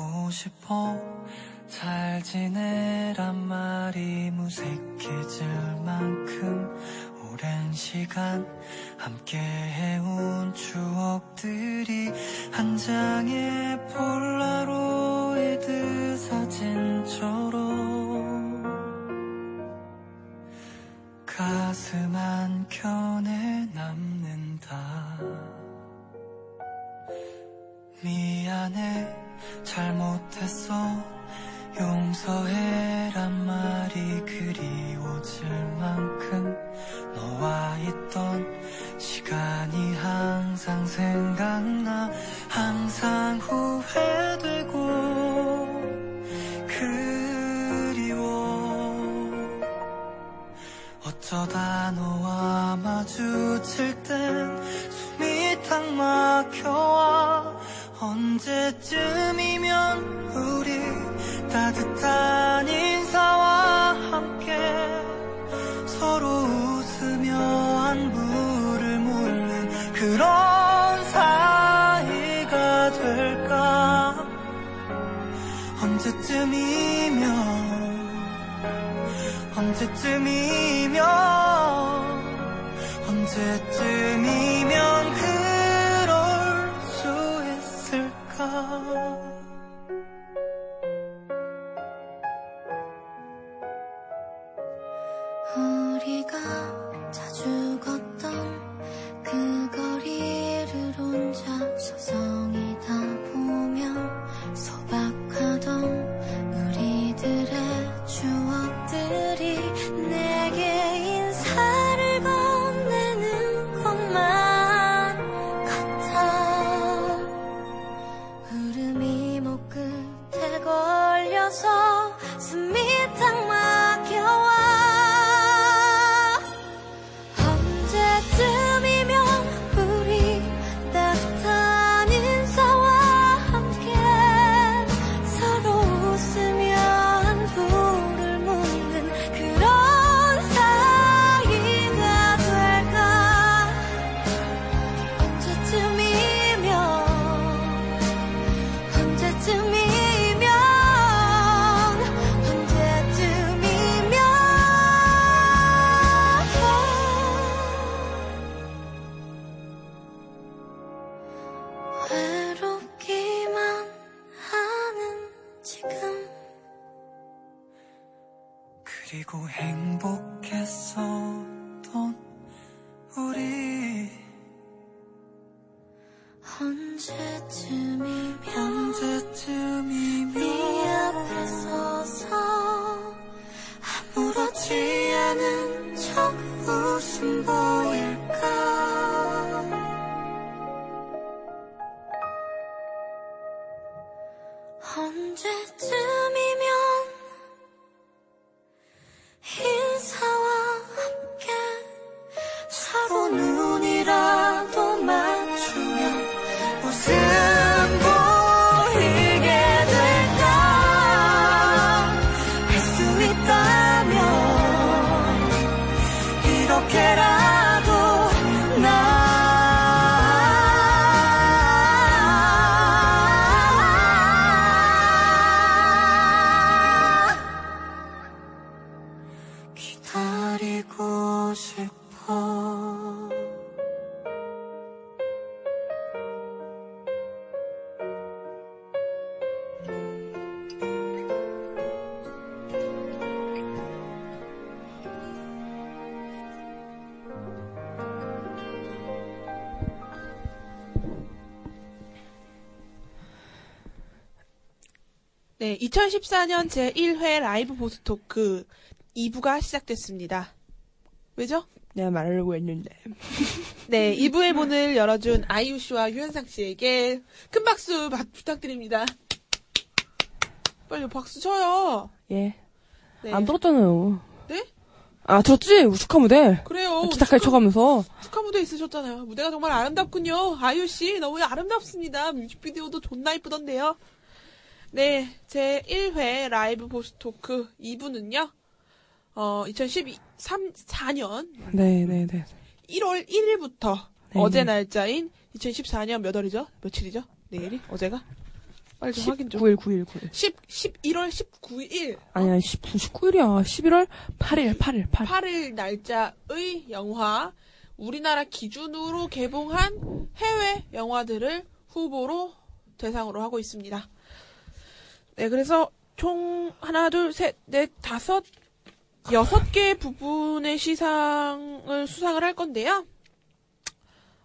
보고 싶어. 잘 지내란 말이 무색해질 만큼 오랜 시간 함께 해온 추억들이 한 장의 폴라로이드 사진처럼 가슴 한켠에 남는다. 미안해 잘못했어. 용서해란 말이 그리워질 만큼 너와 있던 시간이 항상 생각나 항상 후회되고 그리워. 어쩌다 너와 마주칠 땐 숨이 탁 막혀와 언제쯤이면 우리 따뜻한 인사와 함께 서로 웃으며 안부를 묻는 그런 사이가 될까? 언제쯤이면 언제쯤이면 언제쯤이면 2014년 제1회 라이브 보스 토크 2부가 시작됐습니다. 왜죠? 내가 말하려고 했는데. 네, 2부의 문을 열어준 아이유 씨와 유현상 씨에게 큰 박수 바- 부탁드립니다. 빨리 박수 쳐요. 예. 네. 안 들었잖아요. 네? 아, 들었지? 우스카 무대. 그래요. 기타까지 쳐가면서. 축하 무대 있으셨잖아요. 무대가 정말 아름답군요. 아유 씨 너무 아름답습니다. 뮤직비디오도 존나 이쁘던데요. 네, 제 1회 라이브 보스 토크 2부는요. 어, 2013 4년 네, 네, 네. 1월 1일부터 네. 어제 날짜인 2014년 몇 월이죠? 며칠이죠? 내일이? 어제가? 빨리 좀 확인 좀. 9일, 9일, 9일. 10, 11월 19일 아니야, 10, 19일이야. 11월 8일, 8일, 8일. 8일 날짜의 영화 우리나라 기준으로 개봉한 해외 영화들을 후보로 대상으로 하고 있습니다. 네, 그래서 총 하나, 둘, 셋, 넷, 다섯, 여섯 개 부분의 시상을 수상을 할 건데요.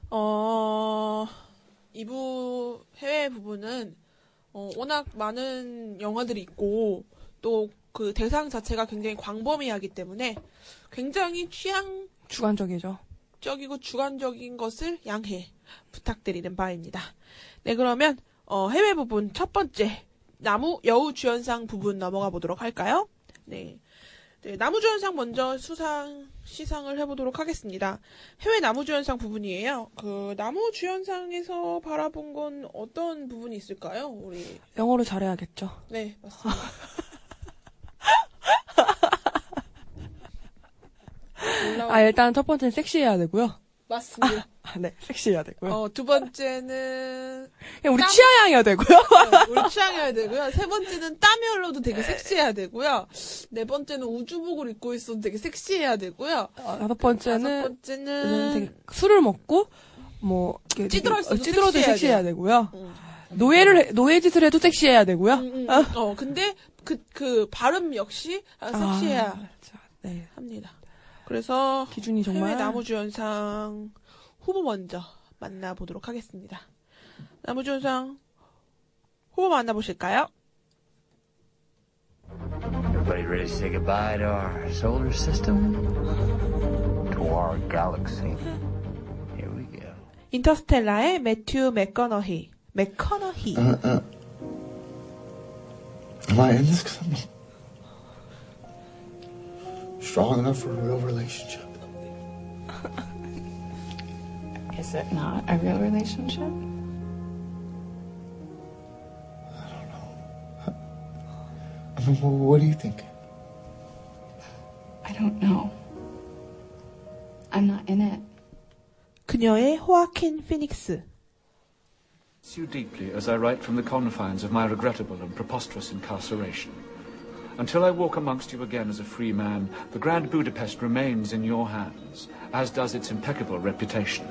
어, 이부 해외 부분은 어, 워낙 많은 영화들이 있고 또 그 대상 자체가 굉장히 광범위하기 때문에 굉장히 취향적이고 주관적이죠. 주관적인 것을 양해 부탁드리는 바입니다. 네, 그러면 어, 해외 부분 첫 번째 나무 여우 주연상 부분 넘어가 보도록 할까요? 네. 네, 나무주연상 먼저 수상 시상을 해보도록 하겠습니다. 해외 나무주연상 부분이에요. 그 나무주연상에서 바라본 건 어떤 부분이 있을까요? 우리 영어로 잘해야겠죠. 네 맞습니다. 아, 일단 첫 번째는 섹시해야 되고요. 맞습니다. 아, 네, 섹시해야 되고요. 어, 두 번째는 그냥 우리 땀- 취향이어야 되고요. 네, 우리 취향이어야 되고요. 세 번째는 땀이 흘러도 되게 섹시해야 되고요. 네 번째는 우주복을 입고 있어도 되게 섹시해야 되고요. 어, 다섯 다섯 번째는 번째는 되게 술을 먹고 뭐 찌들어 있어도 찌들어도 섹시해야 섹시해야 되고요. 음. 노예를 해- 노예 짓을 해도 섹시해야 되고요. 음, 음, 음. 어, 근데 그, 그 발음 역시 아, 섹시해야 아, 자, 네. 합니다. 그래서 기준이 정말 나무주연상 후보 먼저 만나보도록 하겠습니다. 나무주연상 후보 만나보실까요? Everybody ready to say goodbye to our solar system? To our galaxy? Here we go. 인터스텔라의 매튜 맥커너히. 맥커너히. Am I in this because I'm not strong enough for a real relationship? Is it not a real relationship? I mean, wh- what do you think? I don't know. I'm not in it. 그녀의 호아킨 피닉스. miss you deeply as I write from the confines of my regrettable and preposterous incarceration. Until I walk amongst you again as a free man, the Grand Budapest remains in your hands, as does its impeccable reputation.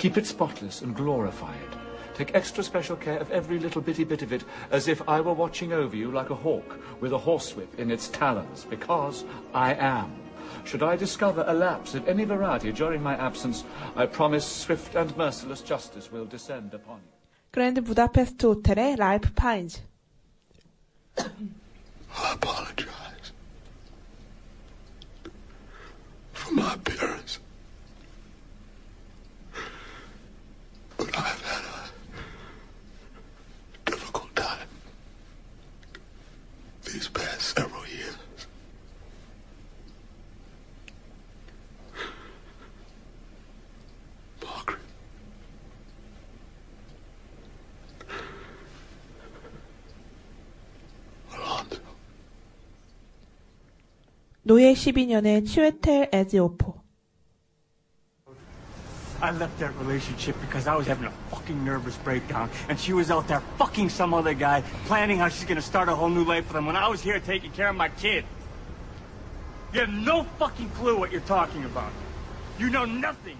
Keep it spotless and glorify it. Take extra special care of every little bitty bit of it, as if I were watching over you like a hawk with a horsewhip in its talons, because I am. Should I discover a lapse of any variety during my absence, I promise swift and merciless justice will descend upon you. 그랜드 부다페스트 호텔의 랄프 파인즈. I apologize for my appearance. These past several years. Margaret. 노예 12년의 치웨텔 에즈오포. I left that relationship because I was having a fucking nervous breakdown, and she was out there fucking some other guy, planning how she's gonna start a whole new life with him when I was here taking care of my kid. You have no fucking clue what you're talking about. You know nothing.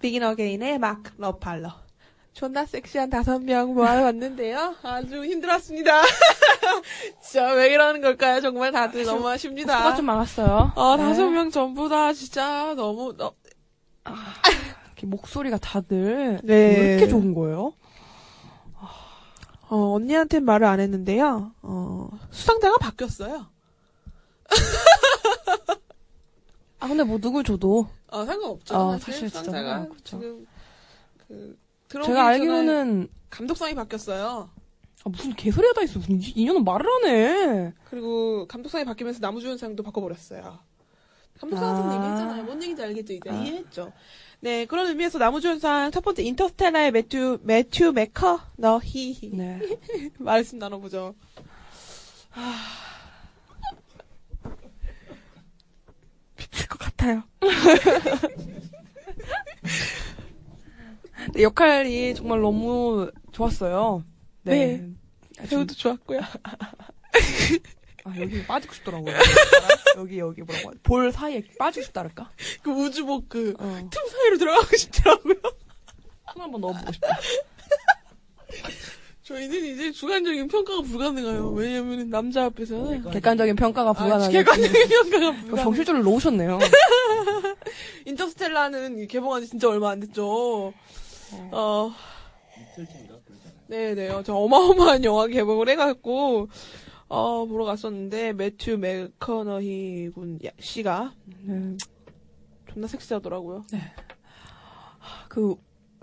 비긴 어게인의 마크 러팔러. 존나 섹시한 다섯 명 모아봤는데요. 아주 힘들었습니다. 진짜 왜 이러는 걸까요? 정말 다들 너무 아쉽니다. 수가 좀 많았어요. 어, 네. 다섯 명 전부 다 진짜 너무, 너, 이렇게 목소리가 다들 네. 왜 이렇게 좋은 거예요? 어, 언니한테 말을 안 했는데요. 어, 수상자가 바뀌었어요. 아 근데 뭐 누굴 줘도 어, 상관없죠. 어, 사실 수상자가 상관없죠. 지금 그 제가 알기로는 감독상이 바뀌었어요. 아, 무슨 개소리가 다 있어. 무슨 이- 이년은 말을 안 해. 그리고 감독상이 바뀌면서 나무주연상도 바꿔버렸어요. 감독상 아. 같은 얘기 했잖아요. 뭔 얘기인지 알겠죠? 이제 아. 이해했죠? 네, 그런 의미에서 나무주연상 첫 번째 인터스텔라의 매튜, 매튜 메커, 너 히히. 네. 말씀 나눠보죠. 미칠 것 같아요. 네, 역할이 정말 너무 좋았어요. 네. 배우도 좋았고요. 아, 여기 빠지고 싶더라고요. 여기, 여기 뭐라고. 하지? 볼 사이에 빠지고 싶다랄까? 그 우주복 그, 어. 틈 사이로 들어가고 싶더라고요. 손 한번 넣어보고 싶다. 저희는 이제 주관적인 평가가 불가능해요. 왜냐면 남자 앞에서는 객관적인 평가가 아, 불가능해. 객관적인 평가가 어, 불가능. 정신줄을 놓으셨네요. 인터스텔라는 개봉한 지 진짜 얼마 안 됐죠. 어. 네네. 저 어마어마한 영화 개봉을 해갖고, 어, 보러 갔었는데, 매튜 맥커너히 군 야- 씨가 네. 존나 섹시하더라고요. 그,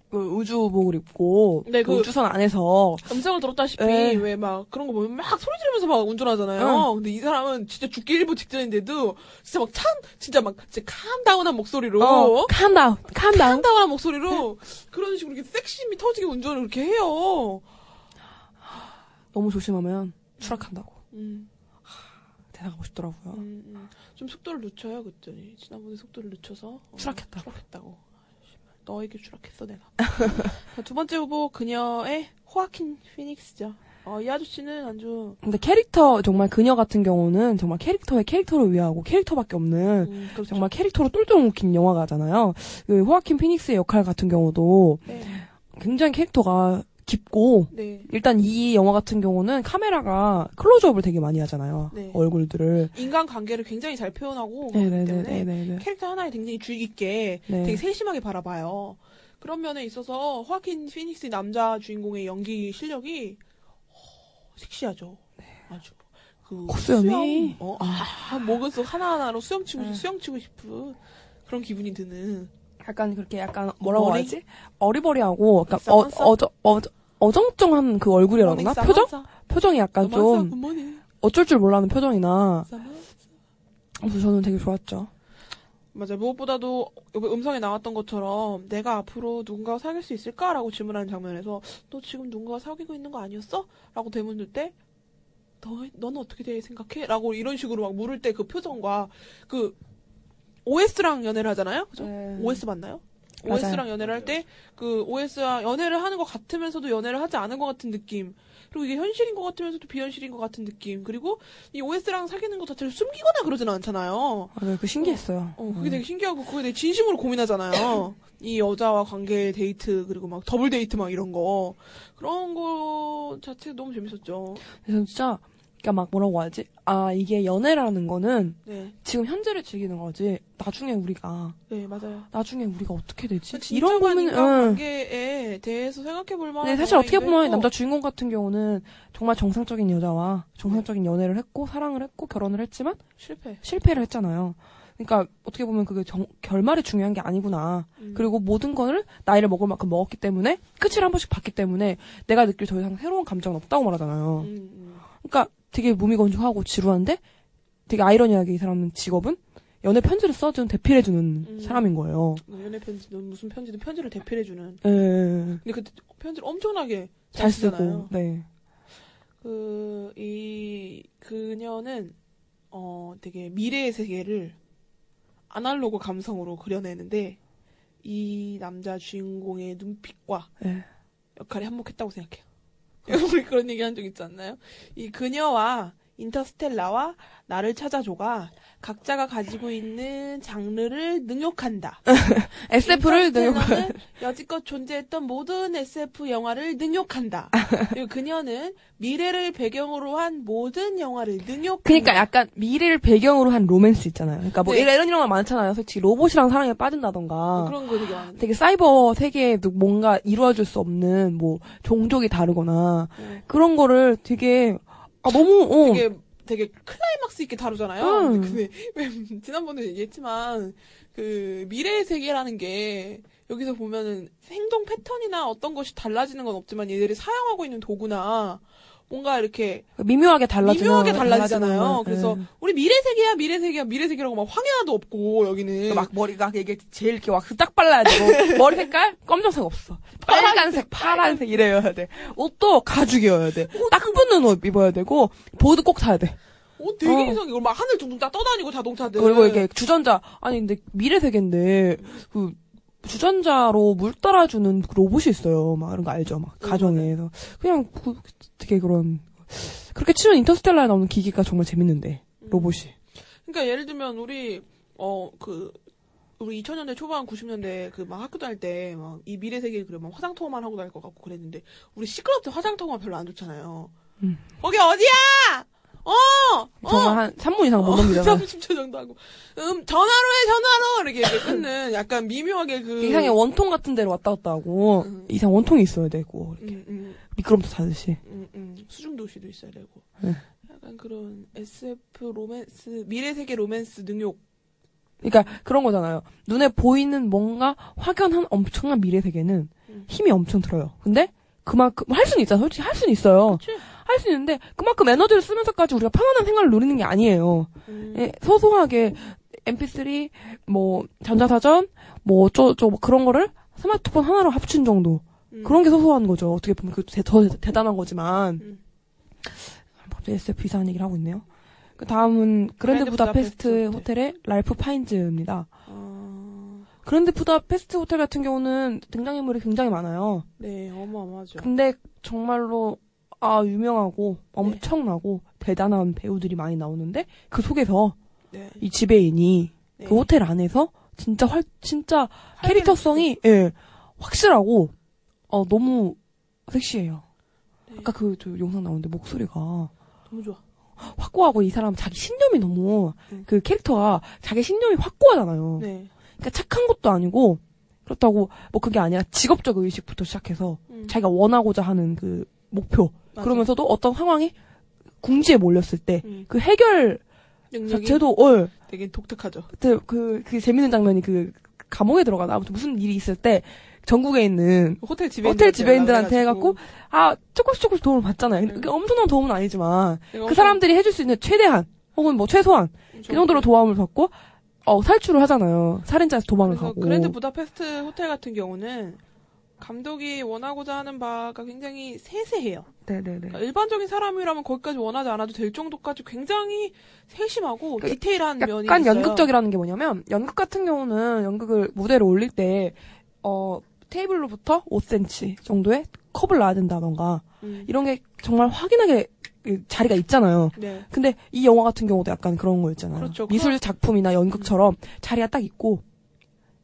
그 우주복을 입고 네, 그 그- 우주선 안에서 음성을 들었다시피, 네. 왜 막 그런 거 보면 막 소리 지르면서 막 운전하잖아요. 근데 이 사람은 진짜 죽기 일부 직전인데도, 진짜 막 참, 진짜 막, 진짜 캄다운한 목소리로, 어, 캄다운, 캄다운. 캄다운한 목소리로, 그런 식으로 이렇게 섹시미 터지게 운전을 그렇게 해요. 너무 조심하면 추락한다고. 음. 대단하고 싶더라고요. 음, 음. 좀 속도를 늦춰요 그랬더니 지난번에 속도를 늦춰서 어, 추락했다고. 추락했다고 너에게 추락했어 내가 자, 두 번째 후보 그녀의 호아킨 피닉스죠 어, 이 아저씨는 아주 근데 캐릭터 정말 그녀 같은 경우는 정말 캐릭터의 캐릭터를 위하고 캐릭터밖에 없는 음, 그렇죠. 정말 캐릭터로 똘똘 묵힌 영화가잖아요. 그 호아킨 피닉스의 역할 같은 경우도 네. 굉장히 캐릭터가 깊고 네. 일단 이 영화 같은 경우는 카메라가 클로즈업을 되게 많이 하잖아요. 네. 얼굴들을. 인간 관계를 굉장히 잘 표현하고 그렇기 때문에 네네네네네. 캐릭터 하나에 굉장히 주의 깊게 네. 되게 세심하게 바라봐요 그런 면에 있어서 호아킨 피닉스의 남자 주인공의 연기 실력이 어, 섹시하죠 아주 그 네. 콧수염이. 수영, 어, 아, 목은 속 하나하나로 수영 치고 네. 수영 치고 싶은 그런 기분이 드는 약간 그렇게 약간 뭐라고 머리? 하지? 어리버리하고 약간 싸- 어, 싸- 어저, 어, 어정쩡한 그 얼굴이라 그러나? 굿모닝, 표정? 표정이 약간 좀 어쩔 줄 몰라는 표정이나. 그래서 저는 되게 좋았죠. 맞아 무엇보다도 여기 음성에 나왔던 것처럼 내가 앞으로 누군가와 사귈 수 있을까라고 질문하는 장면에서 너 지금 누군가와 사귀고 있는 거 아니었어? 라고 대문들 때 너, 너는 어떻게 돼 생각해? 라고 이런 식으로 막 물을 때 그 표정과 그 OS랑 연애를 하잖아요? 그죠? 네. OS 맞나요? 맞아요. OS랑 연애를 할 때 그 OS와 연애를 하는 것 같으면서도 연애를 하지 않은 것 같은 느낌. 그리고 이게 현실인 것 같으면서도 비현실인 것 같은 느낌. 그리고 이 OS랑 사귀는 것 자체를 숨기거나 그러지는 않잖아요. 맞아요. 그 신기했어요. 어, 그게 되게 신기하고 그거에 대해 진심으로 고민하잖아요. 이 여자와 관계 데이트 그리고 막 더블 데이트 막 이런 거 그런 거 자체 너무 재밌었죠. 그래서 진짜 그러니까 막 뭐라고 하지? 아 이게 연애라는 거는 네, 지금 현재를 즐기는 거지. 나중에 우리가 네 맞아요. 나중에 우리가 어떻게 되지? 이런 이런 거는 응. 관계에 대해서 생각해 볼 만한. 네, 사실 어떻게 보면 남자 주인공 같은 경우는 정말 정상적인 여자와 정상적인 연애를 했고 사랑을 했고 결혼을 했지만 실패. 실패를 했잖아요. 그러니까 어떻게 보면 그게 정- 결말이 중요한 게 아니구나. 음. 그리고 모든 거를 나이를 먹을 만큼 먹었기 때문에 끝을 한 번씩 봤기 때문에 내가 느낄 더 이상 새로운 감정은 없다고 말하잖아요. 음, 음. 그러니까 되게 무미건조하고 지루한데 되게 아이러니하게 이 사람은 직업은 연애 편지를 써준 대필해주는 음. 사람인 거예요. 뭐 연애 편지, 무슨 편지든 편지를 대필해주는. 예, 근데 그 편지를 엄청나게 잘 쓰잖아요. 쓰고, 네. 그, 이, 그녀는, 어, 되게 미래의 세계를 아날로그 감성으로 그려내는데, 이 남자 주인공의 눈빛과 네. 역할이 한몫했다고 생각해요. 우리 그런 얘기 한 적 있지 않나요? 이 그녀와 인터스텔라와 나를 찾아줘가 각자가 가지고 있는 장르를 능욕한다. SF를 능욕, 인터스텔라는 여지껏 존재했던 모든 SF 영화를 능욕한다. 그리고 그녀는 미래를 배경으로 한 모든 영화를 능욕한다. 그러니까 약간 미래를 배경으로 한 로맨스 있잖아요. 그러니까 뭐 네. 이런 이런 거 많잖아요. 솔직히 로봇이랑 사랑에 빠진다던가. 그런 거 되게 많은데. 되게 사이버 세계에도 뭔가 이루어질 수 없는 뭐 종족이 다르거나 네. 그런 거를 되게 아 너무 어 되게 되게 클라이막스 있게 다루잖아요. 음. 근데 왜 지난번에 얘기했지만 그 미래의 세계라는 게 여기서 보면은 행동 패턴이나 어떤 것이 달라지는 건 없지만 얘들이 사용하고 있는 도구나 뭔가 이렇게 미묘하게 달라지는 미묘하게 달라지잖아요. 달라지는 그래서 건, 우리 미래 세계야 미래 세계야 미래 세계라고 막 황야도 없고 여기는 예. 막 머리가 이게 제일 이렇게 왁딱 발라야 되고 머리 색깔 검정색 없어 빨간색 파란색 이래야 돼 옷도 가죽이어야 돼딱 붙는 옷 입어야 되고 보드 꼭 타야 돼 어, 되게 어. 이상해. 막 하늘 둥둥 다 떠다니고 자동차들. 그리고 이게 주전자 아니 근데 미래 세계인데 그 주전자로 물 따라주는 그 로봇이 있어요. 막 그런 거 알죠? 막 가정에서 그냥 그, 되게 그런 그렇게 치면 인터스텔라에 나오는 기기가 정말 재밌는데 로봇이. 그러니까 예를 들면 우리 어 그 우리 2000년대 초반 90년대 그 막 학교 다닐 때 막 이 미래 세계 그래 막 화장통만 하고 다닐 것 같고 그랬는데 우리 시끄럽때 화장통만 별로 안 좋잖아요. 음. 거기 어디야? 어! 정말 한 3분 이상 못 넘기잖아. 30초 정도 하고. 음, 전화로 해, 전화로! 이렇게, 이렇게 끊는 약간 미묘하게 그. 이상의 원통 같은 데로 왔다 갔다 하고 이상 원통이 있어야 되고 이렇게 음, 음, 미끄럼틀 타듯이. 음, 음. 수중도시도 있어야 되고. 네. 약간 그런 SF 로맨스, 미래세계 로맨스 능욕. 그러니까 그런 거잖아요. 눈에 보이는 뭔가 확연한 엄청난 미래 세계는 음. 힘이 엄청 들어요. 근데 그만큼 할 수는 있잖아. 솔직히 할 수는 있어요. 할 수 있는데 그만큼 에너지를 쓰면서까지 우리가 편안한 생활을 누리는 게 아니에요. 음. 예, 소소하게 MP3 뭐 전자사전 뭐 어쩌저 뭐 그런 거를 스마트폰 하나로 합친 정도. 음. 그런 게 소소한 거죠. 어떻게 보면 그더 대단한 거지만. 음. 갑자기 SF 이상한 얘기를 하고 있네요. 그 다음은 그랜드 그랜드 부다페스트 부다페스트 호텔의 랄프 파인즈입니다. 어, 그랜드 부다페스트 호텔 같은 경우는 등장인물이 굉장히 많아요. 네, 어마어마하죠. 근데 정말로 아 유명하고 엄청나고 대단한 배우들이 많이 나오는데 그 속에서 네. 이 지배인이 네. 그 호텔 안에서 진짜 활 진짜 캐릭터성이 예 확실하고 어 너무 섹시해요. 네. 아까 그 저 영상 나오는데 목소리가 너무 좋아. 확고하고 이 사람 자기 신념이 너무 음. 그 캐릭터가 자기 신념이 확고하잖아요. 네. 그러니까 착한 것도 아니고 그렇다고 뭐 그게 아니라 직업적 의식부터 시작해서 음. 자기가 원하고자 하는 그 목표 맞아. 그러면서도 어떤 상황이 궁지에 몰렸을 때 음. 그 해결 자체도 어 되게 독특하죠. 그때 그, 그 재밌는 장면이 그 감옥에 들어가나 아무튼 무슨 일이 있을 때 전국에 있는 호텔 지배인 호텔 지배인들한테 해갖고 아 조금씩 조금씩 도움을 받잖아요. 그게 엄청난 도움은 아니지만 그 사람들이 해줄 수 있는 최대한 혹은 뭐 최소한 그 정도로 도움을 받고 어 살출을 하잖아요. 살인자에서 도망을 가고. 그랜드 부다페스트 호텔 같은 경우는 감독이 원하고자 하는 바가 굉장히 세세해요. 네네네. 그러니까 일반적인 사람이라면 거기까지 원하지 않아도 될 정도까지 굉장히 세심하고 디테일한 면이 약간 있어요. 연극적이라는 게 뭐냐면 연극 같은 경우는 연극을 무대로 올릴 때 어, 테이블로부터 5cm 정도의 컵을 놔야 된다던가 음. 이런 게 정말 확연하게 그 자리가 있잖아요. 네. 근데 이 영화 같은 경우도 약간 그런 거 있잖아요. 그렇죠. 미술 작품이나 연극처럼 자리가 딱 있고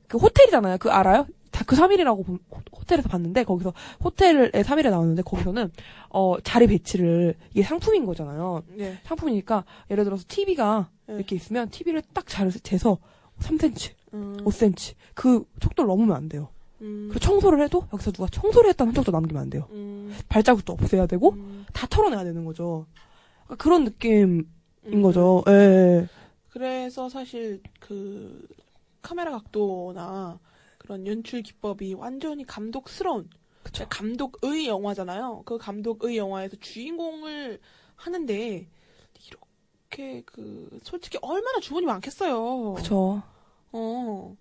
그 호텔이잖아요. 그 알아요? 다큐 3일이라고 호텔에서 봤는데 거기서 호텔에 3일에 나왔는데 거기서는 어 자리 배치를 이게 상품인 거잖아요. 네. 상품이니까 예를 들어서 TV가 이렇게 있으면 TV를 딱잘 재서 3cm, 음. 5cm 그 촉도를 넘으면 안 돼요. 음. 그리고 청소를 해도 여기서 누가 청소를 했다는 흔적도 남기면 안 돼요. 음. 발자국도 없애야 되고 다 털어내야 되는 거죠. 그러니까 그런 느낌인 음. 거죠. 예, 예. 그래서 사실 그 카메라 각도나 그런 연출 기법이 완전히 감독스러운 그러니까 감독의 영화잖아요. 그 감독의 영화에서 주인공을 하는데 이렇게 그 솔직히 얼마나 주문이 많겠어요. 그쵸. 어.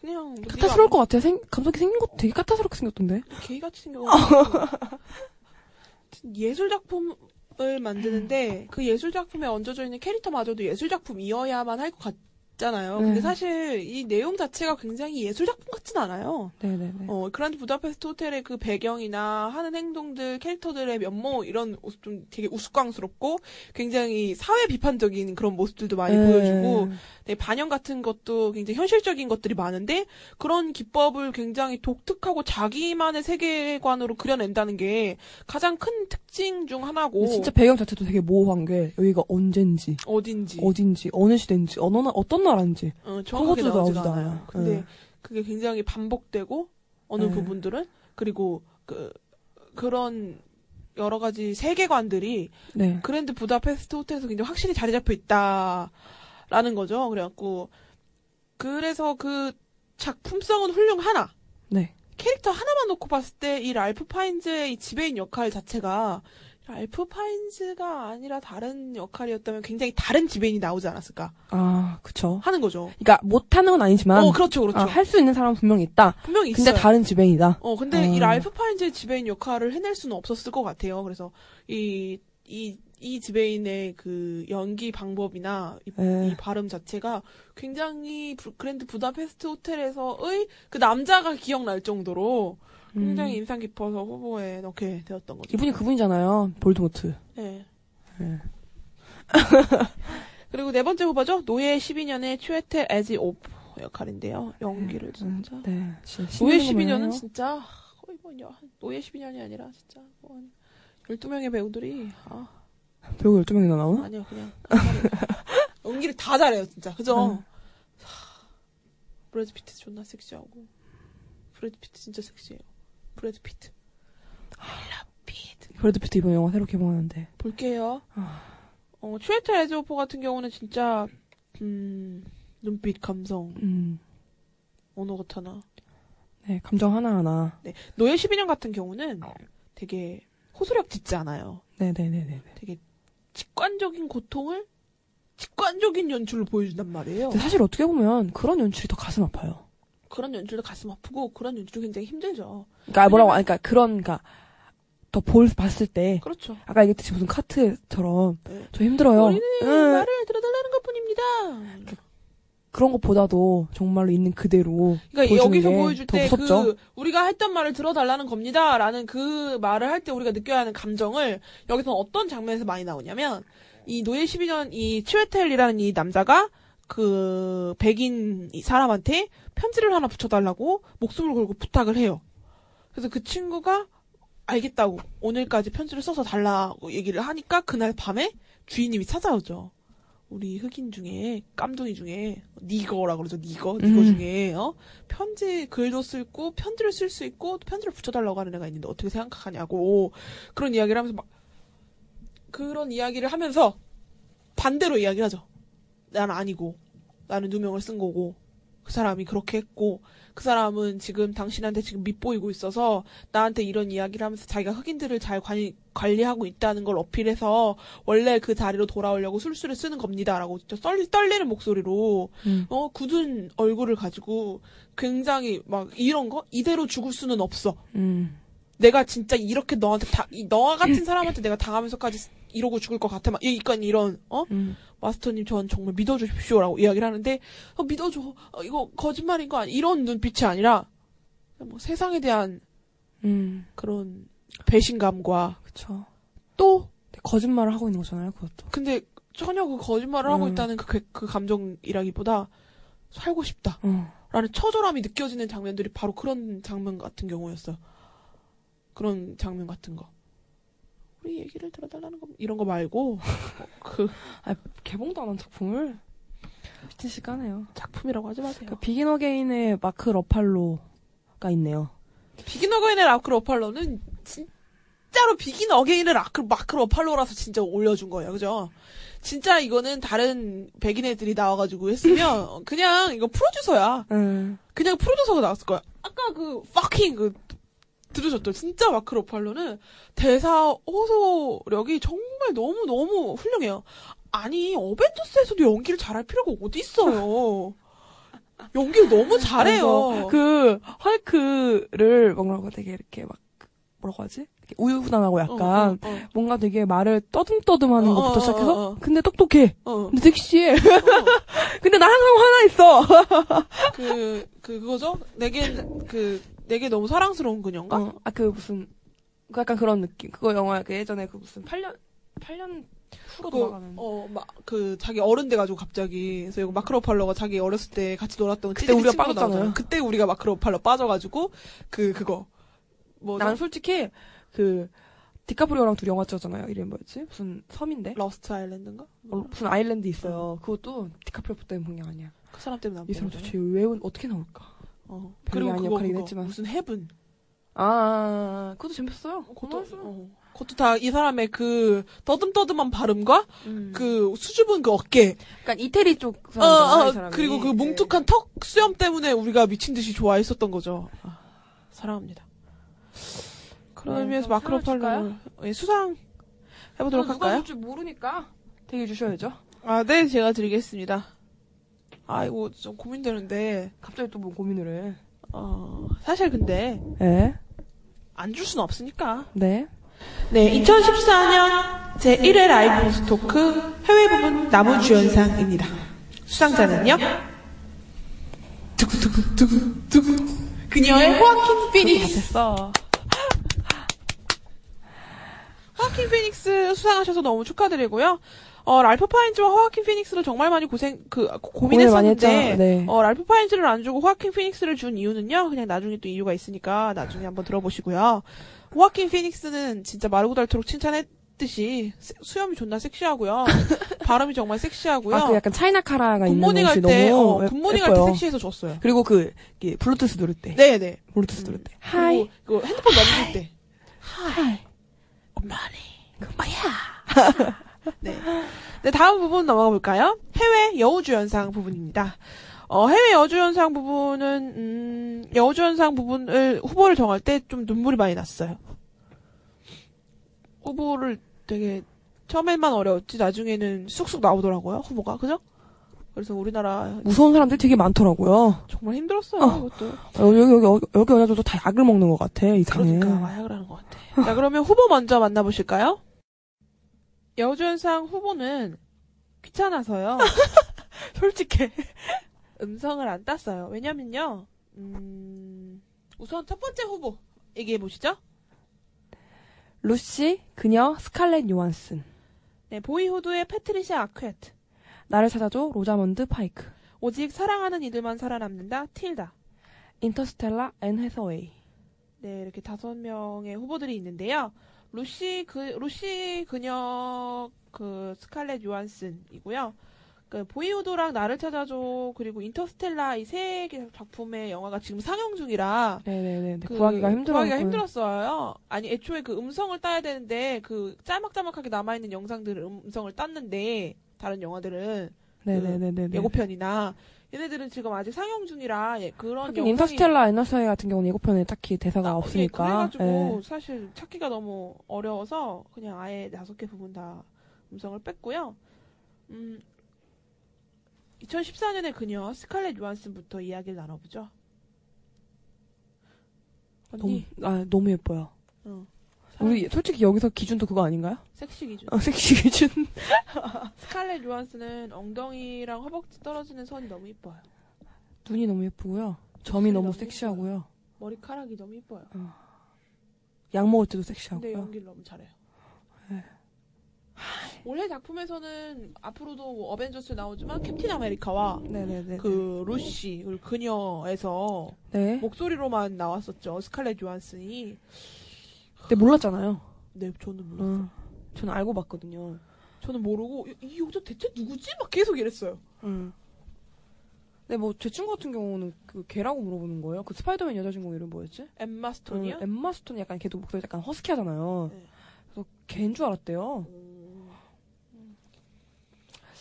그냥 뭐 까탈스러울 것 같아요. 생, 감독이 생긴 것도 되게 까탈스럽게 생겼던데. 개같이 생겨. 예술 작품을 만드는데 그 예술 작품에 얹어져 있는 캐릭터마저도 예술 작품이어야만 할 것 같잖아요. 근데 네. 사실 이 내용 자체가 굉장히 예술 작품 같진 않아요. 네네네. 어, 그란드 부다페스트 호텔의 그 배경이나 하는 행동들, 캐릭터들의 면모 이런 모습 좀 되게 우스꽝스럽고 굉장히 사회 비판적인 그런 모습들도 많이 네. 보여주고 네, 반영 같은 것도 굉장히 현실적인 것들이 많은데 그런 기법을 굉장히 독특하고 자기만의 세계관으로 그려낸다는 게 가장 큰 특징 중 하나고 근데 진짜 배경 자체도 되게 모호한 게 여기가 언젠지, 어딘지 어딘지, 어느 시대인지, 어느 나, 어떤 나라인지 어, 그런 정확하게 것도 나오지가 나오지도 않아요. 않아요. 근데 네. 그게 굉장히 반복되고 어느 네. 부분들은 그리고 그 그런 여러 가지 세계관들이 네. 그랜드 부다페스트 호텔에서 굉장히 확실히 자리 잡혀 있다라는 거죠. 그래갖고 그래서 그 작품성은 훌륭하나 네. 캐릭터 하나만 놓고 봤을 때 이 랄프 파인즈의 이 지배인 역할 자체가 알프 파인즈가 아니라 다른 역할이었다면 굉장히 다른 지배인이 나오지 않았을까 아, 그쵸. 하는 거죠. 그러니까 못하는 건 아니지만 어, 그렇죠, 그렇죠. 할수 있는 사람은 분명히 있다. 분명히 근데 있어요. 다른 지배인이다. 어, 근데 이 어. 랄프 파인즈의 지배인 역할을 해낼 수는 없었을 것 같아요. 그래서 이, 이, 이 지배인의 그 연기 방법이나 이, 에. 이 발음 자체가 굉장히 부- 그랜드 부다페스트 호텔에서의 그 남자가 기억날 정도로 굉장히 음. 인상 깊어서 후보에 넣게 되었던 거죠. 이분이 그분이잖아요. 볼드모트. 네. 예. 그리고 네 번째 후보죠. 노예 12년의 추에텔 에지 오프 역할인데요. 연기를 진짜. 네. 진짜 노예 신기한 12년은 거예요. 진짜 거의 뭐 여- 노예 12년이 아니라 진짜 뭐한 12명의 배우들이 아, 배우 12명이나 나오나? 아니요 그냥 연기를 다 잘해요 진짜 그죠? 응. 하, 브래드 피트 존나 섹시하고 브래드 피트 진짜 섹시해요. 브래드 피트 브래드 피트 이번 영화 새로 개봉하는데. 볼게요. 아. 어, 치웨텔 에지오포 같은 경우는 진짜 음, 눈빛 감성 음. 어느 것 하나 네, 감정 하나하나. 네. 노예 12년 같은 경우는 되게 호소력 짙지 않아요. 네네네네. 되게 직관적인 고통을 직관적인 연출로 보여준단 말이에요. 근데 사실 어떻게 보면 그런 연출이 더 가슴 아파요. 그런 연출도 가슴 아프고 그런 연출도 굉장히 힘들죠. 그러니까 뭐라고, 그러니까 그런, 그러니까 더 볼, 봤을 때. 그렇죠. 아까 얘기했듯이 무슨 카트처럼 네. 저 힘들어요. 우리는 응. 말을 들어달라는 것뿐입니다. 그런 것보다도 정말로 있는 그대로 그러니까 여기서 게 보여줄 더 때. 그 우리가 했던 말을 들어달라는 겁니다라는 그 말을 할 때 우리가 느껴야 하는 감정을 여기서 어떤 장면에서 많이 나오냐면 이 노예 12년 이 치웨텔이라는 이 남자가 그 백인 이 사람한테 편지를 하나 붙여달라고 목숨을 걸고 부탁을 해요. 그래서 그 친구가 알겠다고 오늘까지 편지를 써서 달라고 얘기를 하니까 그날 밤에 주인님이 찾아오죠. 우리 흑인 중에 깜둥이 중에 니거라 그러죠 니거 니거 음. 중에 어 편지 글도 쓸고 편지를 쓸 수 있고 또 편지를 붙여달라고 하는 애가 있는데 어떻게 생각하냐고 그런 이야기를 하면서 막 그런 이야기를 하면서 반대로 이야기를 하죠. 난 아니고 나는 누명을 쓴 거고 그 사람이 그렇게 했고 그 사람은 지금 당신한테 지금 밉보이고 있어서 나한테 이런 이야기를 하면서 자기가 흑인들을 잘 관리, 관리하고 있다는 걸 어필해서 원래 그 자리로 돌아오려고 술수를 쓰는 겁니다라고 진짜 썰, 떨리는 목소리로 음. 어 굳은 얼굴을 가지고 굉장히 막 이런 거 이대로 죽을 수는 없어. 음. 내가 진짜 이렇게 너한테 다, 이, 너와 같은 사람한테 내가 당하면서까지 이러고 죽을 것 같아. 막, 약간 이런, 어? 음. 마스터님, 전 정말 믿어주십시오 라고 이야기를 하는데, 어, 믿어줘. 어, 이거 거짓말인 거 아니, 이런 눈빛이 아니라, 뭐 세상에 대한 음. 그런 배신감과, 그쵸. 또, 거짓말을 하고 있는 거잖아요, 그것도. 근데 전혀 그 거짓말을 하고 음. 있다는 그, 그 감정이라기보다, 살고 싶다. 어. 라는 처절함이 느껴지는 장면들이 바로 그런 장면 같은 경우였어요. 그런 장면 같은 거. 우리 얘기를 들어달라는 거, 이런 거 말고, 어, 그, 아, 개봉도 안 한 작품을 미친 씨 까네요. 작품이라고 하지 마세요. 그 비긴 어게인의 마크 러팔로가 있네요. 비긴 어게인의 마크 러팔로는 진짜로 비긴 어게인의 라크, 마크 러팔로라서 진짜 올려준 거예요. 그죠? 진짜 이거는 다른 백인 애들이 나와가지고 했으면 그냥 이거 프로듀서야. 음. 그냥 프로듀서가 나왔을 거야. 아까 그 fucking 그 들으셨죠? 진짜 마크 러팔로는 대사 호소력이 정말 너무 너무 훌륭해요. 아니 어벤져스에서도 연기를 잘할 필요가 어디 있어요. 연기를 너무 잘해요. 그 헐크를 뭐라고 되게 이렇게 막 뭐라고 하지? 우유부단하고 약간 어, 어, 어. 뭔가 되게 말을 떠듬떠듬하는 어, 것부터 어, 시작해서 어, 어. 근데 똑똑해. 어. 근데 섹시해. 근데 나 항상 화나 있어. 그, 그, 그거죠? 내게, 그, 내게 너무 사랑스러운 그녀인가? 어, 아, 그 무슨, 그 약간 그런 느낌. 그거 영화, 그 예전에 그 무슨 8년, 8년 후로 그, 돌아가는. 어, 막, 그, 자기 어른 돼가지고 갑자기. 그래서 이거 마크로팔러가 자기 어렸을 때 같이 놀았던 그때 우리가 빠졌잖아요. 나오잖아요. 그때 우리가 마크로팔러 빠져가지고, 그, 그거. 뭐, 난 솔직히, 그, 디카프리오랑 둘이 영화 찍었잖아요. 이름이 뭐였지? 무슨 섬인데? 러스트 아일랜드인가? 어, 무슨 아일랜드 있어요. 그것도 디카프리오 때문에 본게 아니야. 그 사람 때문에 아니 이 사람. 도대체 왜, 어떻게 나올까? 어. 그리고 그거, 역할이긴 그거. 했지만. 무슨 헤븐. 아, 그것도 재밌었어요. 그것도, 그것도, 어. 그것도 다 이 사람의 그, 떠듬떠듬한 발음과, 음. 그, 수줍은 그 어깨. 약간 이태리 쪽 어, 사람이잖아, 이 어, 사람이. 그리고 그 네. 뭉툭한 턱 수염 때문에 우리가 미친 듯이 좋아했었던 거죠. 아, 사랑합니다. 그런 네, 의미에서 마크로팔로 예, 수상 해보도록 누가 할까요? 볼줄 모르니까 대기해 주셔야죠. 아, 네, 제가 드리겠습니다. 아이고, 좀 고민되는데, 갑자기 또 뭐 고민을 해. 어, 사실 근데, 네. 안 줄 수는 없으니까. 네. 네, 2014년 제 1회 라이브 뉴스 토크 해외 부분 나무 주연상입니다. 수상자는요? 두구두구두구두구. 그녀의 호아킨 피닉스. 됐어. 호아킨 피닉스 수상하셔서 너무 축하드리고요. 어, 랄프 파인즈와 호아킨 피닉스를 정말 많이 고생, 그, 고- 고민했었는데. 네. 어, 랄프 파인즈를 안 주고 호아킨 피닉스를 준 이유는요, 그냥 나중에 또 이유가 있으니까 나중에 한번 들어보시고요. 호아킨 피닉스는 진짜 마르고 닳도록 칭찬했듯이 세- 수염이 존나 섹시하고요. 발음이 정말 섹시하고요. 아, 그 약간 차이나 카라가 있는 good morning 할 옷이 때, 너무 어, 예- good morning 할 때. 섹시해서 줬어요. 그리고 그, 블루투스 누를 때. 네네. 블루투스 누를 때. 그리고 Hi. 그 핸드폰 넘길 때. Hi. Good morning. 뭐야. 네. 네, 다음 부분 넘어가 볼까요? 해외 여우주연상 부분입니다. 어, 해외 여우주연상 부분은, 음, 여우주연상 부분을, 후보를 정할 때 좀 눈물이 많이 났어요. 후보를 되게, 처음에만 어려웠지, 나중에는 쑥쑥 나오더라고요, 후보가. 그죠? 그래서 우리나라 무서운 사람들 되게 많더라고요. 정말 힘들었어요, 어. 그것도. 어, 여기, 여기, 여기, 여기 여자들도 다 약을 먹는 것 같아, 이상해. 그러니까 마약을 하는 것 같아. 자, 그러면 후보 먼저 만나보실까요? 여우주연상 후보는 귀찮아서요. 솔직해. 음성을 안 땄어요. 왜냐면요, 음, 우선 첫 번째 후보 얘기해 보시죠. 루시, 그녀, 스칼렛 요한슨. 네, 보이후드의 패트리샤 아퀘트. 나를 찾아줘, 로자먼드 파이크. 오직 사랑하는 이들만 살아남는다, 틸다. 인터스텔라, 앤 해서웨이. 네, 이렇게 다섯 명의 후보들이 있는데요. 루시 그 루시 그녀 그 스칼렛 요한슨이고요. 그 보이후드랑 나를 찾아줘 그리고 인터스텔라 이 세 개 작품의 영화가 지금 상영 중이라 네네네. 그 구하기가 힘들어. 구하기가 힘들었어요. 아니 애초에 그 음성을 따야 되는데 그 짤막짤막하게 남아 있는 영상들을 음성을 땄는데 다른 영화들은 네네네네. 예고편이나 얘네들은 지금 아직 상영 중이라 예, 그런 하긴 영상이 인터스텔라, 앤 해서웨이 같은 경우는 예고편에 딱히 대사가 예, 없으니까. 그래가지고 예. 사실 찾기가 너무 어려워서 그냥 아예 다섯 개 부분 다 음성을 뺐고요. 음, 2014년의 그녀 스칼렛 요한슨부터 이야기를 나눠보죠. 너무, 언니, 아, 너무 예뻐요. 어, 우리 솔직히 여기서 기준도 그거 아닌가요? 섹시 기준. 어, 섹시 기준. 스칼렛 요한슨은 엉덩이랑 허벅지 떨어지는 선이 너무 이뻐요. 눈이 너무 예쁘고요. 점이 너무 너무 섹시하고요. 머리카락이 너무 이뻐요. 약 먹을 때도 근데 섹시하고요. 연기를 너무 잘해요. 네. 올해 작품에서는 앞으로도 뭐 어벤져스 나오지만 캡틴 아메리카와 네네네. 그 루시 그리고 그녀에서 네. 목소리로만 나왔었죠 스칼렛 요한슨이 근데 몰랐잖아요. 네 저는 몰랐어요 어. 저는 알고 봤거든요. 저는 모르고 이, 이 여자 대체 누구지 막 계속 이랬어요 응. 근데 뭐 제 친구 같은 경우는 그 걔라고 물어보는 거예요. 그 스파이더맨 여자 주인공 이름 뭐였지? 엠마 스톤이요 응, 엠마 스톤 약간 걔도 목소리 약간 허스키하잖아요. 네. 그래서 걔인 줄 알았대요.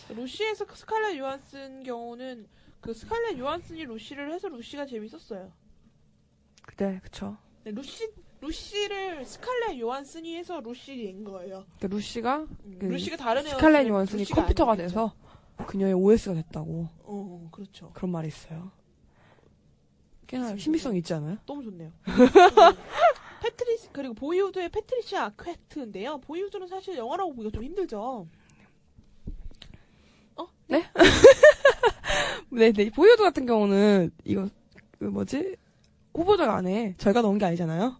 루시에서 그 스칼렛 요한슨 경우는 그 스칼렛 요한슨이 루시를 해서 루시가 재밌었어요 네, 그쵸. 네, 루시 루시를 스칼렛 요한슨이 해서 루시인 거예요 근데 루시가 음, 그 루시가 다른 스칼렛 요한슨이 컴퓨터가 아니겠죠. 돼서 그녀의 OS가 됐다고 어 그렇죠 그런 말이 있어요. 꽤나 신빙성 있지 않아요? 너무 좋네요. 패트리시 그리고 보이후드의 패트리시아 아퀘트인데요. 보이후드는 사실 영화라고 보기가 좀 힘들죠. 네, 네. 보이후드 같은 경우는 이거 그 뭐지 후보자가 안에 저희가 넣은 게 아니잖아요.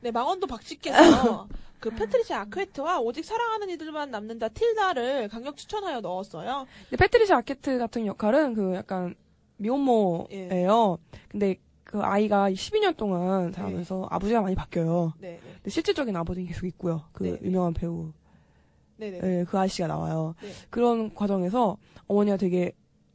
네, 망원도 박씨께서 그 패트리시아 아크웨트와 오직 사랑하는 이들만 남는다 틸다를 강력 추천하여 넣었어요. 근데 패트리샤 아케트 같은 역할은 그 약간 미혼모예요. 근데 그 아이가 12년 동안 살면서 아버지가 많이 바뀌어요. 네, 네, 근데 실질적인 아버지는 계속 있고요. 그 네, 네. 유명한 배우, 네, 네. 예, 그 아저씨가 나와요. 네. 그런 과정에서 어머니가 되게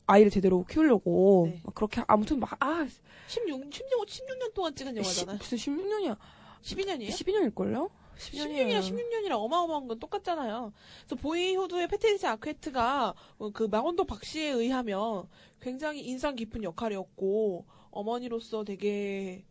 아이를 제대로 키우려고 네. 막 그렇게 아무튼 막 아, 16, 16, 16년 동안 찍은 영화잖아 요. 무슨 16년이야? 12년이에요? 12년일걸요? 16년이랑 16년이랑 어마어마한 건 똑같잖아요. 그래서 보이후드의 패트리샤 아케트가 어, 그 망원동 박씨에 의하면 굉장히 인상 깊은 역할이었고 어머니로서 되게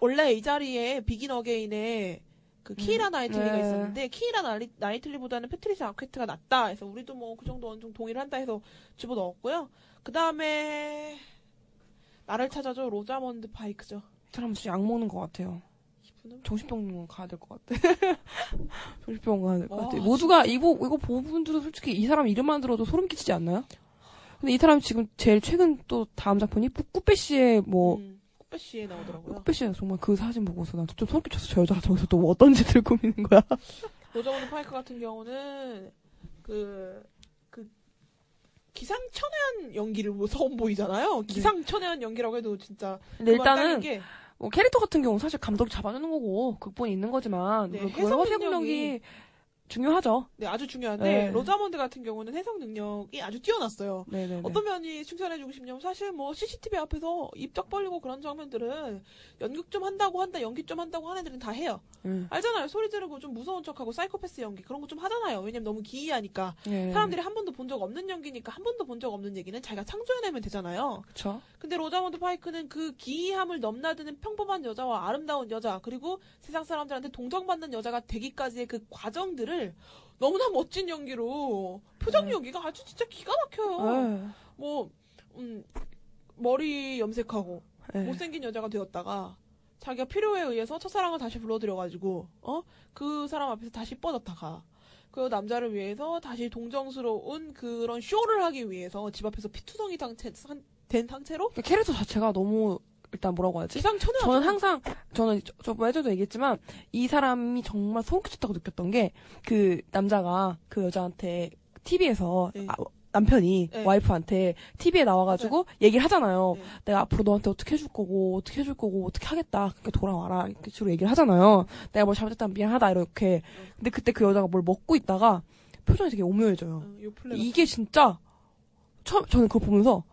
원래 이 자리에 비긴 어게인에 그 키이라 나이틀리가 네. 있었는데 키이라 나이, 나이틀리보다는 패트리샤 아케트가 낫다 해서 우리도 뭐 그 정도 어느 정도 동의를 한다 해서 집어 넣었고요. 그 다음에 나를 찾아줘 로자먼드 파이크죠. 이 사람 진짜 약 먹는 것 같아요. 정신병원 가야 될 것 같아. 정신병원 가야 될것 와, 같아. 모두가 이거 이거 보는 분들도 솔직히 이 사람 이름만 들어도 소름 끼치지 않나요? 근데 이 사람 지금 제일 최근 또 다음 작품이 꾸- 꾸빼 씨의 뭐 음, 꾸빼 씨에 나오더라고요. 꾸빼 씨가 정말 그 사진 보고서 난 좀 소름 끼쳤어. 저 여자가 저기서 또 어떤 짓을 꾸미는 거야? 로자먼드 파이크 같은 경우는 그, 그, 기상천외한 연기를 뭐 선보이잖아요. 기상천외한 연기라고 해도 진짜. 근데 일단은 게뭐 캐릭터 같은 경우 는 사실 감독이 잡아주는 거고 극본이 있는 거지만. 네, 그 해석 해석 능력이 능력이 중요하죠. 네, 아주 중요한데, 네. 로자먼드 같은 경우는 해석 능력이 아주 뛰어났어요. 네네네. 어떤 면이 칭찬해주고 싶냐면, 사실 뭐 CCTV 앞에서 입딱 벌리고 그런 장면들은 연극 좀 한다고 한다, 연기 좀 한다고 하는 애들은 다 해요. 음. 알잖아요. 소리 지르고 좀 무서운 척하고 사이코패스 연기 그런 거 좀 하잖아요. 왜냐면 너무 기이하니까. 네네네. 사람들이 한 번도 본 적 없는 연기니까 한 번도 본 적 없는 얘기는 자기가 창조해내면 되잖아요. 그쵸. 근데 로자먼드 파이크는 그 기이함을 넘나드는 평범한 여자와 아름다운 여자 그리고 세상 사람들한테 동정받는 여자가 되기까지의 그 과정들을 너무나 멋진 연기로 표정 연기가 아주 진짜 기가 막혀요. 네. 뭐 음, 머리 염색하고 네. 못생긴 여자가 되었다가 자기가 필요에 의해서 첫사랑을 다시 불러들여가지고 어 그 사람 앞에서 다시 뻗었다가 그 남자를 위해서 다시 동정스러운 그런 쇼를 하기 위해서 집 앞에서 피투성이 상태, 된 상태로 그 캐릭터 자체가 너무 일단 뭐라고 하지? 기상천외하죠. 저는 항상 저는 저, 저 예전에도 얘기했지만 이 사람이 정말 소름 끼쳤다고 느꼈던 게 그 남자가 그 여자한테 TV에서 네. 남편이 네. 와이프한테 TV에 나와가지고 얘기를 하잖아요. 네. 내가 앞으로 너한테 어떻게 해줄 거고 어떻게 해줄 거고 어떻게 하겠다. 그러니까 돌아와라. 이렇게 식으로 얘기를 하잖아요. 내가 뭘 잘못했다면 미안하다 이렇게. 근데 그때 그 여자가 뭘 먹고 있다가 표정이 되게 오묘해져요. 응, 요플레 이게 진짜 처음 저는 그걸 보면서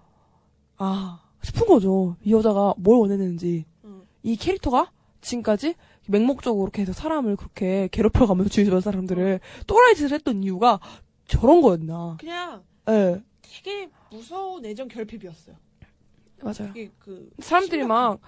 아 싶은 거죠. 이 여자가 뭘 원했는지 응. 이 캐릭터가 지금까지 맹목적으로 이렇게 해서 사람을 그렇게 괴롭혀가면서 주변 사람들을 또라이 짓을 했던 이유가 저런 거였나. 그냥 예, 되게 무서운 애정 결핍이었어요. 맞아요. 그 사람들이 막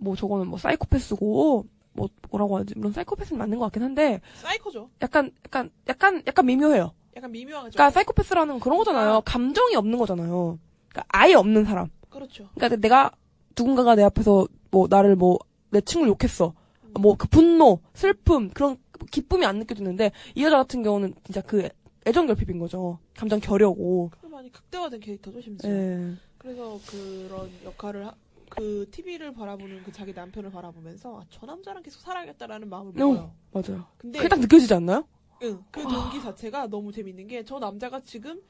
뭐 저거는 뭐 사이코패스고 뭐 뭐라고 하지 물론 사이코패스는 맞는 것 같긴 한데 사이코죠. 약간 약간 약간 약간 미묘해요. 약간 미묘하죠. 그러니까 사이코패스라는 건 그런 거잖아요. 감정이 없는 거잖아요. 그러니까 아예 없는 사람. 그렇죠. 그러니까 내가 누군가가 내 앞에서 뭐 나를 뭐 내 친구를 욕했어. 뭐그 분노, 슬픔 그런 기쁨이 안 느껴지는데 이 여자 같은 경우는 진짜 그 애정 결핍인 거죠. 감정 결여고. 그 많이 극대화된 캐릭터죠, 심지어. 예. 그래서 그런 역할을 하, 그 TV를 바라보는 그 자기 남편을 바라보면서 아, 저 남자랑 계속 살아야겠다라는 마음을 먹어요. 어, 맞아요. 근데 그게 딱 느껴지지 않나요? 응, 그 동기 자체가 너무 재밌는 게 저 남자가 지금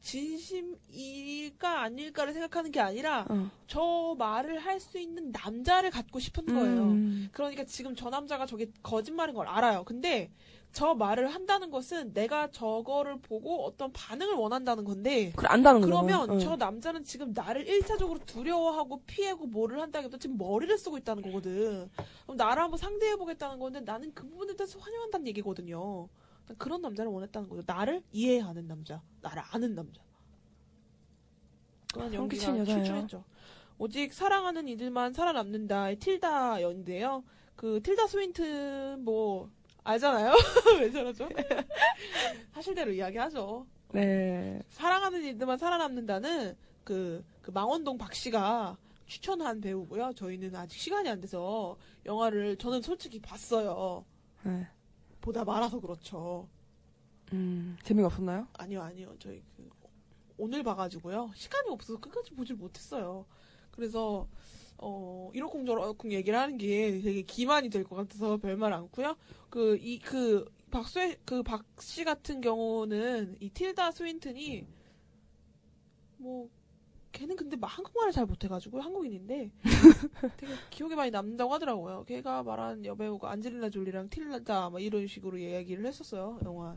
진심일까 아닐까를 생각하는 게 아니라 어. 저 말을 할 수 있는 남자를 갖고 싶은 거예요. 음. 그러니까 지금 저 남자가 저게 거짓말인 걸 알아요. 근데 저 말을 한다는 것은 내가 저거를 보고 어떤 반응을 원한다는 건데 그래 안다는. 그러면 어. 저 남자는 지금 나를 일차적으로 두려워하고 피하고 뭐를 한다기보다 지금 머리를 쓰고 있다는 거거든. 그럼 나를 한번 상대해 보겠다는 건데 나는 그 부분에 대해서 환영한다는 얘기거든요. 난 그런 남자를 원했다는 거죠. 나를 이해하는 남자, 나를 아는 남자. 그런 연기가. 출중했죠. 오직 사랑하는 이들만 살아남는다의 틸다였는데요. 그 틸다 스윈튼 뭐 알잖아요. 왜 저러죠? 사실대로 이야기하죠. 네. 사랑하는 이들만 살아남는다는 그, 그 망원동 박 씨가 추천한 배우고요. 저희는 아직 시간이 안 돼서 영화를 저는 솔직히 봤어요. 네. 보다 말아서 그렇죠. 음, 재미가 없었나요? 아니요, 아니요. 저희 그 오늘 봐가지고요. 시간이 없어서 끝까지 보질 못했어요. 그래서 어 이러쿵 저러쿵 얘기를 하는 게 되게 기만이 될 것 같아서 별말 않고요. 그 이 그 박수의 그 박 씨 같은 경우는 이 틸다 스윈튼이 뭐 걔는 근데 막 한국말을 잘 못해가지고 한국인인데 되게 기억에 많이 남는다고 하더라고요. 걔가 말한 여배우가 안젤리나 졸리랑 틸다 막 이런 식으로 얘기를 했었어요 영화.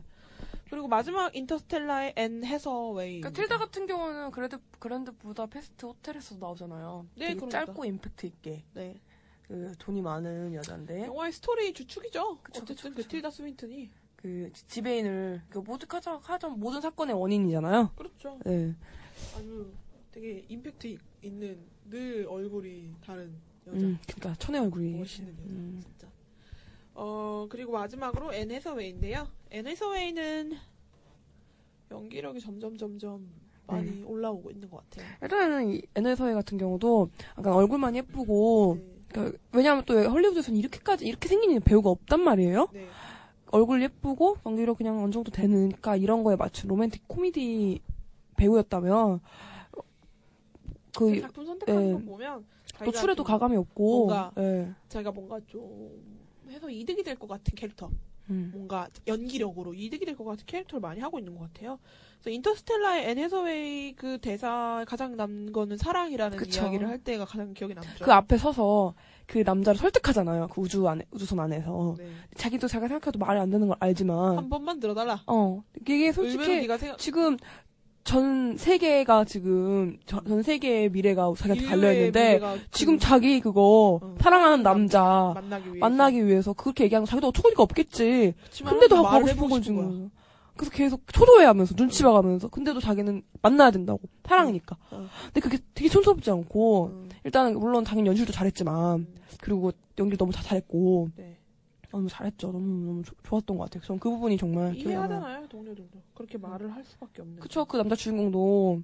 그리고 마지막 인터스텔라의 앤 해서웨이. 그러니까 틸다 같은 경우는 그래도 그랜드 부다페스트 호텔에서 나오잖아요. 네, 되게 그러니까. 짧고 임팩트 있게. 네. 그 돈이 많은 여잔데 영화의 스토리 주축이죠. 그쵸, 어쨌든 그쵸, 그 그쵸. 틸다 스윈튼이. 그 지- 지배인을 그 모두 가장 가장 모든 사건의 원인이잖아요. 그렇죠. 네. 아주 되게 임팩트 이- 있는 늘 얼굴이 다른 여자. 음, 그러니까 천의 얼굴이. 멋있는 여자. 음. 진짜. 어, 그리고 마지막으로 앤 해서웨이인데요. 앤 해서웨이는 연기력이 점점 점점 많이 올라오고 있는 것 같아요. 일단은 이 앤 해서웨이 같은 경우도 약간 얼굴만 예쁘고 그러니까 왜냐하면 또 헐리우드에서는 이렇게까지 이렇게 생긴 배우가 없단 말이에요. 네. 얼굴 예쁘고 연기력 그냥 어느 정도 되니까 이런 거에 맞춘 로맨틱 코미디 배우였다면 그 작품 선택하는 예. 거 보면 노출에도 좀 가감이 없고 뭔가 예. 자기가 뭔가 좀 해서 이득이 될 것 같은 캐릭터 음. 뭔가 연기력으로 이득이 될 것 같은 캐릭터를 많이 하고 있는 것 같아요. 그래서 인터스텔라의 앤 해서웨이 그 대사 가장 남는 거는 사랑이라는 그쵸. 이야기를 할 때가 가장 기억에 남죠. 그 앞에 서서 그 남자를 설득하잖아요. 그 우주 안에 우주선 안에서 네. 자기도 자기가 생각해도 말이 안 되는 걸 알지만 한 번만 들어달라. 어 이게 솔직히 생각 지금 전 세계가 지금 전, 전 세계의 미래가 자기한테 달려 있는데 지금 그 자기 그거 어, 사랑하는 남자 만나기 위해서 만나기 위해서 그렇게 얘기하면 자기도 어처구니가 없겠지. 근데도 하고 싶은 싶은 거야. 뭐. 그래서 계속 초조해하면서 눈치 봐가면서 근데도 자기는 만나야 된다고 사랑이니까. 어. 근데 그게 되게 촌스럽지 않고 음. 일단은 물론 당연히 연출도 잘했지만 음. 그리고 연기 너무 다 잘했고 네. 너무 잘했죠. 너무 너무 조- 좋았던 것 같아요. 전그 부분이 정말. 이해하잖아요 동료들도 그렇게 말을 할 수밖에 없는. 그쵸 그 남자 주인공도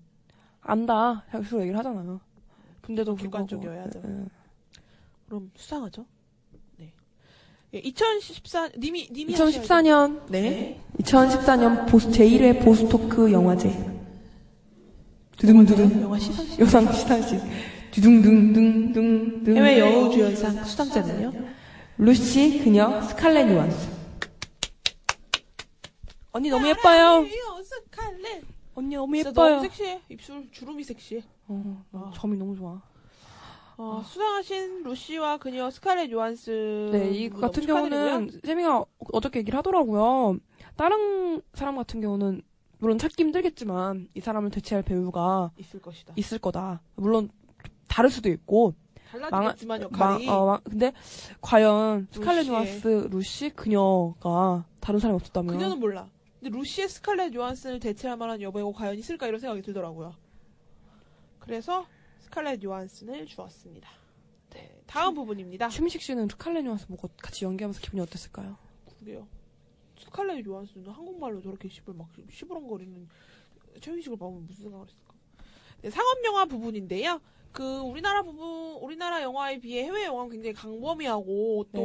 안다 자기로 얘기를 하잖아요. 근데도 객관적이어야죠. 예, 예. 그럼 수상하죠. 네. 예, 2014 님이 님이 2014년 네. 2014년 보스 제1회 보스토크 영화제. 두둥두둥. 영화 시상식 여상 시상식. 두둥둥둥둥둥. 해외 여우 주연상 수상자는요? 루시, 그녀, 스칼렛 요한스. 언니 너무 예뻐요. 스칼렛. 언니 너무 진짜 예뻐요. 너무 섹시해. 입술 주름이 섹시해. 어, 아. 점이 너무 좋아. 어, 수상하신 루시와 그녀 스칼렛 요한스. 네, 이 같은 축하드리고요. 경우는 세미가 어저께 얘기를 하더라고요. 다른 사람 같은 경우는 물론 찾기 힘들겠지만 이 사람을 대체할 배우가 있을 것이다. 있을 거다. 물론 다를 수도 있고 달라지겠지만 망- 역할이 어, 망- 근데 과연 스칼렛 요한슨 루시 그녀가 다른 사람이 없었다면 그녀는 몰라. 근데 루시의 스칼렛 요한슨을 대체할 만한 여배우가 과연 있을까 이런 생각이 들더라고요. 그래서 스칼렛 요한슨을 주었습니다. 네, 다음 부분입니다. 최민식 씨는 스칼렛 요한슨 보고 같이 연기하면서 기분이 어땠을까요? 그게요. 스칼렛 요한슨은 한국말로 저렇게 씹을 막 시부렁거리는 최민식을 보면 무슨 생각을 했을까? 네, 상업 영화 부분인데요. 그 우리나라 부분 우리나라 영화에 비해 해외 영화는 굉장히 광범위하고 또.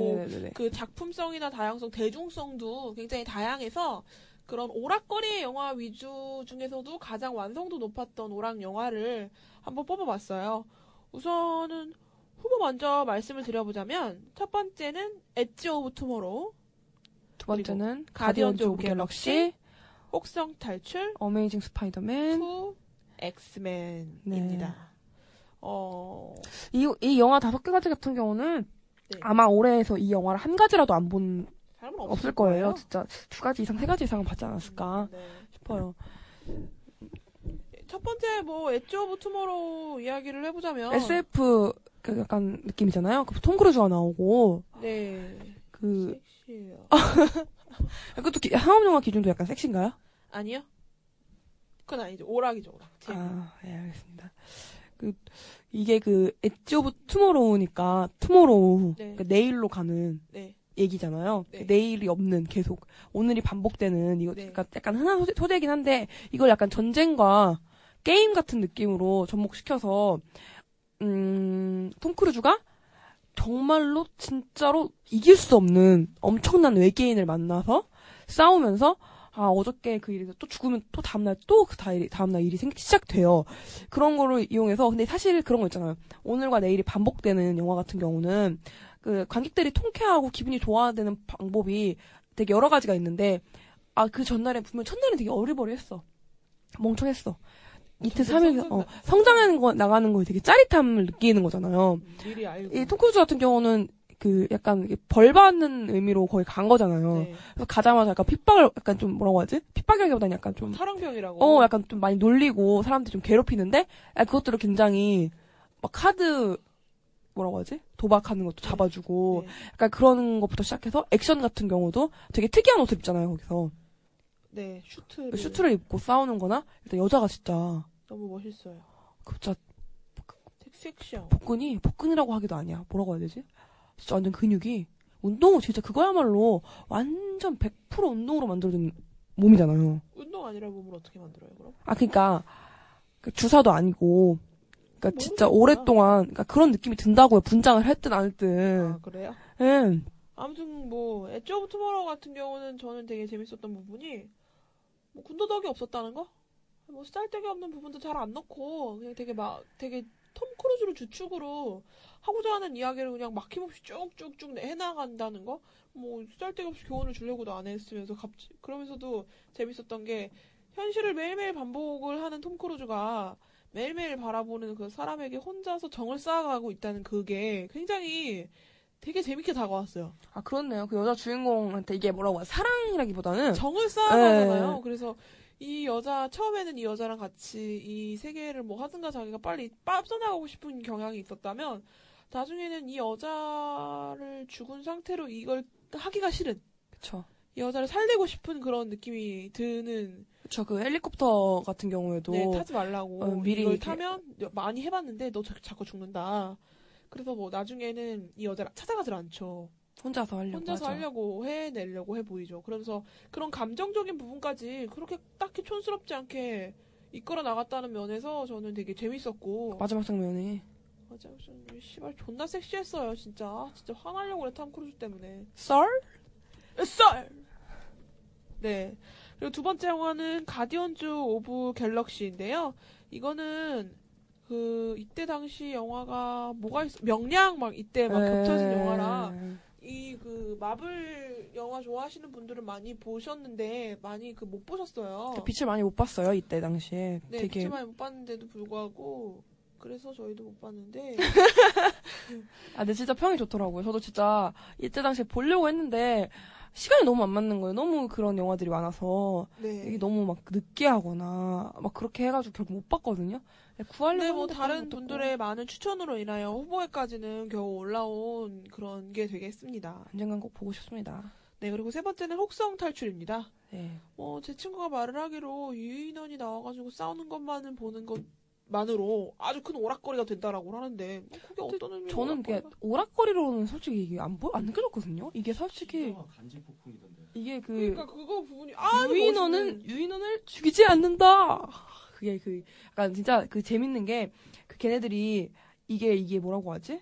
그 작품성이나 다양성, 대중성도 굉장히 다양해서 그런 오락거리의 영화 위주 중에서도 가장 완성도 높았던 오락 영화를 한번 뽑아봤어요. 우선은 후보 먼저 말씀을 드려보자면 첫 번째는 엣지 오브 투모로우, 두 번째는 가디언즈 오브 갤럭시, 혹성 탈출, 어메이징 스파이더맨. 투 엑스맨입니다. 어, 이, 이 영화 다섯 개 가지 같은 경우는 네. 아마 올해에서 이 영화를 한 가지라도 안 본 없을 거예요. 진짜 두 가지 이상, 세 가지 이상은 봤지 않았을까 네. 싶어요. 첫 번째 뭐 엣지 오브 투모로우 이야기를 해보자면 SF 그 약간 느낌이잖아요. 그 톰 크루즈가 나오고 네 그 섹시해요. 그것도 기- 상업 영화 기준도 약간 섹시인가요? 아니요? 그건 아니죠. 오락이죠, 오락. 아, 예, 알겠습니다. 그, 이게 그, 엣지 오브 투모로우니까, 투모로우, 네. 그러니까 내일로 가는 네. 얘기잖아요. 네. 내일이 없는, 계속, 오늘이 반복되는, 이거 네. 약간, 약간 흔한 소재, 소재긴 한데, 이걸 약간 전쟁과 게임 같은 느낌으로 접목시켜서, 음, 톰 크루즈가 정말로 진짜로 이길 수 없는 엄청난 외계인을 만나서 싸우면서 아 어저께 그 일이 또 죽으면 또 다음날 또 그 다음날 일이 생 시작돼요. 그런 거를 이용해서 근데 사실 그런 거 있잖아요. 오늘과 내일이 반복되는 영화 같은 경우는 그 관객들이 통쾌하고 기분이 좋아되는 방법이 되게 여러 가지가 있는데 아 그 전날에 분명 첫날은 되게 어리버리했어. 멍청했어. 이틀 점점 3일 성장- 어, 성장하는 거 나가는 거에 되게 짜릿함을 느끼는 거잖아요. 알고. 이 톰크루즈 같은 경우는 그 약간 벌 받는 의미로 거의 간 거잖아요. 네. 그래서 가자마자 약간 핍박을 약간 좀 뭐라고 하지? 핍박이라기보다는 약간 좀 사랑병이라고. 어, 약간 좀 많이 놀리고 사람들 좀 괴롭히는데 아, 그것들을 굉장히 막 카드 뭐라고 하지? 도박하는 것도 잡아주고 네. 약간 그런 것부터 시작해서 액션 같은 경우도 되게 특이한 옷을 입잖아요 거기서 네, 슈트를. 슈트를 입고 싸우는거나 일단 여자가 진짜 너무 멋있어요. 그 진짜 섹- 섹시하고. 복근이 복근이라고 하기도 아니야 뭐라고 해야 되지? 진짜 완전 근육이 운동은 진짜 그거야말로 완전 100% 운동으로 만들어진 몸이잖아요. 운동 아니라 몸을 어떻게 만들어요, 그럼? 아, 그니까, 그 주사도 아니고, 그니까 뭔 진짜? 오랫동안, 그니까 그런 느낌이 든다고요. 분장을 했든 안 했든. 아, 그래요? 예. 아무튼 뭐 엣지 오브 투모로우 같은 경우는 저는 되게 재밌었던 부분이 뭐 군더더기 없었다는 거? 뭐 쌀데기 없는 부분도 잘 안 넣고 그냥 되게 막 되게 톰 크루즈를 주축으로 하고자 하는 이야기를 그냥 막힘없이 쭉쭉쭉 해나간다는 거? 뭐 쌀데기 없이 교훈을 주려고도 안 했으면서 갑자기 그러면서도 재밌었던 게 현실을 매일매일 반복을 하는 톰 크루즈가 매일매일 바라보는 그 사람에게 혼자서 정을 쌓아가고 있다는 그게 굉장히 되게 재밌게 다가왔어요. 아, 그렇네요. 그 여자 주인공한테 이게 뭐라고? 사랑이라기보다는. 정을 쌓아가잖아요. 예. 그래서 이 여자 처음에는 이 여자랑 같이 이 세계를 뭐 하든가 자기가 빨리 빠져나가고 싶은 경향이 있었다면 나중에는 이 여자를 죽은 상태로 이걸 하기가 싫은 그쵸. 이 여자를 살리고 싶은 그런 느낌이 드는 그쵸. 그 헬리콥터 같은 경우에도. 네, 타지 말라고 어, 미리 이걸 타면 많이 해봤는데 너 자, 자꾸 죽는다. 그래서 뭐 나중에는 이 여자를 찾아가질 않죠. 혼자서 하려고. 혼자서 하죠. 하려고 해내려고 해 보이죠. 그래서 그런 감정적인 부분까지 그렇게 딱히 촌스럽지 않게 이끌어 나갔다는 면에서 저는 되게 재밌었고 마지막 장면이. 맞아, 좀 씨발 존나 섹시했어요, 진짜. 아, 진짜 화나려고 그래 탐 크루즈 때문에. 썰? 썰. 네. 그리고 두 번째 영화는 가디언즈 오브 갤럭시인데요. 이거는 그 이때 당시 영화가 뭐가 있어 명량 막 이때 막 겹쳐진 에. 영화라 이 그 마블 영화 좋아하시는 분들은 많이 보셨는데 많이 그 못 보셨어요. 그 빛을 많이 못 봤어요, 이때 당시에. 네, 되게. 빛을 많이 못 봤는데도 불구하고 그래서 저희도 못 봤는데 아, 근데 진짜 평이 좋더라고요. 저도 진짜 이때 당시에 보려고 했는데 시간이 너무 안 맞는 거예요. 너무 그런 영화들이 많아서 네. 이게 너무 막 느끼하거나 막 그렇게 해가지고 결국 못 봤거든요. 네, 구하려고 근데 뭐 다른. 분들의 많은 추천으로 인하여 후보에까지는 겨우 올라온 그런 게 되겠습니다. 언젠간 꼭 보고 싶습니다. 네, 그리고 세 번째는 혹성 탈출입니다. 네. 뭐, 제 친구가 말을 하기로 유인원이 나와가지고 싸우는 것만은 보는 것 만으로 아주 큰 오락거리가 된다라고 하는데, 뭐 그게 어떤 의미로 저는 이게 오락거리로는 솔직히 이게 안, 보, 안 느껴졌거든요. 이게 솔직히 간지 폭풍이던데. 이게 그 그러니까 그거 부분이 아 유인원은 유인원을 죽이지 않는다. 그게 그 약간 진짜 그 재밌는 게 그 걔네들이 이게 이게 뭐라고 하지?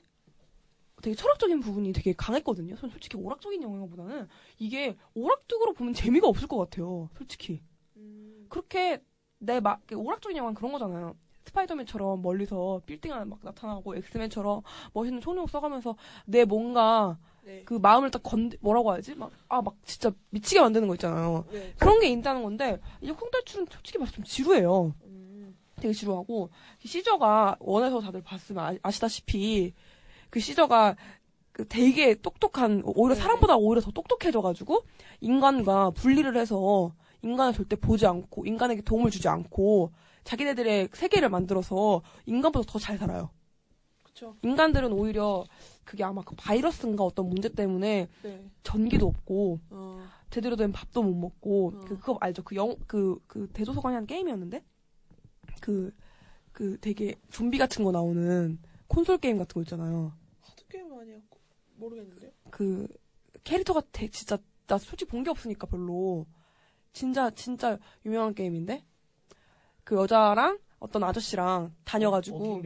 되게 철학적인 부분이 되게 강했거든요. 저는 솔직히 오락적인 영화보다는 이게 오락적으로 보면 재미가 없을 것 같아요. 솔직히 음, 그렇게 내 막 오락적인 영화는 그런 거잖아요. 스파이더맨처럼 멀리서 빌딩 안에 막 나타나고 엑스맨처럼 멋있는 초능력 써가면서 내 뭔가 네. 그 마음을 딱 건 뭐라고 하지? 막 아 막 진짜 미치게 만드는 거 있잖아요. 네. 그런 게 있다는 건데 이 홍탈출은 솔직히 말해서 좀 지루해요. 음, 되게 지루하고 시저가 원에서 다들 봤으면 아, 시다시피그 시저가 그 되게 똑똑한 오히려 네. 사람보다 오히려 더 똑똑해져가지고 인간과 분리를 해서 인간을 절대 보지 않고 인간에게 도움을 주지 않고 자기네들의 세계를 만들어서 인간보다 더 잘 살아요. 그쵸. 인간들은 오히려 그게 아마 그 바이러스인가 어떤 문제 때문에 네. 전기도 없고 어, 제대로 된 밥도 못 먹고 어. 그 그거 알죠? 그 영그 그 대도서관이 한 게임이었는데 그 그 되게 좀비 같은 거 나오는 콘솔 게임 같은 거 있잖아요. hard 게임 아니야? 모르겠는데. 그 캐릭터가 되, 진짜 나 솔직히 본 게 없으니까 별로 진짜 진짜 유명한 게임인데 그 여자랑 어떤 아저씨랑 다녀가지고.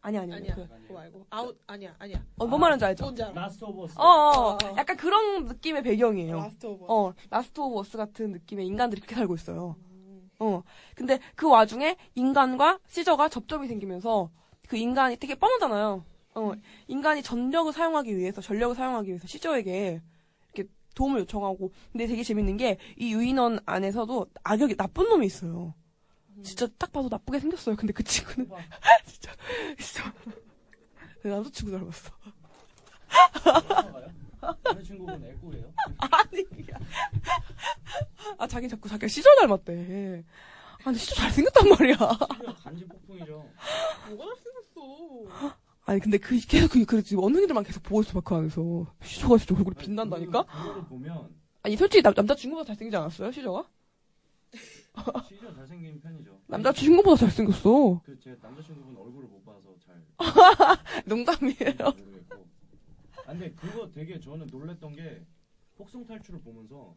아니 아니 아니 아니야. 그, 그거 말고 아웃 아니야 아니야. 어, 뭔 말인지 알죠? 뭔지 알아. 라스트 오브 어스. 어, 어, 어, 어. 약간 그런 느낌의 배경이에요. 라스트 오브. 어, 라스트 오브 어스 같은 느낌의 인간들이 그렇게 살고 있어요. 음, 어. 근데 그 와중에 인간과 시저가 접점이 생기면서 그 인간이 되게 뻔하잖아요. 어. 인간이 전력을 사용하기 위해서, 전력을 사용하기 위해서 시저에게 이렇게 도움을 요청하고. 근데 되게 재밌는 게 이 유인원 안에서도 악역이 나쁜 놈이 있어요. 진짜 딱 봐도 나쁘게 생겼어요. 근데 그 친구는 진짜 진짜 내 남자친구 닮았어. 남자친구분 애꾸예요? 아니 그게 아 자기 자꾸 자기가 시저 닮았대. 아 근데 시저 잘생겼단 말이야. 간지 폭풍이죠. 뭐가 잘생겼어. 아니 근데 그 계속 그 그랬지 언능이들만 계속 보고 있어 그 안에서 시저가 진짜 얼굴이 빛난다니까. 그거를 보면 아니 솔직히 남, 남자친구보다 잘생기지 않았어요 시저가? 시리얼 잘생긴 편이죠. 남자친구보다 잘생겼어. 그 제 남자친구분 얼굴을 못 봐서 잘 농담이에요. 아, 근데 그거 되게 저는 놀랬던 게 폭풍 탈출을 보면서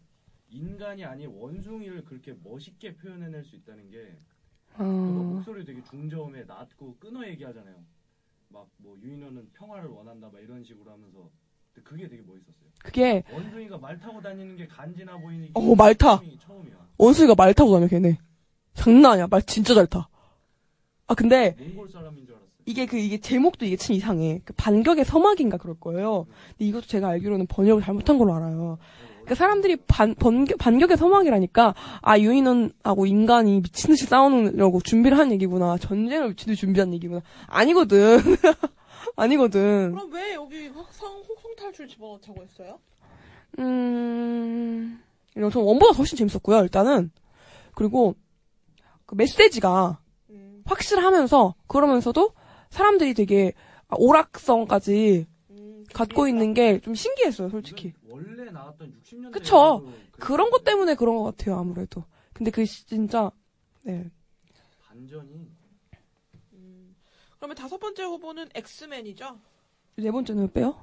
인간이 아닌 원숭이를 그렇게 멋있게 표현해낼 수 있다는 게 어, 목소리 되게 중저음에 낮고 끊어 얘기하잖아요. 막 뭐 유인원은 평화를 원한다 막 이런 식으로 하면서 근데 그게 되게 멋있었어요. 그게 원숭이가 말 타고 다니는 게 간지나 보이는 게 어, 말 타. 처음이- 처음이야. 원숭이가 말 타고 다녀 걔네. 장난 아니야. 말 진짜 잘 타. 아 근데 몽골 사람인 줄. 이게 그 이게 제목도 이게 참 이상해. 그 반격의 서막인가 그럴 거예요. 근데 이것도 제가 알기로는 번역을 잘못한 걸로 알아요. 그러니까 사람들이 반 번격, 반격의 서막이라니까 아 유인원하고 인간이 미친 듯이 싸우려고 준비를 한 얘기구나. 전쟁을 미친 듯이 준비한 얘기구나. 아니거든. 아니거든. 그럼 왜 여기 확성 혹성 탈출 집어넣자고 했어요? 음, 전 원보다 훨씬 재밌었고요, 일단은. 그리고, 그 메시지가 음, 확실하면서, 그러면서도 사람들이 되게 아, 오락성까지 음, 갖고 있는 게 좀 신기했어요, 솔직히. 원래 나왔던 60년대 그쵸. 그런 것 때문에 그런 것 같아요, 아무래도. 근데 그 시- 진짜, 네. 반전이 음. 그러면 다섯 번째 후보는 엑스맨이죠. 네 번째는 빼요?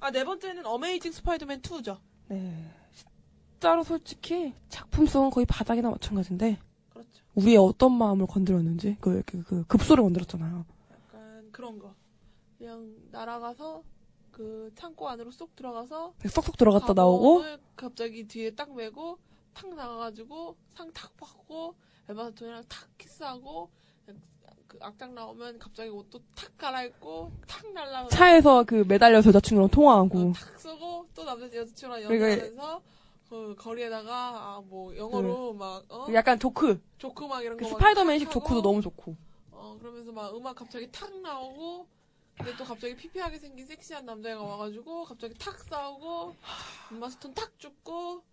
아, 네 번째는 어메이징 스파이더맨 2죠. 네. 진짜로 솔직히 작품성은 거의 바닥이나 마찬가지인데, 그렇죠. 우리의 어떤 마음을 건드렸는지, 그, 그, 그 급소를 건드렸잖아요. 그런 거. 그냥 날아가서 그 창고 안으로 쏙 들어가서 쏙쏙 들어갔다 나오고, 갑자기 뒤에 딱 메고 탁 나가가지고 상 탁 받고 엠마 스톤이랑 탁 키스하고 그 악당 나오면 갑자기 옷도 탁 갈아입고 탁 날라가 차에서 그 매달려서 여자친구랑 통화하고, 탁 쓰고 또 남자 여자친구랑 그러니까 연애하면서 그 거리에다가 아 뭐 영어로 막 어? 그 약간 조크, 조크 막 이런 그 거 스파이더맨식 막 조크도 너무 좋고. 어 그러면서 막 음악 갑자기 탁 나오고 근데 또 갑자기 피피하게 생긴 섹시한 남자가 와가지고 갑자기 탁 싸우고 엄마 스톤 탁 죽고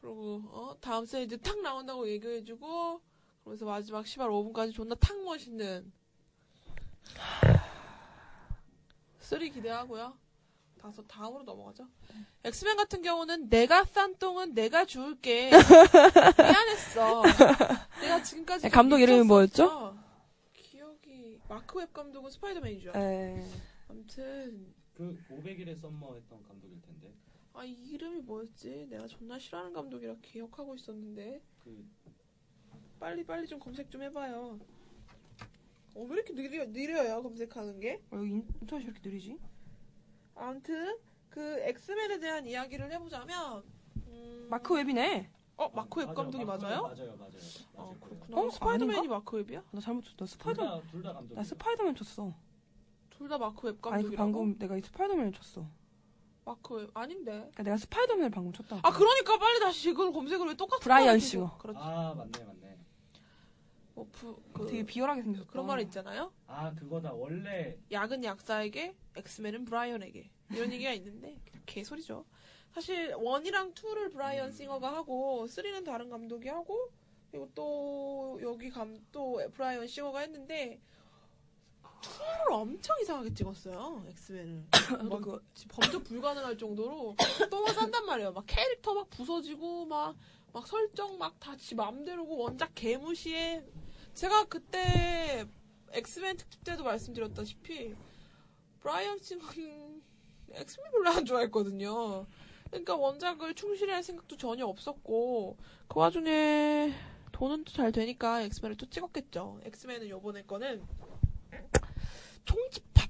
그리고 어 다음 세이즈 탁 나온다고 얘기해주고 그러면서 마지막 10월 5분까지 존나 탁 멋있는 쓰리 기대하고요. 다섯 다음으로 넘어가죠. 엑스맨 같은 경우는 내가 싼 똥은 내가 줄게. 미안했어. 내가 지금까지 네, 감독 이름이. 뭐였죠? 마크 웹 감독은 스파이더맨이죠. 에... 아무튼 그 500일의 썸머 했던 감독일 텐데 아이 이름이 뭐였지? 내가 존나 싫어하는 감독이라 기억하고 있었는데 그 빨리 빨리 좀 검색 좀 해봐요. 어, 왜 이렇게 느려, 느려요 검색하는 게? 어, 여기 인터넷이 이렇게 느리지? 아무튼 그 엑스맨에 대한 이야기를 해보자면 음... 마크 웹이네. 어 마크 웹 감독이 맞아요? 웹 맞아요 맞아요 아. 그렇구나. 어? 스파이더맨이 아닌가? 마크 웹이야? 나 잘못 쳤다. 스파이더, 둘다 감독 나 스파이더맨 쳤어. 둘 다 마크 웹 아니, 그 감독이라고? 방금 내가 이 스파이더맨을 쳤어. 마크 웹 아닌데. 그러니까 내가 스파이더맨을 방금 쳤다. 아 그러니까 빨리 다시 이걸 검색을 왜 똑같은 브라이언 싱어. 그렇지. 아 맞네 맞네 뭐 부, 그, 되게 비열하게 생겼어. 그런 말 있잖아요. 아 그거다 원래 약은 약사에게, 엑스맨은 브라이언에게 이런 얘기가 있는데 개소리죠. 사실 one이랑 two를 브라이언 싱어가 하고 three는 다른 감독이 하고 그리고 또 여기 감 또 브라이언 싱어가 했는데 two를 엄청 이상하게 찍었어요 엑스맨을. 막 그- 범접 불가능할 정도로 똥을 싼단 말이에요. 막 캐릭터 막 부서지고 막 막 설정 막 다 지 맘대로고 원작 개무시해. 제가 그때 엑스맨 특집 때도 말씀드렸다시피 브라이언 싱어는 엑스맨 별로 안 좋아했거든요. 그러니까 원작을 충실히 할 생각도 전혀 없었고 그 와중에 돈은 또 잘 되니까 엑스맨을 또 찍었겠죠. 엑스맨은 요번에 거는 총집합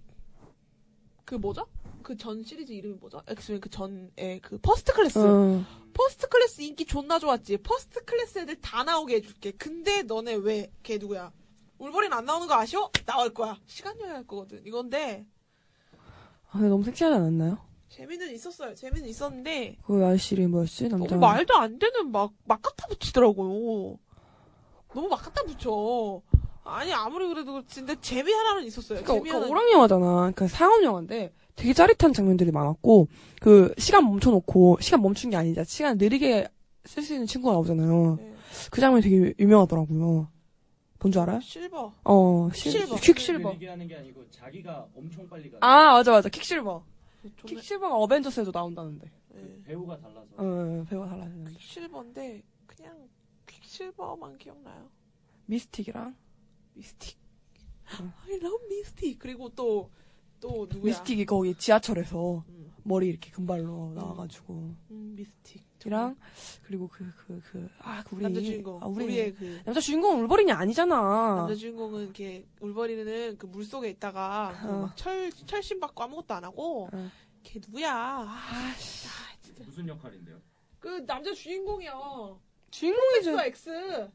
그 뭐죠? 그 전 시리즈 이름이 뭐죠? 엑스맨 그 전에 그 퍼스트 클래스 어. 퍼스트 클래스 인기 존나 좋았지. 퍼스트 클래스 애들 다 나오게 해줄게. 근데 너네 왜 걔 누구야? 울버린 안 나오는 거 아쉬워? 나올 거야. 시간 여행할 거거든. 이건데 아, 근데 너무 섹시하지 않았나요? 재미는 있었어요. 재미는 있었는데 그 아저씨 이름이 뭐였지? 남자. 너무 말도 안 되는 막 막 갖다 붙이더라고요. 너무 막 갖다 붙여. 아니 아무리 그래도 그렇지. 근데 재미 하나는 있었어요. 그러니까, 재미 그러니까 하나. 오락 영화잖아. 그러니까 상업 영화인데 되게 짜릿한 장면들이 많았고 그 시간 멈춰놓고 시간 멈춘 게 아니라 시간 느리게 쓸 수 있는 친구가 나오잖아요. 네. 그 장면이 되게 유명하더라고요. 뭔줄 알아요? 실버. 어, 퀵실버. 퀵- 퀵실버. 얘기하는 게 아니고 자기가 엄청 빨리 가 아 맞아 맞아 퀵실버. 퀵실버가 어벤져스에도 나온다는데. 네. 배우가 달라서 어 배우가 달라지는데. 퀵실버인데 그냥 퀵실버만 기억나요. 미스틱이랑 미스틱. 응. I love 미스틱. 그리고 또 또 누구야? 미스틱이 거기 지하철에서 음. 머리 이렇게 금발로 나와가지고 음, 미스틱. 이랑 그리고 그 그 그아 그 우리 남자 주인공. 아, 우리 우리 의 그 남자 주인공은 울버린이 아니잖아. 남자 주인공은 이렇게 울버리는 그물 속에 있다가 그 어. 막철 철심 받고 아무것도 안 하고 어. 걔 누구야? 아, 진짜. 무슨 역할인데요? 그 남자 주인공이야. 주인공이죠. X.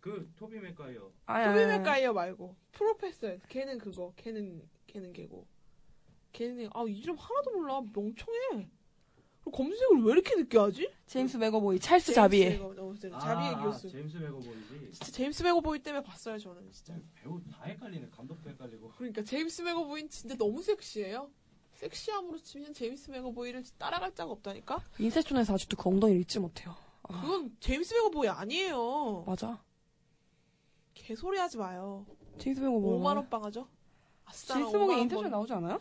그 토비 맥가이어. 아니, 토비. 맥가이어 말고 professor. 걔는 그거. 걔는 걔는 걔고. 걔는 아 이름 하나도 몰라. 멍청해. 검색을 왜 이렇게 늦게 하지? 제임스 맥어보이 찰스 제임스 자비에 어, 네, 자비에 아, 교수. 제임스 맥어보이지. 진짜 제임스 맥어보이 때문에 봤어요 저는 진짜. 배우 다 헷갈리네. 감독도 헷갈리고. 그러니까 제임스 맥어보이는 진짜 너무 섹시해요. 섹시함으로 치면 제임스 맥어보이를 따라갈 자가 없다니까. 인셉션에서 아직도 그 엉덩이를 잊지 못해요. 아, 그건 제임스 맥어보이 아니에요. 맞아. 개소리 하지 마요. 제임스 맥어보이. 5만 원 빵하죠? 제임스 5만 맥어보이 원 인셉션 벌- 나오지 않아요?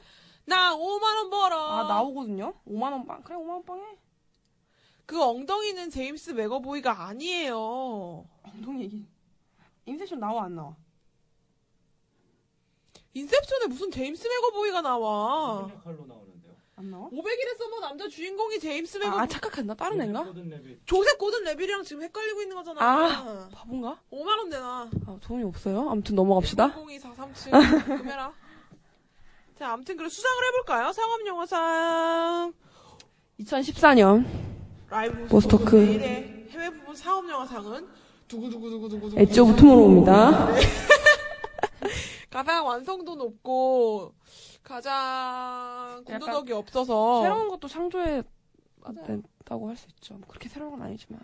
나 5만 원 벌어. 아 나오거든요. 5만 원 빵. 그래 5만 원 빵 해. 그 엉덩이는 제임스 맥어보이가 아니에요. 엉덩이 얘기. 인셉션 나와 안 나와? 인셉션에 무슨 제임스 맥어보이가 나와. 무슨 역할로 나오는데요? 안 나와? 500일의 썸머 남자 주인공이 제임스 맥어보이. 아 착각했나? 다른 애인가? 조셉 고든 레빗이랑 지금 헷갈리고 있는 거잖아. 아. 바본가? 5만 원 내놔. 아 돈이 없어요. 아무튼 넘어갑시다. 002-437 금해라. 자, 아무튼 그래 수상을 해볼까요? 상업 영화상 2014년 라이브 보스토크. 해외 부분 상업 영화상은 두구두구두구두구 엣지 오브 투모로우입니다. 가장 완성도 높고 가장 군더더기 없어서 새로운 것도 창조해 냈다고 할 수 있죠. 뭐 그렇게 새로운 건 아니지만.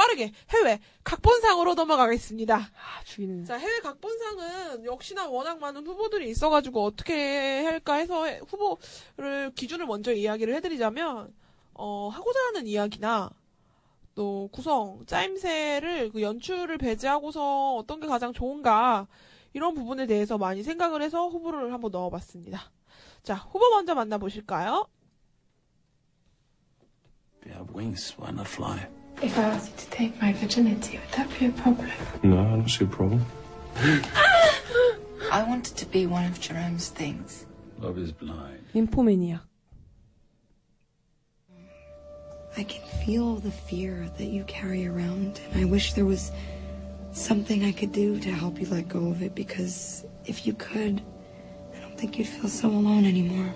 빠르게 해외 각본상으로 넘어가겠습니다. 아 죽이는. 자, 해외 각본상은 역시나 워낙 많은 후보들이 있어가지고 어떻게 할까 해서 해- 후보를 기준을 먼저 이야기를 해드리자면 어, 하고자 하는 이야기나 또 구성, 짜임새를 그 연출을 배제하고서 어떤 게 가장 좋은가 이런 부분에 대해서 많이 생각을 해서 후보를 한번 넣어봤습니다. 자, 후보 먼저 만나보실까요? Have wings, why not fly? If I asked you to take my virginity, would that be a problem? No, I don't see a problem. I wanted to be one of Jerome's things. Love is blind. Min. I can feel the fear that you carry around, and I wish there was something I could do to help you let go of it because if you could, I don't think you'd feel so alone anymore.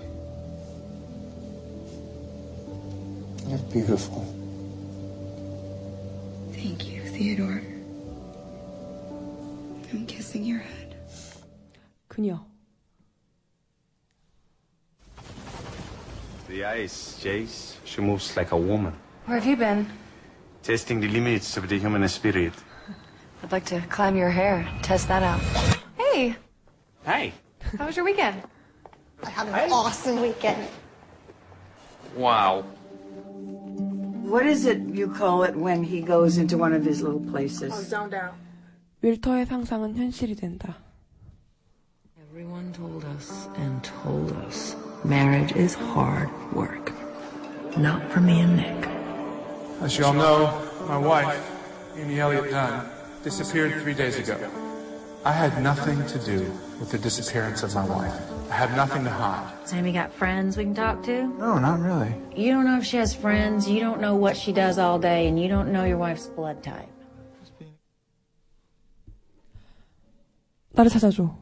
You're beautiful. Thank you, Theodore. I'm kissing your head. 그녀. The ice, Jace. She moves like a woman, Where have you been? testing the limits of the human spirit. I'd like to climb your hair, test that out. Hey, Hey. how was your weekend? I had an awesome weekend. Wow. What is it you call it when he goes into one of his little places? zoned out. 윌터의 상상은 현실이 된다. Everyone told us and told us marriage is hard work. Not for me and Nick. As you all know, my wife, Amy Elliott Dunn, disappeared three days ago. I had nothing to do with the disappearance of my wife. I had nothing to hide. Sammy got friends we can talk to? No, not really. You don't know if she has friends, you don't know what she does all day, and you don't know your wife's blood type. 나를 찾아줘.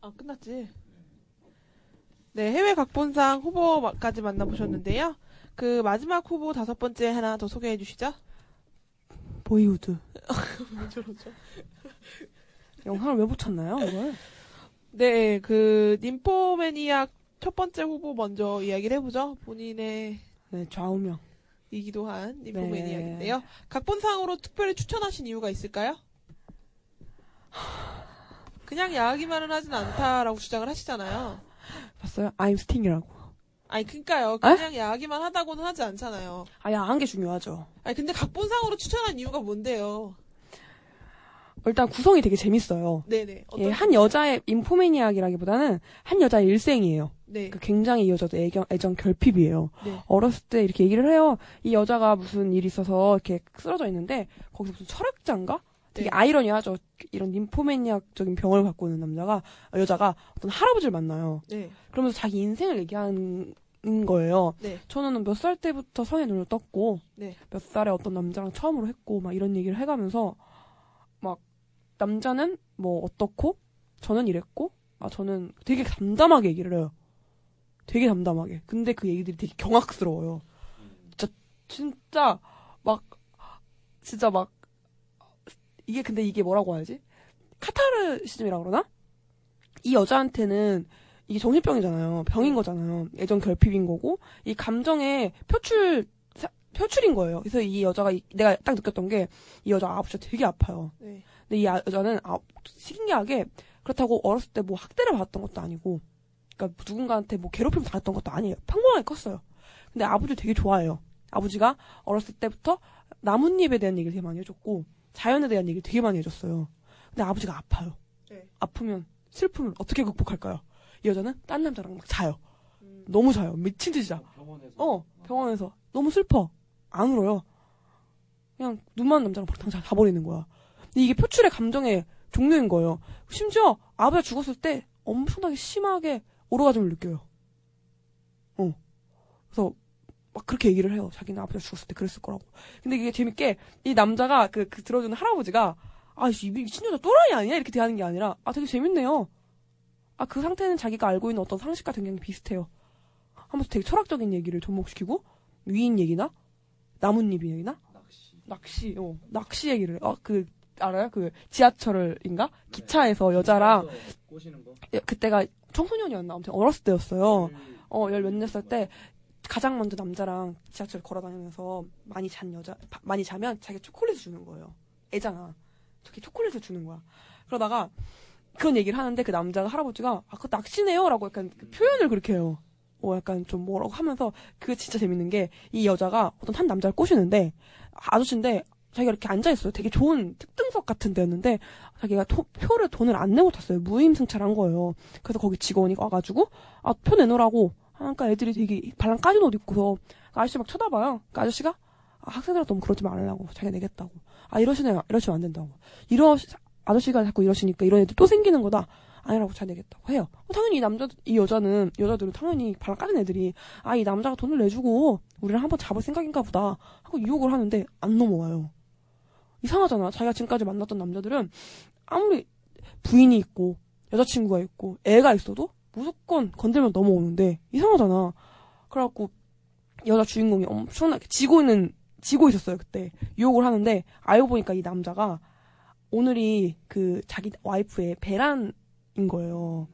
아, 끝났지. 네, 해외 각본상 후보까지 만나보셨는데요. 그 마지막 후보 다섯 번째 하나 더 소개해 주시죠. 보이우드. 왜 저러죠? 영상을 왜 붙였나요, 이걸? 네, 그 님포매니악 첫 번째 후보 먼저 이야기를 해보죠. 본인의 네, 좌우명. 이기도 한 네. 님포매니악인데요. 각본상으로 특별히 추천하신 이유가 있을까요? 그냥 야하기만은 하진 않다라고 주장을 하시잖아요. 봤어요? I'm Sting이라고. 아니 그니까요. 그냥 야하기만 하다고는 하지 않잖아요. 아, 야한 게 중요하죠. 아니 근데 각본상으로 추천한 이유가 뭔데요? 일단 구성이 되게 재밌어요. 네네. 예, 한 여자의 인포매니악이라기보다는 한 여자의 일생이에요. 네. 그 굉장히 이 여자도 애정, 애정 결핍이에요. 네. 어렸을 때 이렇게 얘기를 해요. 이 여자가 무슨 일이 있어서 이렇게 쓰러져 있는데 거기서 무슨 철학자인가? 되게 네. 아이러니하죠. 이런 림포매니악적인 병을 갖고 있는 남자가 여자가 어떤 할아버지를 만나요. 네. 그러면서 자기 인생을 얘기하는 거예요. 네. 저는 몇 살 때부터 성에 눈을 떴고 네. 몇 살에 어떤 남자랑 처음으로 했고 막 이런 얘기를 해가면서 막 남자는 뭐 어떻고 저는 이랬고 아 저는 되게 담담하게 얘기를 해요. 되게 담담하게. 근데 그 얘기들이 되게 경악스러워요. 진짜 진짜 막 진짜 막 이게 근데 이게 뭐라고 하지? 카타르시즘이라 그러나? 이 여자한테는 이게 정신병이잖아요. 병인 거잖아요. 애정 결핍인 거고 이 감정의 표출 사- 표출인 거예요. 그래서 이 여자가 이- 내가 딱 느꼈던 게 이 여자 아버지가 되게 아파요. 네. 근데 이 아- 여자는 아, 신기하게 그렇다고 어렸을 때 뭐 학대를 받았던 것도 아니고 그러니까 누군가한테 뭐 괴롭힘을 당했던 것도 아니에요. 평범하게 컸어요. 근데 아버지를 되게 좋아해요. 아버지가 어렸을 때부터 나뭇잎에 대한 얘기를 되게 많이 해줬고 자연에 대한 얘기를 되게 많이 해줬어요. 근데 아버지가 아파요. 네. 아프면 슬픔을 어떻게 극복할까요? 이 여자는 딴 남자랑 막 자요. 너무 자요. 미친 듯이 자. 어, 병원에서. 너무 슬퍼. 안 울어요. 그냥 눈 많은 남자랑 막 당장 자버리는 거야. 근데 이게 표출의 감정의 종류인 거예요. 심지어 아버지가 죽었을 때 엄청나게 심하게 오르가즘을 느껴요. 어. 그래서 막 그렇게 얘기를 해요. 자기는 아버지가 죽었을 때 그랬을 거라고. 근데 이게 재밌게 이 남자가 그, 그 들어주는 할아버지가 아, 이 미친 여자 또라이 아니야? 이렇게 대하는 게 아니라 아, 되게 재밌네요. 아, 그 상태는 자기가 알고 있는 어떤 상식과 굉장히 비슷해요. 하면서 되게 철학적인 얘기를 접목시키고 위인 얘기나 나뭇잎 얘기나 낚시, 어, 낚시 얘기를 어, 그 알아요? 그 지하철인가 기차에서 여자랑 꼬시는 거. 예, 그때가 청소년이었나 아무튼 어렸을 때였어요. 어, 열몇년살때 가장 먼저 남자랑 지하철 걸어 다니면서 많이 잔 여자 바- 많이 자면 자기가 초콜릿을 주는 거예요. 애잖아. 저기 초콜릿을 주는 거야. 그러다가 그런 얘기를 하는데 그 남자가 할아버지가 아, 그거 낚시네요라고 약간 그 표현을 그렇게 해요. 어, 약간 좀 뭐라고 하면서 그게 진짜 재밌는 게 이 여자가 어떤 한 남자를 꼬시는데 아저씨인데 자기가 이렇게 앉아 있어요. 되게 좋은 특등석 같은 데였는데 자기가 토- 표를 돈을 안 내고 탔어요. 무임승차를 한 거예요. 그래서 거기 직원이 와가지고 아 표 내놓으라고 하니까 애들이 되게 발랑 까진 옷 입고서 아저씨 막 쳐다봐요. 그 아저씨가 아, 학생들한테 너무 그러지 말라고 자기가 내겠다고 아 이러시네 이러시면 안 된다고 이러 아저씨가 자꾸 이러시니까 이런 애들 또 생기는 거다 아니라고 잘 내겠다고 해요. 어, 당연히 이 남자 이 여자는 여자들은 당연히 발랑 까진 애들이 아 이 남자가 돈을 내주고 우리를 한번 잡을 생각인가 보다 하고 유혹을 하는데 안 넘어와요. 이상하잖아. 자기가 지금까지 만났던 남자들은 아무리 부인이 있고 여자친구가 있고 애가 있어도 무조건 건들면 넘어오는데 이상하잖아. 그래갖고 여자 주인공이 엄청나게 지고 있는 지고 있었어요 그때 유혹을 하는데 알고 보니까 이 남자가 오늘이 그 자기 와이프의 배란인 거예요.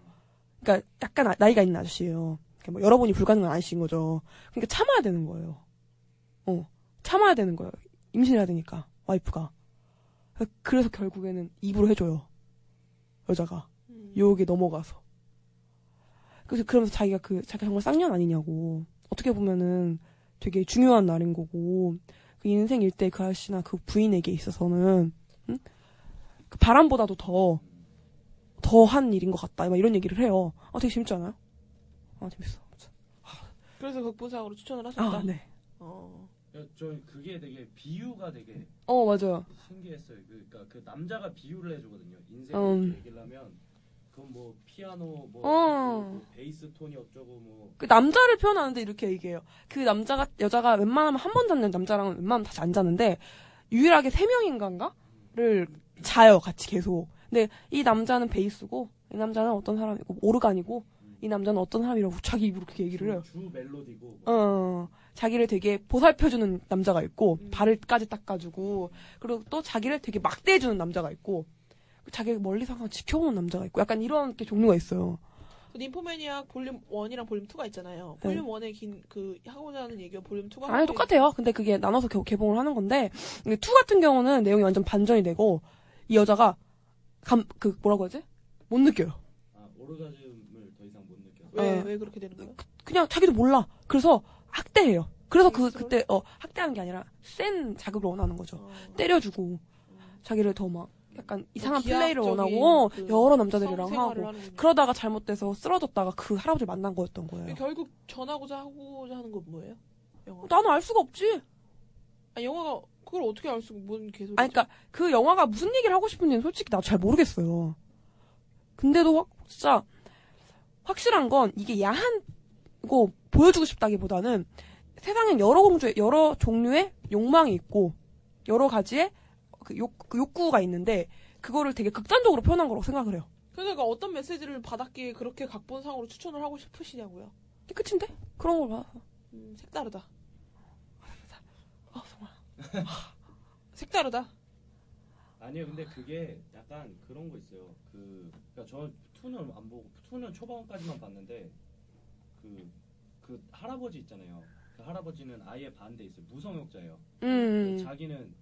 그러니까 약간 나- 나이가 있는 아저씨예요. 그러니까 뭐 여러분이 불가능한 아저씨인 거죠. 그러니까 참아야 되는 거예요. 어 참아야 되는 거예요. 임신해야 되니까 와이프가. 그래서 결국에는 입으로 해줘요. 여자가 유혹에 넘어가서. 그래서 그러면서 자기가 그 자기가 정말 쌍년 아니냐고 어떻게 보면은 되게 중요한 날인 거고 그 인생 일대 그 아저씨나 그 부인에게 있어서는 응? 그 바람보다도 더 더한 일인 것 같다. 막 이런 얘기를 해요. 아 되게 재밌지 않아요? 아 재밌어. 그래서 극본상으로 추천을 하셨다. 아, 네. 어. 야, 저 그게 되게 비유가 되게 어 맞아요. 신기했어요. 그, 그러니까 그 남자가 비유를 해주거든요. 인생을 음. 얘기를 하면 그건 뭐 피아노 뭐, 어. 뭐 베이스 톤이 어쩌고 뭐 그 남자를 표현하는데 이렇게 얘기해요. 그 남자가 여자가 웬만하면 한번 자는 남자랑은 웬만하면 다시 안 자는데 유일하게 세 명인가를 자요 같이 계속. 근데 이 남자는 베이스고 이 남자는 어떤 사람이고 오르간이고 이 남자는 어떤 사람이라고 자기 입으로 그렇게 얘기를 해요. 주, 주 멜로디고. 뭐. 어, 자기를 되게 보살펴주는 남자가 있고, 음. 발을까지 닦아주고, 그리고 또 자기를 되게 막대해주는 남자가 있고, 자기를 멀리서 항상 지켜보는 남자가 있고, 약간 이런 게 종류가 있어요. 그 님포매니악 볼륨 1이랑 볼륨 2가 있잖아요. 네. 볼륨 네. 1의 긴, 그, 하고자 하는 얘기와 볼륨 2가. 아니, 똑같아요. 근데 그게 나눠서 개봉을 하는 건데, 근데 2 같은 경우는 내용이 완전 반전이 되고, 이 여자가, 감, 그, 뭐라고 하지? 못 느껴요. 아, 모르가지 왜, 어. 왜 그렇게 되는 거예요? 그냥 자기도 몰라. 그래서 학대해요. 그래서 그, 그때, 어, 학대하는 게 아니라, 센 자극을 원하는 거죠. 때려주고, 자기를 더 막, 약간 이상한 플레이를 원하고, 그 여러 남자들이랑 하고. 그러다가 잘못돼서 쓰러졌다가 그 할아버지를 만난 거였던 거예요. 결국 전하고자 하고자 하는 건 뭐예요? 영화. 나는 알 수가 없지. 아, 영화가 그걸 어떻게 알 수가 뭔 개소리지? 아니, 그니까, 그 영화가 무슨 얘기를 하고 싶은지는 솔직히 나도 잘 모르겠어요. 근데도 확, 진짜, 확실한 건, 이게 야한, 거 보여주고 싶다기보다는, 세상엔 여러 공주의, 여러 종류의 욕망이 있고, 여러 가지의 그 욕, 그 욕구가 있는데, 그거를 되게 극단적으로 표현한 거라고 생각을 해요. 그러니까 어떤 메시지를 받았기에 그렇게 각본상으로 추천을 하고 싶으시냐고요. 끝인데? 그런 걸 봐. 음, 색다르다. 아, 정말. 색다르다. 아니요, 근데 그게 약간 그런 거 있어요. 그, 그니까 저 투는 안 보고, 투는 초반까지만 봤는데, 그, 그 할아버지 있잖아요. 그 할아버지는 아예 반대 있어요. 무성욕자예요. 음. 그 자기는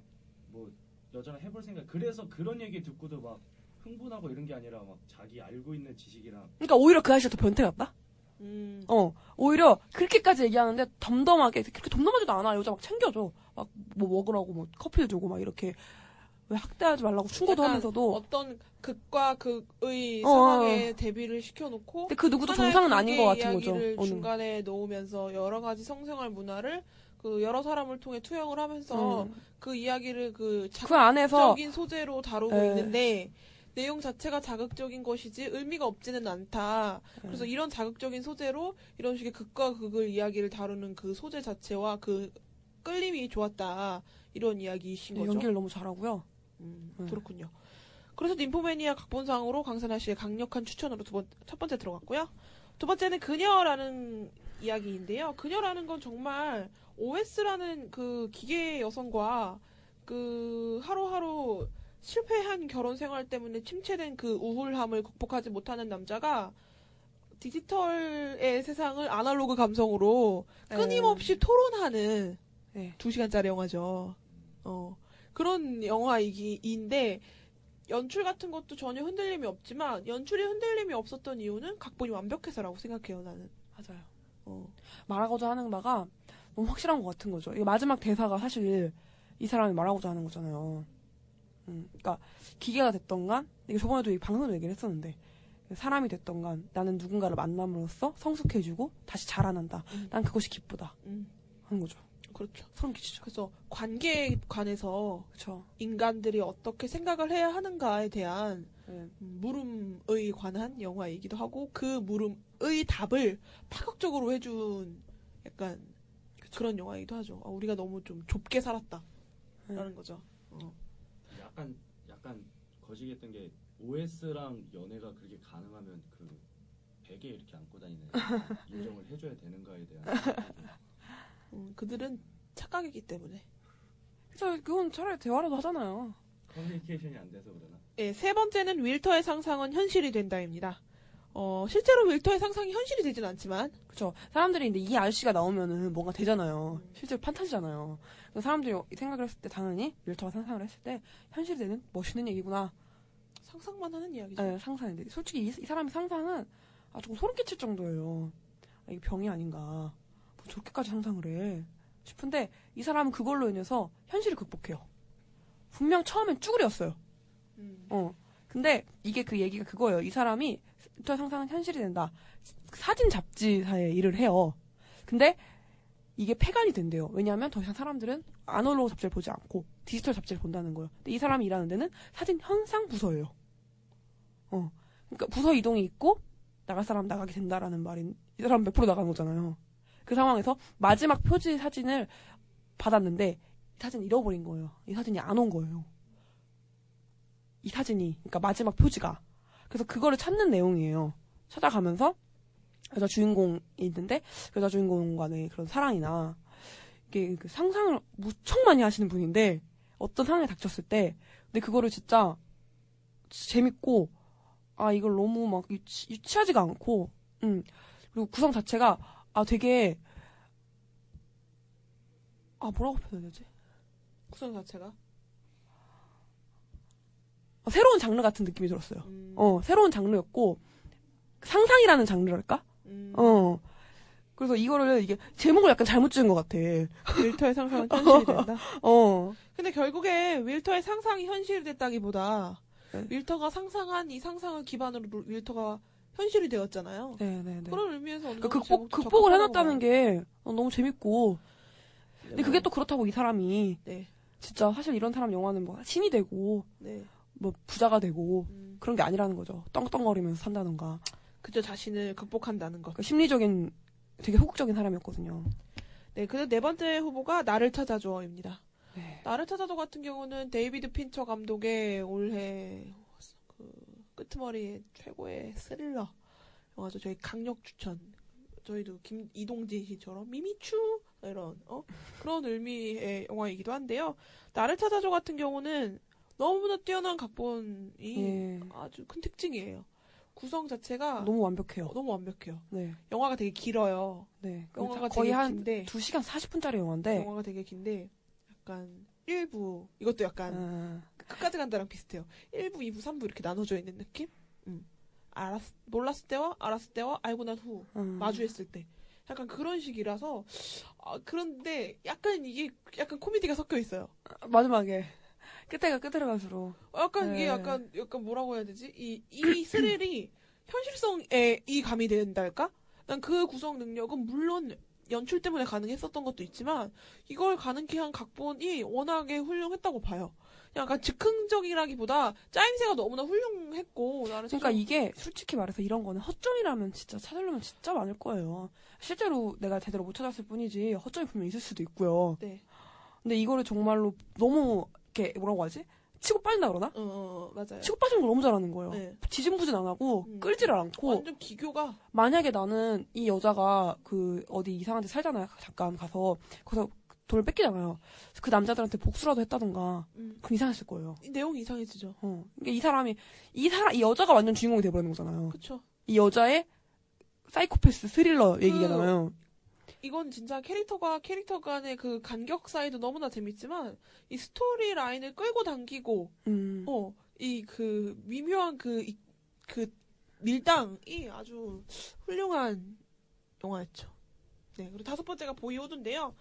뭐 여자랑 해볼 생각, 그래서 그런 얘기 듣고도 막 흥분하고 이런 게 아니라 막 자기 알고 있는 지식이랑 그러니까 오히려 그 아저씨가 더 변태 같다? 음. 어, 오히려 그렇게까지 얘기하는데 덤덤하게, 그렇게 덤덤하지도 않아. 여자 막 챙겨줘. 막 뭐 먹으라고 뭐 커피 주고 막 이렇게 왜 학대하지 말라고 충고도 하면서도. 어떤 극과 극의 어, 상황에 대비를 시켜놓고 근데 그 누구도 정상은 아닌 것 같은 거죠. 이야기를 어느. 중간에 놓으면서 여러 가지 성생활 문화를 그 여러 사람을 통해 투영을 하면서 음. 그 이야기를 그그 자극적인 소재로 다루고 예. 있는데 내용 자체가 자극적인 것이지 의미가 없지는 않다. 그래서 예. 이런 자극적인 소재로 이런 식의 극과 극을 이야기를 다루는 그 소재 자체와 그 끌림이 좋았다. 이런 이야기이신 거죠. 연기를 너무 잘하고요. 음, 네. 그렇군요. 그래서 님포매니아 각본상으로 강선아 씨의 강력한 추천으로 두 번, 첫 번째 들어갔고요. 두 번째는 그녀라는 이야기인데요. 그녀라는 건 정말 OS라는 그 기계 여성과 그 하루하루 실패한 결혼 생활 때문에 침체된 그 우울함을 극복하지 못하는 남자가 디지털의 세상을 아날로그 감성으로 끊임없이 토론하는 네. 두 시간짜리 영화죠. 어 그런 영화이기인데 연출 같은 것도 전혀 흔들림이 없지만 연출이 흔들림이 없었던 이유는 각본이 완벽해서라고 생각해요 나는. 맞아요. 어. 말하고자 하는 바가 너무 확실한 것 같은 거죠. 이게 마지막 대사가 사실 이 사람이 말하고자 하는 거잖아요. 음, 그러니까 기계가 됐던 간 이게 저번에도 이 방송에도 얘기를 했었는데 사람이 됐던 간 나는 누군가를 만남으로써 성숙해지고 다시 자라난다. 난 그것이 기쁘다. 음. 하는 거죠. 그렇죠. 소름 끼치죠. 그래서 관계에 관해서 그렇죠. 인간들이 어떻게 생각을 해야 하는가에 대한 네. 음, 물음의 관한 영화이기도 하고 그 물음의 답을 파격적으로 해준 약간 그런 영화이기도 하죠. 아, 우리가 너무 좀 좁게 살았다 라는 네. 거죠. 어. 약간 약간 거시기했던 게 OS랑 연애가 그렇게 가능하면 그 베개 이렇게 안고 다니는 인정을 해줘야 되는가에 대한 음, 그들은 착각이기 때문에. 그죠. 그건 차라리 대화라도 하잖아요. 커뮤니케이션이 안 돼서 그러나 예, 세 번째는 윌터의 상상은 현실이 된다입니다. 어, 실제로 윌터의 상상이 현실이 되진 않지만 그쵸. 사람들이 근데 이 아저씨가 나오면은 뭔가 되잖아요. 실제로 판타지잖아요. 그래서 사람들이 생각을 했을 때 당연히 밀터가 상상을 했을 때 현실이 되는 멋있는 얘기구나. 상상만 하는 이야기죠. 네, 상상인데 솔직히 이, 이 사람의 상상은 아 조금 소름 끼칠 정도예요. 아, 이게 병이 아닌가. 뭐 저렇게까지 상상을 해. 싶은데 이 사람은 그걸로 인해서 현실을 극복해요. 분명 처음엔 쭈구리였어요. 음. 어. 근데 이게 그 얘기가 그거예요. 이 사람이 저 상상은 현실이 된다. 사진 잡지사에 일을 해요. 근데 이게 폐간이 된대요. 왜냐하면 더 이상 사람들은 아날로그 잡지를 보지 않고 디지털 잡지를 본다는 거예요. 근데 이 사람이 일하는 데는 사진 현상 부서예요. 어. 그러니까 부서 이동이 있고 나갈 사람 나가게 된다라는 말인 이 사람 100% 나가는 거잖아요. 그 상황에서 마지막 표지 사진을 받았는데 이 사진 잃어버린 거예요. 이 사진이 안 온 거예요. 이 사진이 그러니까 마지막 표지가 그래서 그거를 찾는 내용이에요. 찾아가면서 여자 주인공이 있는데 그 여자 주인공 간의 그런 사랑이나 이게 그 상상을 무척 많이 하시는 분인데 어떤 상황에 닥쳤을 때 근데 그거를 진짜 재밌고 아 이걸 너무 막 유치, 유치하지가 않고 음 그리고 구성 자체가 아 되게 아 뭐라고 표현해야 되지? 구성 자체가 어, 새로운 장르 같은 느낌이 들었어요. 어, 새로운 장르였고, 상상이라는 장르랄까? 어. 그래서 이거를 이게, 제목을 약간 잘못 지은 것 같아. 윌터의 상상은 현실이 된다. 어. 근데 결국에 윌터의 상상이 현실이 됐다기보다 네. 윌터가 상상한 이 상상을 기반으로 윌터가 현실이 되었잖아요. 네네네. 그런 의미에서 어느 그 정도 극복, 극복을 해놨다는. 게 어, 너무 재밌고. 근데 그게 또 그렇다고 이 사람이 네. 진짜 사실 이런 사람 영화는 뭐 신이 되고 네. 뭐 부자가 되고 그런 게 아니라는 거죠. 떵떵거리면서 산다던가. 그저 자신을 극복한다는 것. 그 심리적인 되게 호국적인 사람이었거든요. 네, 그래서 네 번째 후보가 나를 찾아줘입니다. 네. 나를 찾아줘 같은 경우는 데이비드 핀처 감독의 올해 그 끄트머리 최고의 스릴러 영화죠. 저희 강력 추천. 저희도 김 이동진 씨처럼 미미추 이런 어 그런 의미의 영화이기도 한데요. 나를 찾아줘 같은 경우는 너무나 뛰어난 각본이 예. 아주 큰 특징이에요. 구성 자체가 너무 완벽해요. 너무 완벽해요. 네. 영화가 되게 길어요. 네. 영화가 거의 되게 한 긴데 2시간 40분짜리 영화인데 영화가 되게 긴데 약간 1부 이것도 약간 아. 끝까지 간다랑 비슷해요. 1부, 2부, 3부 이렇게 나눠져 있는 느낌? 음. 알았 몰랐을 때와 알았을 때와 알고 난후 음. 마주했을 때 약간 그런 식이라서 아, 그런데 약간 이게 약간 코미디가 섞여 있어요. 마지막에 끝에가 끝으로 갈수록 어, 약간 이게 네. 약간 약간 뭐라고 해야 되지? 이 이 스릴이 현실성에 이 감이 된달까? 난 그 구성 능력은 물론 연출 때문에 가능했었던 것도 있지만 이걸 가능케 한 각본이 워낙에 훌륭했다고 봐요. 약간 즉흥적이라기보다 짜임새가 너무나 훌륭했고 나는 그러니까 이게 솔직히 말해서 이런 거는 허점이라면 진짜 찾으려면 진짜 많을 거예요. 실제로 내가 제대로 못 찾았을 뿐이지 허점이 분명 있을 수도 있고요. 네. 근데 이거를 정말로 너무 이렇게 뭐라고 하지? 치고 빠진다 그러나? 어, 어, 맞아요. 치고 빠지는 걸 너무 잘하는 거예요. 네. 음. 지진부진 안 하고 끌지를 않고 완전 기교가 만약에 나는 이 여자가 그 어디 이상한 데 살잖아요. 잠깐 가서 거기서 돈을 뺏기잖아요. 그 남자들한테 복수라도 했다던가 음. 그럼 이상했을 거예요. 이 내용이 이상해지죠. 어. 그러니까 이 사람이 이 사람 이 여자가 완전 주인공이 돼버리는 거잖아요. 그쵸. 이 여자의 사이코패스 스릴러 얘기잖아요. 이건 진짜 캐릭터가 캐릭터 간의 그 간격 사이도 너무나 재밌지만 이 스토리 라인을 끌고 당기고 음. 어이 그 미묘한 그그 밀당이 아주 훌륭한 영화였죠. 네 그리고 다섯 번째가 보이우드인데요.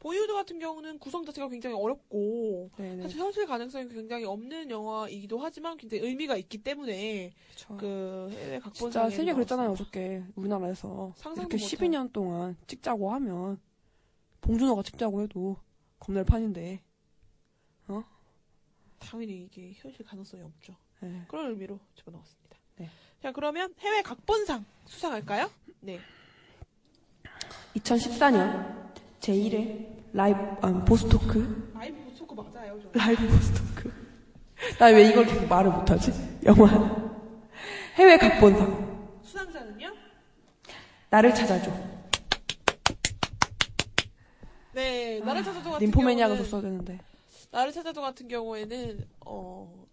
보이우드 같은 경우는 구성 자체가 굉장히 어렵고 네네. 사실 현실 가능성이 굉장히 없는 영화이기도 하지만 굉장히 의미가 있기 때문에 그 해외 각본 진짜 세계 그랬잖아요 어저께 우리나라에서 이렇게 못할. 12년 동안 찍자고 하면 봉준호가 찍자고 해도 겁낼 판인데 어? 당연히 이게 현실 가능성이 없죠. 네. 그런 의미로 집어넣었습니다. 네. 자, 그러면 해외 각본상 수상할까요? 네. 2014년 제1회 라이브 아, 보스토크 라이브 보스토크 맞아요. 저. 라이브 보스토크 나 왜 이걸 계속 말을 못하지? 영화 해외 각본상 수상자는요? 나를 찾아줘 네, 나를 찾아도 같은 림포매니아가 경우는 썼어야 되는데 나를 찾아도 같은 경우에는 어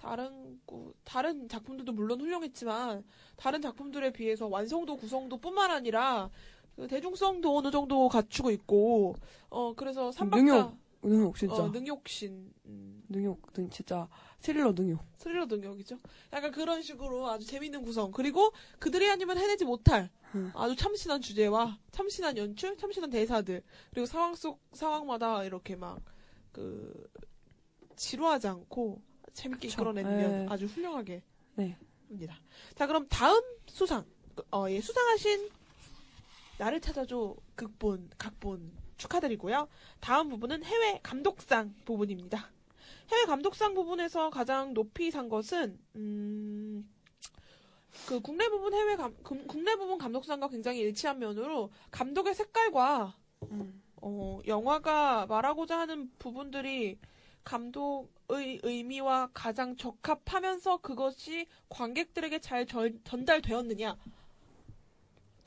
다른 구- 다른 작품들도 물론 훌륭했지만 다른 작품들에 비해서 완성도 구성도 뿐만 아니라 그 대중성도 어느 정도 갖추고 있고 어 그래서 삼박자 능욕 능욕 진짜 어, 능욕신 음, 능욕 능 진짜 스릴러 능욕 스릴러 능력이죠. 약간 그런 식으로 아주 재밌는 구성 그리고 그들이 아니면 해내지 못할 음. 아주 참신한 주제와 참신한 연출, 참신한 대사들 그리고 상황 속 상황마다 이렇게 막 그 지루하지 않고 재밌게 그쵸. 이끌어내면 네. 아주 훌륭하게 네. 합니다. 자 그럼 다음 수상 어, 예, 수상하신 나를 찾아줘 극본 각본 축하드리고요. 다음 부분은 해외 감독상 부분입니다. 해외 감독상 부분에서 가장 높이 산 것은 음, 그 국내 부분 해외 감, 금- 국내 부분 감독상과 굉장히 일치한 면으로 감독의 색깔과 음. 어, 영화가 말하고자 하는 부분들이 감독의 의미와 가장 적합하면서 그것이 관객들에게 잘 전, 전달되었느냐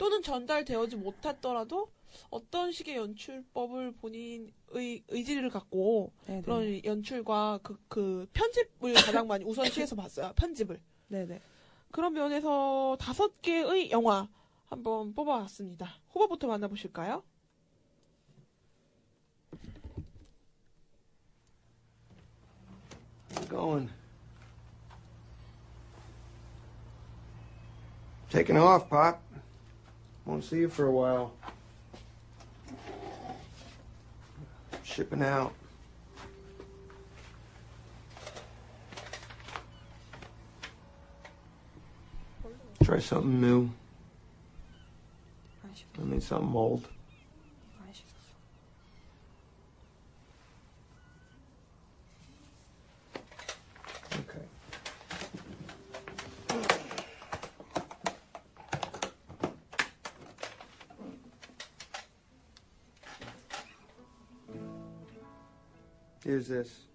또는 전달되어지 못했더라도 어떤 식의 연출법을 본인의 의지를 갖고 네네. 그런 연출과 그, 그 편집을 가장 많이 우선시해서 봤어요. 편집을. 네네 그런 면에서 다섯 개의 영화 한번 뽑아왔습니다. 후보부터 만나보실까요? Going. Taking off, Pop. Won't see you for a while. Shipping out. Try something new. I need something old. Here's this.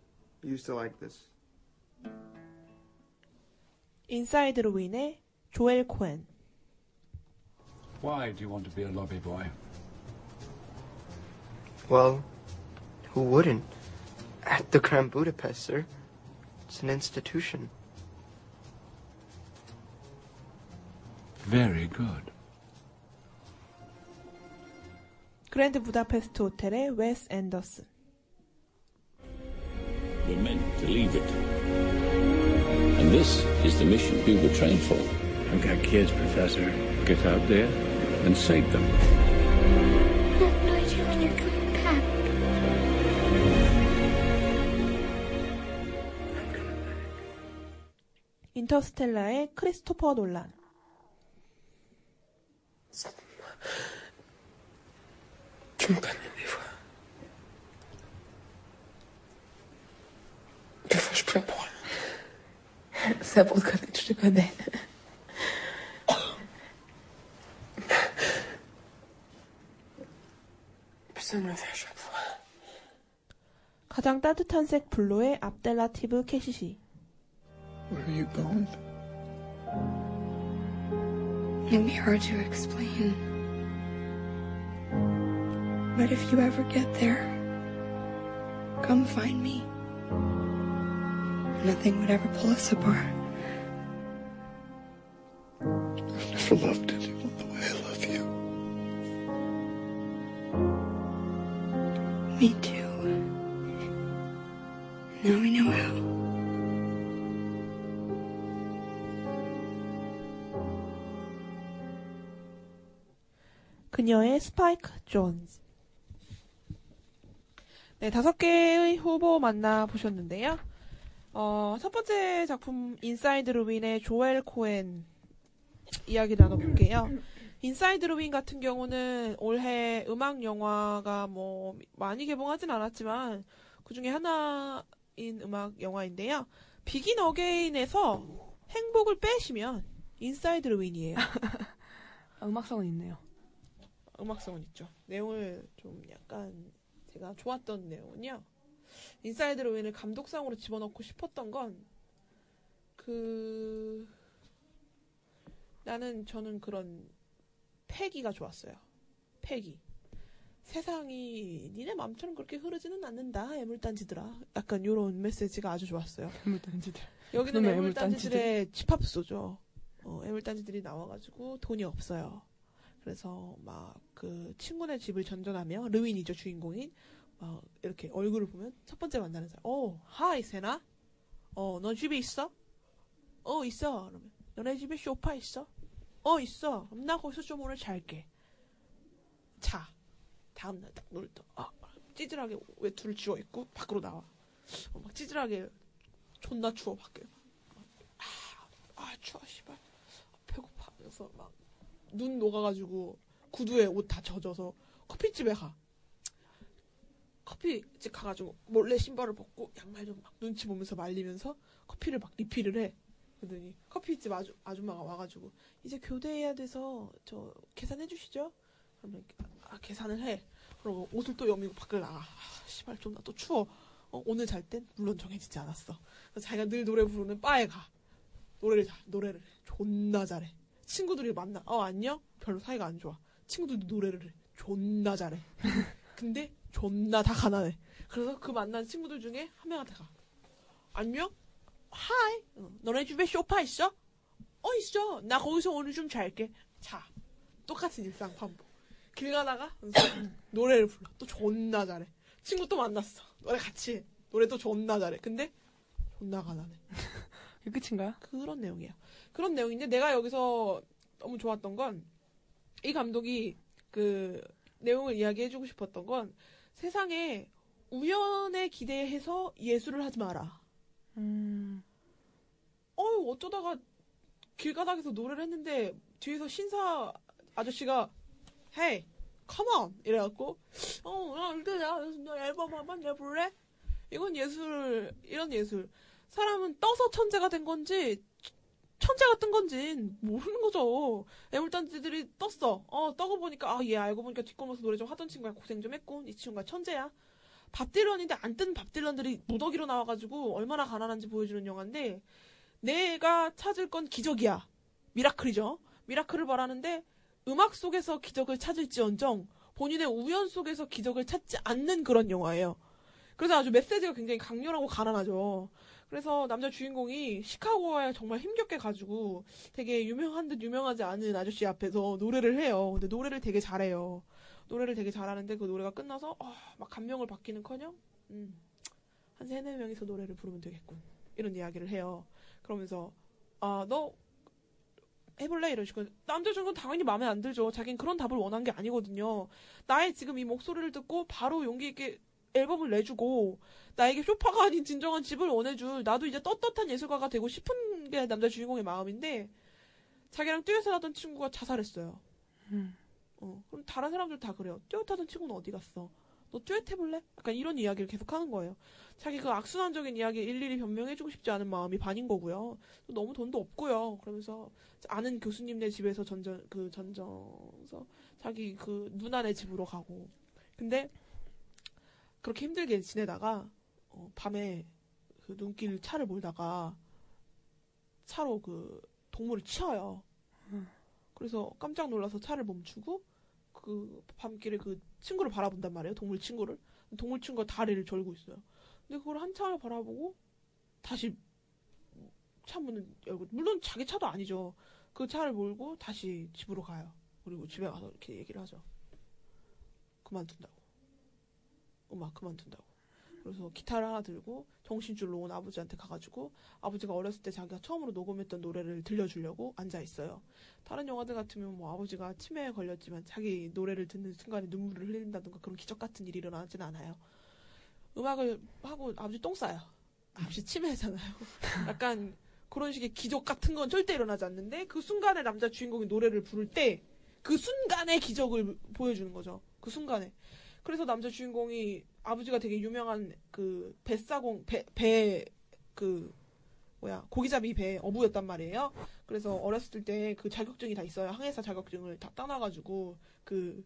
You used to like this. 인사이드 루인의 조엘 코엔. Why do you want to be a lobby boy? Well, who wouldn't? At the Grand Budapest, sir. It's an institution. Very good. 그랜드 부다페스트 호텔의 웨스 앤더슨. We're meant to leave it. And this is the mission we were trained for. I've got kids, Professor. Get out there and save them. I have no idea when you're coming back. 인터스텔라의 크리스토퍼 놀란. Tu me connais le fait à chaque fois. 가장 따뜻한 색 블루의 압델라티브 캐시시. Where are you going? It'd be hard to explain. But if you ever get there, come find me. Nothing would ever pull us apart. Never loved anyone the way I love you. Me too. Now we know how. 그녀의 스파이크 존스. 네, 다섯 개의 후보 만나보셨는데요. 어, 첫 번째 작품, 인사이드 르윈의 조엘 코엔 이야기 나눠볼게요. 인사이드 르윈 같은 경우는 올해 음악 영화가 뭐 많이 개봉하진 않았지만 그 중에 하나인 음악 영화인데요. 비긴 어게인에서 행복을 빼시면 인사이드 르윈이에요. 음악성은 있네요. 음악성은 있죠. 내용을 좀 약간 제가 좋았던 내용은요. 인사이드 르윈을 감독상으로 집어넣고 싶었던 건 그 나는 저는 그런 패기가 좋았어요. 패기. 세상이 니네 맘처럼 그렇게 흐르지는 않는다. 애물단지들아. 약간 요런 메시지가 아주 좋았어요. 애물단지들. 여기는 애물단지들의 집합소죠. 어, 애물단지들이 나와가지고 돈이 없어요. 그래서 막 그 친구네 집을 전전하며 르윈이죠 주인공인 막 이렇게 얼굴을 보면 첫 번째 만나는 사람 어 하이 세나 어너 집에 있어 어 있어 그러면 너네 집에 쇼파 있어 어 있어. 나 거기서 좀 오늘 잘게. 자 다음날 딱 놀다 아 찌질하게 외투를 지워 입고 밖으로 나와. 어, 막 찌질하게 존나 추워 밖에. 아, 아 추워 씨발. 배고파 그래서 막 눈 녹아가지고 구두에 옷 다 젖어서 커피집에 가. 커피집 가가지고 몰래 신발을 벗고 양말 좀 막 눈치 보면서 말리면서 커피를 막 리필을 해. 그러더니 커피집 아주, 아줌마가 와가지고 이제 교대해야 돼서 저 계산해 주시죠? 그러면 아 계산을 해. 그러고 옷을 또 여미고 밖을 나가. 아, 씨발 좀 나 또 추워. 어, 오늘 잘 땐 물론 정해지지 않았어. 자기가 늘 노래 부르는 바에 가. 노래를 잘 노래를 해. 존나 잘해. 친구들이 만나. 어 안녕? 별로 사이가 안 좋아. 친구들도 노래를 해. 존나 잘해. 근데 존나 다 가난해. 그래서 그 만난 친구들 중에 한 명한테 가. 안녕? Hi. 어, 너네 집에 쇼파 있어? 어 있어. 나 거기서 오늘 좀 잘게. 자. 똑같은 일상 반복. 길 가다가 노래를 불러. 또 존나 잘해. 친구 또 만났어. 노래 같이 해. 노래 또 존나 잘해. 근데 존나 가난해. 이게 끝인가요? 그런 내용이에요. 그런 내용인데 내가 여기서 너무 좋았던 건 이 감독이 그 내용을 이야기해주고 싶었던 건 세상에 우연에 기대해서 예술을 하지 마라. 음. 어유 어쩌다가 길가닥에서 노래를 했는데 뒤에서 신사 아저씨가 come on 이래갖고 어나 이제 너 앨범 한번 내볼래? 이건 예술 이런 예술 사람은 떠서 천재가 된 건지 천재가 뜬 건지 모르는 거죠. 애물단지들이 떴어. 어, 떠고 보니까, 아, 얘 알고 보니까 뒷골목에서 노래 좀 하던 친구야. 고생 좀 했고, 이 친구가 천재야. 밥 딜런인데 안 뜬 밥 딜런들이 무더기로 나와가지고 얼마나 가난한지 보여주는 영화인데 내가 찾을 건 기적이야. 미라클이죠. 미라클을 바라는데 음악 속에서 기적을 찾을지언정 본인의 우연 속에서 기적을 찾지 않는 그런 영화예요. 그래서 아주 메시지가 굉장히 강렬하고 가난하죠. 그래서 남자 주인공이 시카고에 정말 힘겹게 가지고 되게 유명한 듯 유명하지 않은 아저씨 앞에서 노래를 해요. 근데 노래를 되게 잘해요. 노래를 되게 잘하는데 그 노래가 끝나서 아, 막 감명을 받기는커녕 음, 한 세네 명이서 노래를 부르면 되겠군. 이런 이야기를 해요. 그러면서 아 너 해볼래 이런 식으로 남자 주인공 당연히 마음에 안 들죠. 자기는 그런 답을 원한 게 아니거든요. 나의 지금 이 목소리를 듣고 바로 용기 있게 앨범을 내주고 나에게 쇼파가 아닌 진정한 집을 원해줄 나도 이제 떳떳한 예술가가 되고 싶은 게 남자 주인공의 마음인데 자기랑 듀엣을 하던 친구가 자살했어요. 어, 그럼 다른 사람들 다 그래요. 듀엣하던 친구는 어디 갔어? 너 듀엣 해볼래? 약간 이런 이야기를 계속 하는 거예요. 자기 그 악순환적인 이야기 일일이 변명해주고 싶지 않은 마음이 반인 거고요. 너무 돈도 없고요. 그러면서 아는 교수님네 집에서 전전 그 전정서 자기 그 누나네 집으로 가고. 근데 그렇게 힘들게 지내다가 어, 밤에 그 눈길 차를 몰다가 차로 그 동물을 치어요. 그래서 깜짝 놀라서 차를 멈추고 그 밤길에 그 친구를 바라본단 말이에요. 동물 친구를. 동물 친구가 다리를 절고 있어요. 근데 그걸 한참을 바라보고 다시 차 문을 열고 물론 자기 차도 아니죠. 그 차를 몰고 다시 집으로 가요. 그리고 집에 가서 이렇게 얘기를 하죠. 그만둔다고. 음악 그만둔다고. 그래서 기타를 하나 들고 정신줄로 온 아버지한테 가가지고 아버지가 어렸을 때 자기가 처음으로 녹음했던 노래를 들려주려고 앉아 있어요. 다른 영화들 같으면 뭐 아버지가 치매에 걸렸지만 자기 노래를 듣는 순간에 눈물을 흘린다든가 그런 기적 같은 일이 일어나진 않아요. 음악을 하고 아버지 똥 싸요. 아버지 치매잖아요. 약간 그런 식의 기적 같은 건 절대 일어나지 않는데 그 순간에 남자 주인공이 노래를 부를 때 그 순간의 기적을 보여주는 거죠. 그 순간에. 그래서 남자 주인공이 아버지가 되게 유명한 그 뱃사공 배배그 뭐야 고기잡이 배 어부였단 말이에요. 그래서 어렸을 때 그 자격증이 다 있어요. 항해사 자격증을 다 따놔가지고 그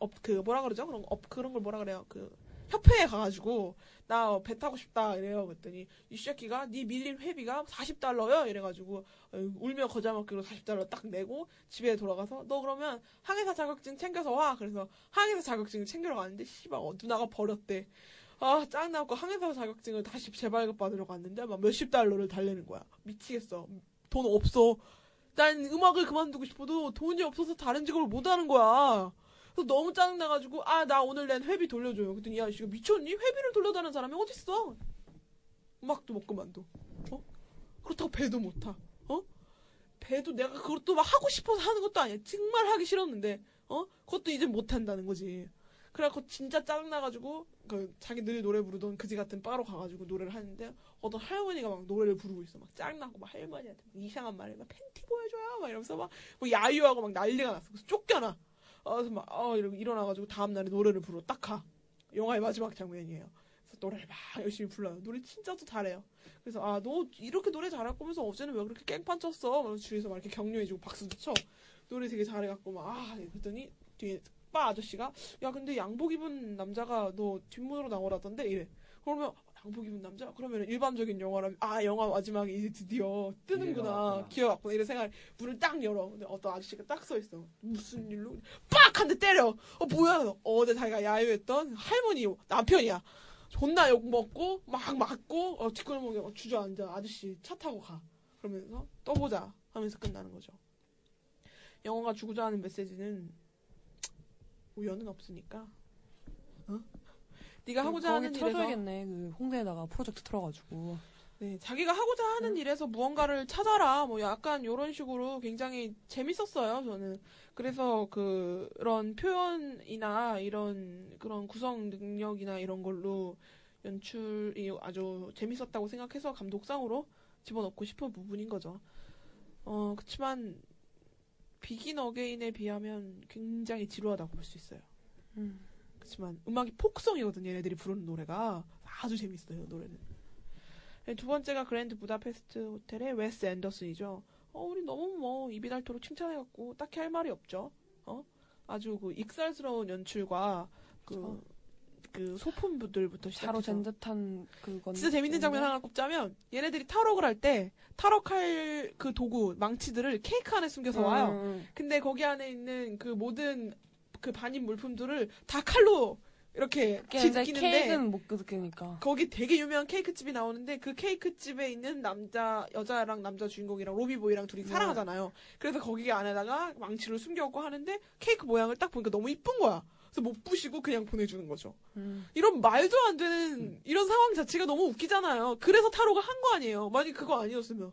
업 그 뭐라 그러죠? 그런 업 그런 걸 뭐라 그래요? 그 협회에 가가지고 나 배 타고 싶다 이래요. 그랬더니 이 새끼가 네 밀린 회비가 40달러요. 이래가지고 울며 겨자 먹기로 40달러 딱 내고 집에 돌아가서 너 그러면 항해사 자격증 챙겨서 와. 그래서 항해사 자격증을 챙기러 가는데 씨발 어, 누나가 버렸대. 아 짱나고 항해사 자격증을 다시 재발급 받으러 갔는데 막 몇십 달러를 달래는 거야. 미치겠어. 돈 없어. 난 음악을 그만두고 싶어도 돈이 없어서 다른 직업을 못 하는 거야. 그래서 너무 짜증나가지고 아 나 오늘 낸 회비 돌려줘요. 그랬더니 야 지금 미쳤니? 회비를 돌려달라는 사람이 어딨어? 음악도 못 그만둬. 어? 그렇다고 배도 못 타. 어? 배도 내가 그것도 막 하고 싶어서 하는 것도 아니야. 정말 하기 싫었는데 어? 그것도 이제 못 한다는 거지. 그래갖고 진짜 짜증나가지고 그 자기 늘 노래 부르던 그지 같은 바로 가가지고 노래를 하는데 어떤 할머니가 막 노래를 부르고 있어. 막 짜증나고 막 할머니한테 막 이상한 말을 막 팬티 보여줘요. 막 이러면서 막 뭐 야유하고 막 난리가 났어. 그래서 쫓겨나. 어, 그래서 막, 어, 이러고 일어나가지고 다음날에 노래를 부르러 딱 가. 영화의 마지막 장면이에요. 그래서 노래를 막 열심히 불러요. 노래 진짜 또 잘해요. 그래서, 아, 너 이렇게 노래 잘할 거면서 어제는 왜 그렇게 깽판 쳤어? 막 주위에서 막 이렇게 격려해주고 박수도 쳐. 노래 되게 잘해갖고 막, 아, 그랬더니 뒤에 빠 아저씨가, 야, 근데 양복 입은 남자가 너 뒷문으로 나오라던데? 이래. 그러면, 양복 입은 남자? 그러면 일반적인 영화라면, 아, 영화 마지막에 이제 드디어 뜨는구나. 기억 왔구나. 이런 생각, 문을 딱 열어. 근데 어떤 아저씨가 딱 서 있어. 무슨 일로? 빡! 한 대 때려! 어, 뭐야? 어제 자기가 야유했던 할머니, 남편이야. 존나 욕 먹고, 막 맞고, 어, 뒷골목에 어, 주저앉아. 아저씨 차 타고 가. 그러면서, 떠보자. 하면서 끝나는 거죠. 영화가 주고자 하는 메시지는, 우연은 없으니까. 어? 네가 하고자 하는 틀어줘야겠네. 그 홍대에다가 프로젝트 틀어가지고. 네, 자기가 하고자 하는 일에서 무언가를 찾아라. 뭐 약간 요런 식으로 굉장히 재밌었어요, 저는. 그래서 그, 그런 표현이나 이런 그런 구성 능력이나 이런 걸로 연출이 아주 재밌었다고 생각해서 감독상으로 집어넣고 싶은 부분인 거죠. 어, 그치만 비긴 어게인에 비하면 굉장히 지루하다고 볼 수 있어요. 음. 그렇지만 음악이 폭성이거든요. 얘네들이 부르는 노래가 아주 재밌어요. 노래는. 네, 두 번째가 그랜드 부다페스트 호텔의 웨스 앤더슨이죠. 어, 우리 너무 뭐 입이 닳도록 칭찬해갖고 딱히 할 말이 없죠. 어? 아주 그 익살스러운 연출과 그그 소품부들부터 시작해서 된 듯한 그건 진짜 재밌는 장면 하나 꼽자면 얘네들이 탈옥을 할 때 탈옥할 그 도구 망치들을 케이크 안에 숨겨서 와요. 음. 근데 거기 안에 있는 그 모든 그 반입 물품들을 다 칼로 이렇게 케이크는 못 끄니까. 거기 되게 유명한 케이크 집이 나오는데 그 케이크 집에 있는 남자 여자랑 남자 주인공이랑 로비보이랑 둘이 네. 사랑하잖아요. 그래서 거기 안에다가 망치를 숨겨갖고 하는데 케이크 모양을 딱 보니까 너무 이쁜 거야. 그래서 못 부시고 그냥 보내주는 거죠. 음. 이런 말도 안 되는 이런 상황 자체가 너무 웃기잖아요. 그래서 타로가 한 거 아니에요. 만약 그거 아니었으면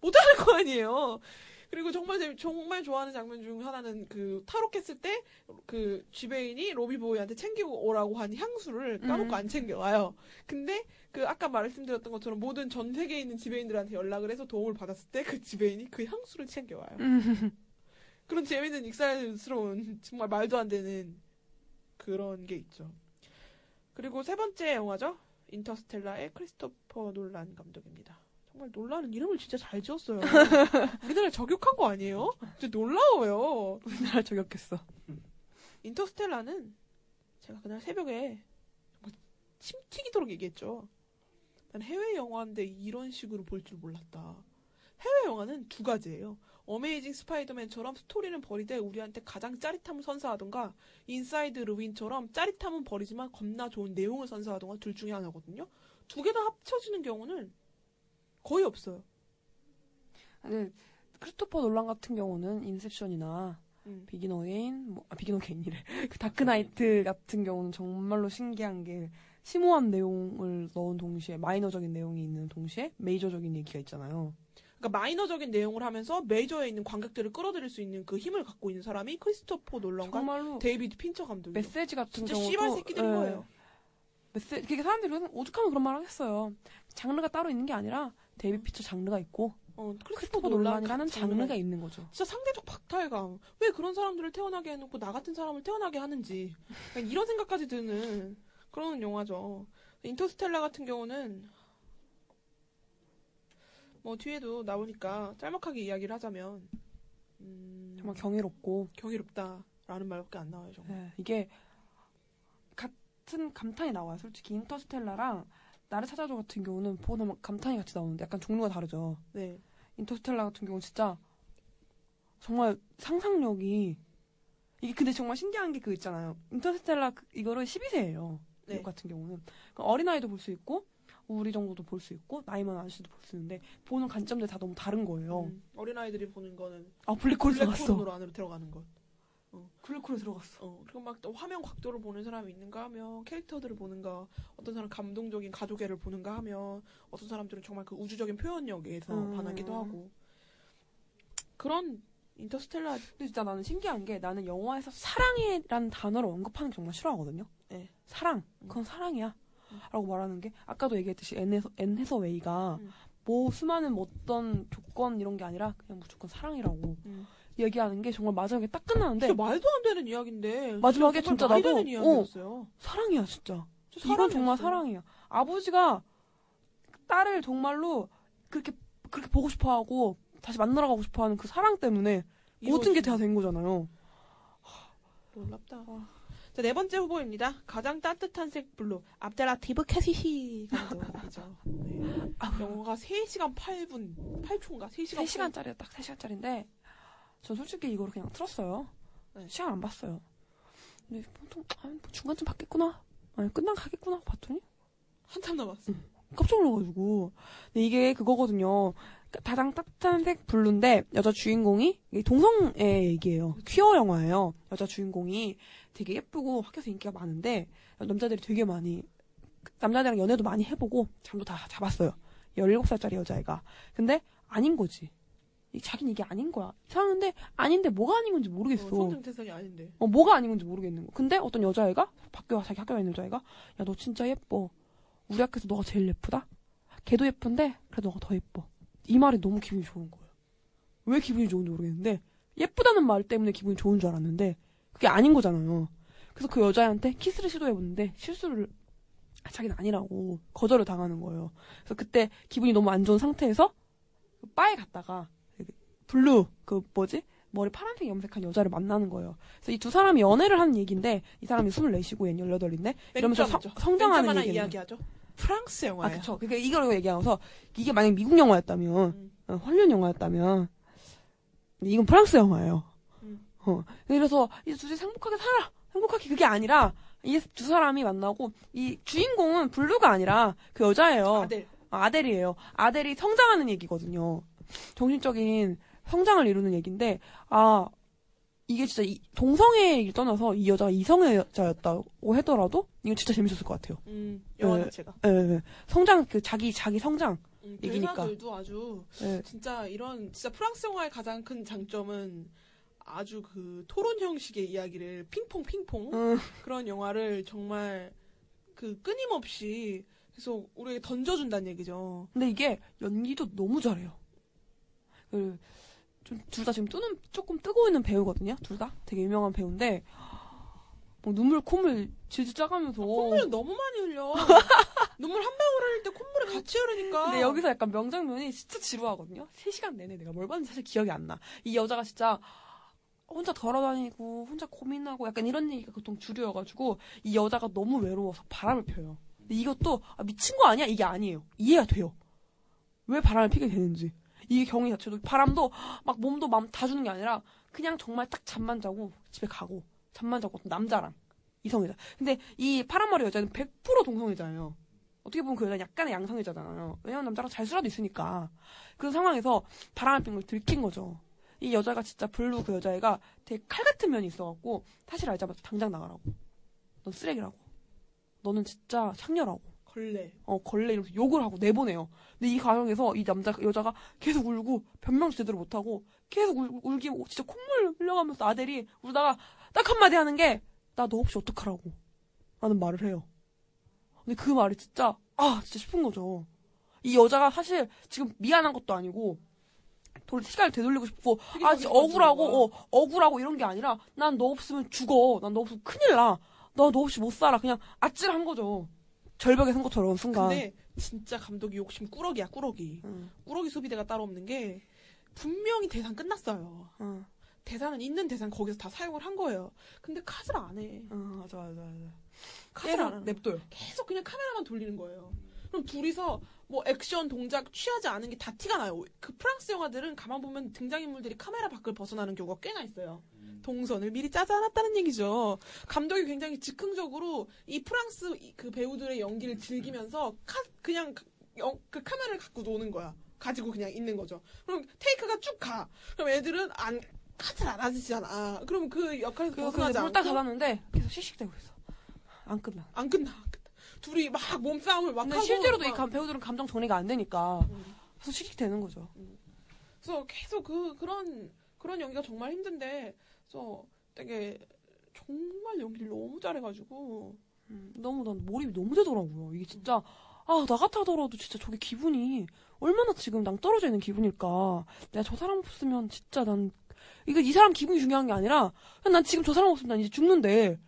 못하는 거 아니에요. 그리고 정말 재미- 정말 좋아하는 장면 중 하나는 그 타로했을 때 그 지배인이 로비보이한테 챙기고 오라고 한 향수를 까먹고 음. 안 챙겨와요. 근데 그 아까 말씀드렸던 것처럼 모든 전 세계에 있는 지배인들한테 연락을 해서 도움을 받았을 때 그 지배인이 그 향수를 챙겨와요. 음. 그런 재밌는 익살스러운 정말 말도 안 되는 그런 게 있죠. 그리고 세 번째 영화죠. 인터스텔라의 크리스토퍼 놀란 감독입니다. 정말 놀라는 이름을 진짜 잘 지었어요. 우리나라 저격한 거 아니에요? 진짜 놀라워요. 우리나라 저격했어. 인터스텔라는 제가 그날 새벽에 침 튀기도록 얘기했죠. 난 해외 영화인데 이런 식으로 볼 줄 몰랐다. 해외 영화는 두 가지예요. 어메이징 스파이더맨처럼 스토리는 버리되 우리한테 가장 짜릿함을 선사하던가 인사이드 르윈처럼 짜릿함은 버리지만 겁나 좋은 내용을 선사하던가 둘 중에 하나거든요. 두 개 다 합쳐지는 경우는 거의 없어요. 근데 크리스토퍼 놀란 같은 경우는 인셉션이나 음. 비긴 어게인, 뭐, 아, 비긴 어게인이래. 그 다크나이트 같은 경우는 정말로 신기한 게 심오한 내용을 넣은 동시에 마이너적인 내용이 있는 동시에 메이저적인 얘기가 있잖아요. 그러니까 마이너적인 내용을 하면서 메이저에 있는 관객들을 끌어들일 수 있는 그 힘을 갖고 있는 사람이 크리스토퍼 놀런과 데이비드 핀처 감독이에요. 메시지 같은 진짜 경우도 씨발 새끼들인 예. 거예요. 메시지 그게 사람들이 오죽하면 그런 말 하겠어요. 장르가 따로 있는 게 아니라 데이비드 핀처 장르가 있고 어, 크리스토퍼 놀란 놀란이라는 각 장르가 있는 거죠. 진짜 상대적 박탈감. 왜 그런 사람들을 태어나게 해놓고 나 같은 사람을 태어나게 하는지. 그냥 이런 생각까지 드는 그런 영화죠. 인터스텔라 같은 경우는 뭐 뒤에도 나오니까 짤막하게 이야기를 하자면 음, 정말 경이롭고 경이롭다라는 말밖에 안 나와요. 정말. 네, 이게 같은 감탄이 나와요. 솔직히 인터스텔라랑 나를 찾아줘 같은 경우는 보고 나면 감탄이 같이 나오는데 약간 종류가 다르죠. 네. 인터스텔라 같은 경우는 진짜 정말 상상력이 이게 근데 정말 신기한 게 그 있잖아요. 인터스텔라 그- 이거를 12세예요. 네. 이것 같은 경우는 그러니까 어린아이도 볼 수 있고 우리 정도도 볼 수 있고 나이 많은 아저씨도 볼 수 있는데 보는 관점들이 다 너무 다른 거예요. 음, 어린아이들이 보는 거는 아 블랙홀 들어갔어. 블랙홀로 안으로 들어가는 것. 어. 블랙홀에 들어갔어. 어, 그리고 막 또 화면 각도를 보는 사람이 있는가 하면 캐릭터들을 보는가 어떤 사람 감동적인 가족애를 보는가 하면 어떤 사람들은 정말 그 우주적인 표현력에서 음. 반하기도 하고 그런 인터스텔라 근데 진짜 나는 신기한 게 나는 영화에서 사랑이라는 단어를 언급하는 게 정말 싫어하거든요. 네. 사랑. 그건 사랑이야. 라고 말하는 게 아까도 얘기했듯이 앤, 해서, 앤 해서웨이가 음. 뭐 수많은 뭐 어떤 조건 이런 게 아니라 그냥 무조건 사랑이라고 음. 얘기하는 게 정말 마지막에 딱 끝나는데 진짜 말도 안 되는 이야기인데 마지막에 진짜 말이 나도 되는 이야기였어요. 사랑이야 진짜. 진짜 이건 정말. 사랑이야. 아버지가 딸을 정말로 그렇게 그렇게 보고 싶어하고 다시 만나러 가고 싶어하는 그 사랑 때문에 모든 게 다 된 거잖아요. 놀랍다. 자, 네 번째 후보입니다. 가장 따뜻한 색 블루. 압델라티프 케시시 감독이죠. 네. 영화가 3시간 8분, 8초인가? 3시간 3시간짜리 딱 3시간짜리인데 전 솔직히 이거를 그냥 틀었어요. 네. 시간 안 봤어요. 근데 보통 아, 뭐 중간쯤 봤겠구나. 아니 끝난 가겠구나 봤더니 한참 남았어. 깜짝 놀라가지고. 근데 이게 그거거든요. 그러니까 가장 따뜻한 색 블루인데 여자 주인공이 동성애 얘기예요. 퀴어 영화예요. 여자 주인공이 되게 예쁘고 학교에서 인기가 많은데 남자들이 되게 많이 남자들이랑 연애도 많이 해보고 잠도 다 잡았어요. 17살짜리 여자애가. 근데 아닌 거지. 이 자기는 이게 아닌 거야. 이상한데 아닌데 뭐가 아닌 건지 모르겠어. 어, 성정태성이 아닌데. 어, 뭐가 아닌 건지 모르겠는 거. 근데 어떤 여자애가, 학교, 자기 학교에 있는 여자애가, 야, 너 진짜 예뻐. 우리 학교에서 너가 제일 예쁘다? 걔도 예쁜데, 그래도 너가 더 예뻐. 이 말이 너무 기분이 좋은 거예요. 왜 기분이 좋은지 모르겠는데, 예쁘다는 말 때문에 기분이 좋은 줄 알았는데, 그게 아닌 거잖아요. 그래서 그 여자애한테 키스를 시도해보는데, 실수를, 자기는 아니라고, 거절을 당하는 거예요. 그래서 그때 기분이 너무 안 좋은 상태에서, 그 바에 갔다가, 그 블루, 그 뭐지? 머리 파란색 염색한 여자를 만나는 거예요. 그래서 이 두 사람이 연애를 하는 얘기인데 이 사람이 24시고 얘는 18인데 이러면서 성, 성장하는 얘기예요. 이야기하죠. 프랑스 아, 영화예요. 그쵸. 그러니까 이걸 얘기하면서 이게 만약 미국 영화였다면, 어, 헐리우드 영화였다면, 이건 프랑스 영화예요. 어. 그래서 이 둘이 행복하게 살아. 행복하게 그게 아니라 이 두 사람이 만나고 이 주인공은 블루가 아니라 그 여자예요. 아델. 아, 아델이에요. 아델이 성장하는 얘기거든요. 정신적인 성장을 이루는 얘기인데 아 이게 진짜 이 동성애의 얘기를 떠나서 이 여자가 이성애자였다고 하더라도 이거 진짜 재밌었을 것 같아요. 음, 영화 예, 자체가. 예, 예. 성장 그 자기 자기 성장 음, 얘기니까. 대사들도 아주 예. 진짜 이런 진짜 프랑스 영화의 가장 큰 장점은 아주 그 토론 형식의 이야기를 핑퐁 핑퐁 음. 그런 영화를 정말 그 끊임없이 계속 우리에게 던져준다는 얘기죠. 근데 이게 연기도 너무 잘해요. 그, 좀, 둘 다 지금 뜨는, 조금 뜨고 있는 배우거든요? 둘 다? 되게 유명한 배우인데, 뭐, 눈물, 콧물 질질 짜가면서. 콧물 너무 많이 흘려. 눈물 한 방울 흘릴 때 콧물을 같이 흐르니까. 근데 여기서 약간 명장면이 진짜 지루하거든요? 3시간 내내 내가 뭘 봤는지 사실 기억이 안 나. 이 여자가 진짜 혼자 걸어다니고, 혼자 고민하고, 약간 이런 얘기가 보통 주류여가지고, 이 여자가 너무 외로워서 바람을 펴요. 근데 이것도, 아, 미친 거 아니야? 이게 아니에요. 이해가 돼요. 왜 바람을 피게 되는지. 이게 경위 자체도, 바람도 막 몸도 마음 다 주는 게 아니라, 그냥 정말 딱 잠만 자고, 집에 가고, 잠만 자고, 남자랑, 이성애자. 근데 이 파란 머리 여자는 100% 동성애자예요. 어떻게 보면 그 여자는 약간의 양성애자잖아요. 왜냐면 남자랑 잘 수라도 있으니까. 그런 상황에서 바람을 핀걸 들킨 거죠. 이 여자가 진짜 블루 그 여자애가 되게 칼 같은 면이 있어갖고 사실 알자마자 당장 나가라고. 넌 쓰레기라고. 너는 진짜 창녀라고. 걸레. 어 걸레 이러면서 욕을 하고 내보내요. 근데 이 과정에서 이 남자 여자가 계속 울고 변명 제대로 못하고 계속 울, 울기 진짜 콧물 흘려가면서 아델이 울다가 딱 한마디 하는 게 나 너 없이 어떡하라고 라는 말을 해요. 근데 그 말이 진짜 아 진짜 싶은 거죠. 이 여자가 사실 지금 미안한 것도 아니고 돌 시간을 되돌리고 싶고 아 진짜 억울하고 어, 억울하고 이런 게 아니라 난 너 없으면 죽어. 난 너 없으면 큰일 나. 나너 없이 못 살아. 그냥 아찔한 거죠. 절벽에 선 것처럼 순간. 근데 진짜 감독이 욕심 꾸러기야 꾸러기. 꾸러기 소비대가 따로 없는 게 분명히 대상 끝났어요. 대사는 있는 대상 거기서 다 사용을 한 거예요. 근데 컷을 안 해. 맞아 맞아 맞아. 컷을 계속 안 냅둬요. 계속 그냥 카메라만 돌리는 거예요. 그럼 둘이서 뭐 액션 동작 취하지 않은 게 다 티가 나요. 그 프랑스 영화들은 가만 보면 등장인물들이 카메라 밖을 벗어나는 경우가 꽤나 있어요. 동선을 미리 짜지 않았다는 얘기죠. 감독이 굉장히 즉흥적으로 이 프랑스 이- 그 배우들의 연기를 즐기면서 카, 그냥 그, 영- 그 카메라를 갖고 노는 거야. 가지고 그냥 있는 거죠. 그럼 테이크가 쭉 가. 그럼 애들은 안 카트를 안 하시잖아. 그럼 그 역할에서 벗어나지 않고 물딱 닫았는데 계속 씩씩대고 있어. 안 끝나. 안 끝나. 둘이 막 몸싸움을 막 하고 실제로도 이 막- 감- 배우들은 감정 정리가 안 되니까 계속 씩씩대는 거죠. 그래서 계속 그 그런 그런 연기가 정말 힘든데 그래서 되게 정말 연기를 너무 잘해가지고 음, 너무 난 몰입이 너무 되더라고요. 이게 진짜 아 나 같아더라도 진짜 저게 기분이 얼마나 지금 낭 떨어져 있는 기분일까. 내가 저 사람 없으면 진짜 난 이거 이 사람 기분이 중요한 게 아니라 난 지금 저 사람 없으면 난 이제 죽는데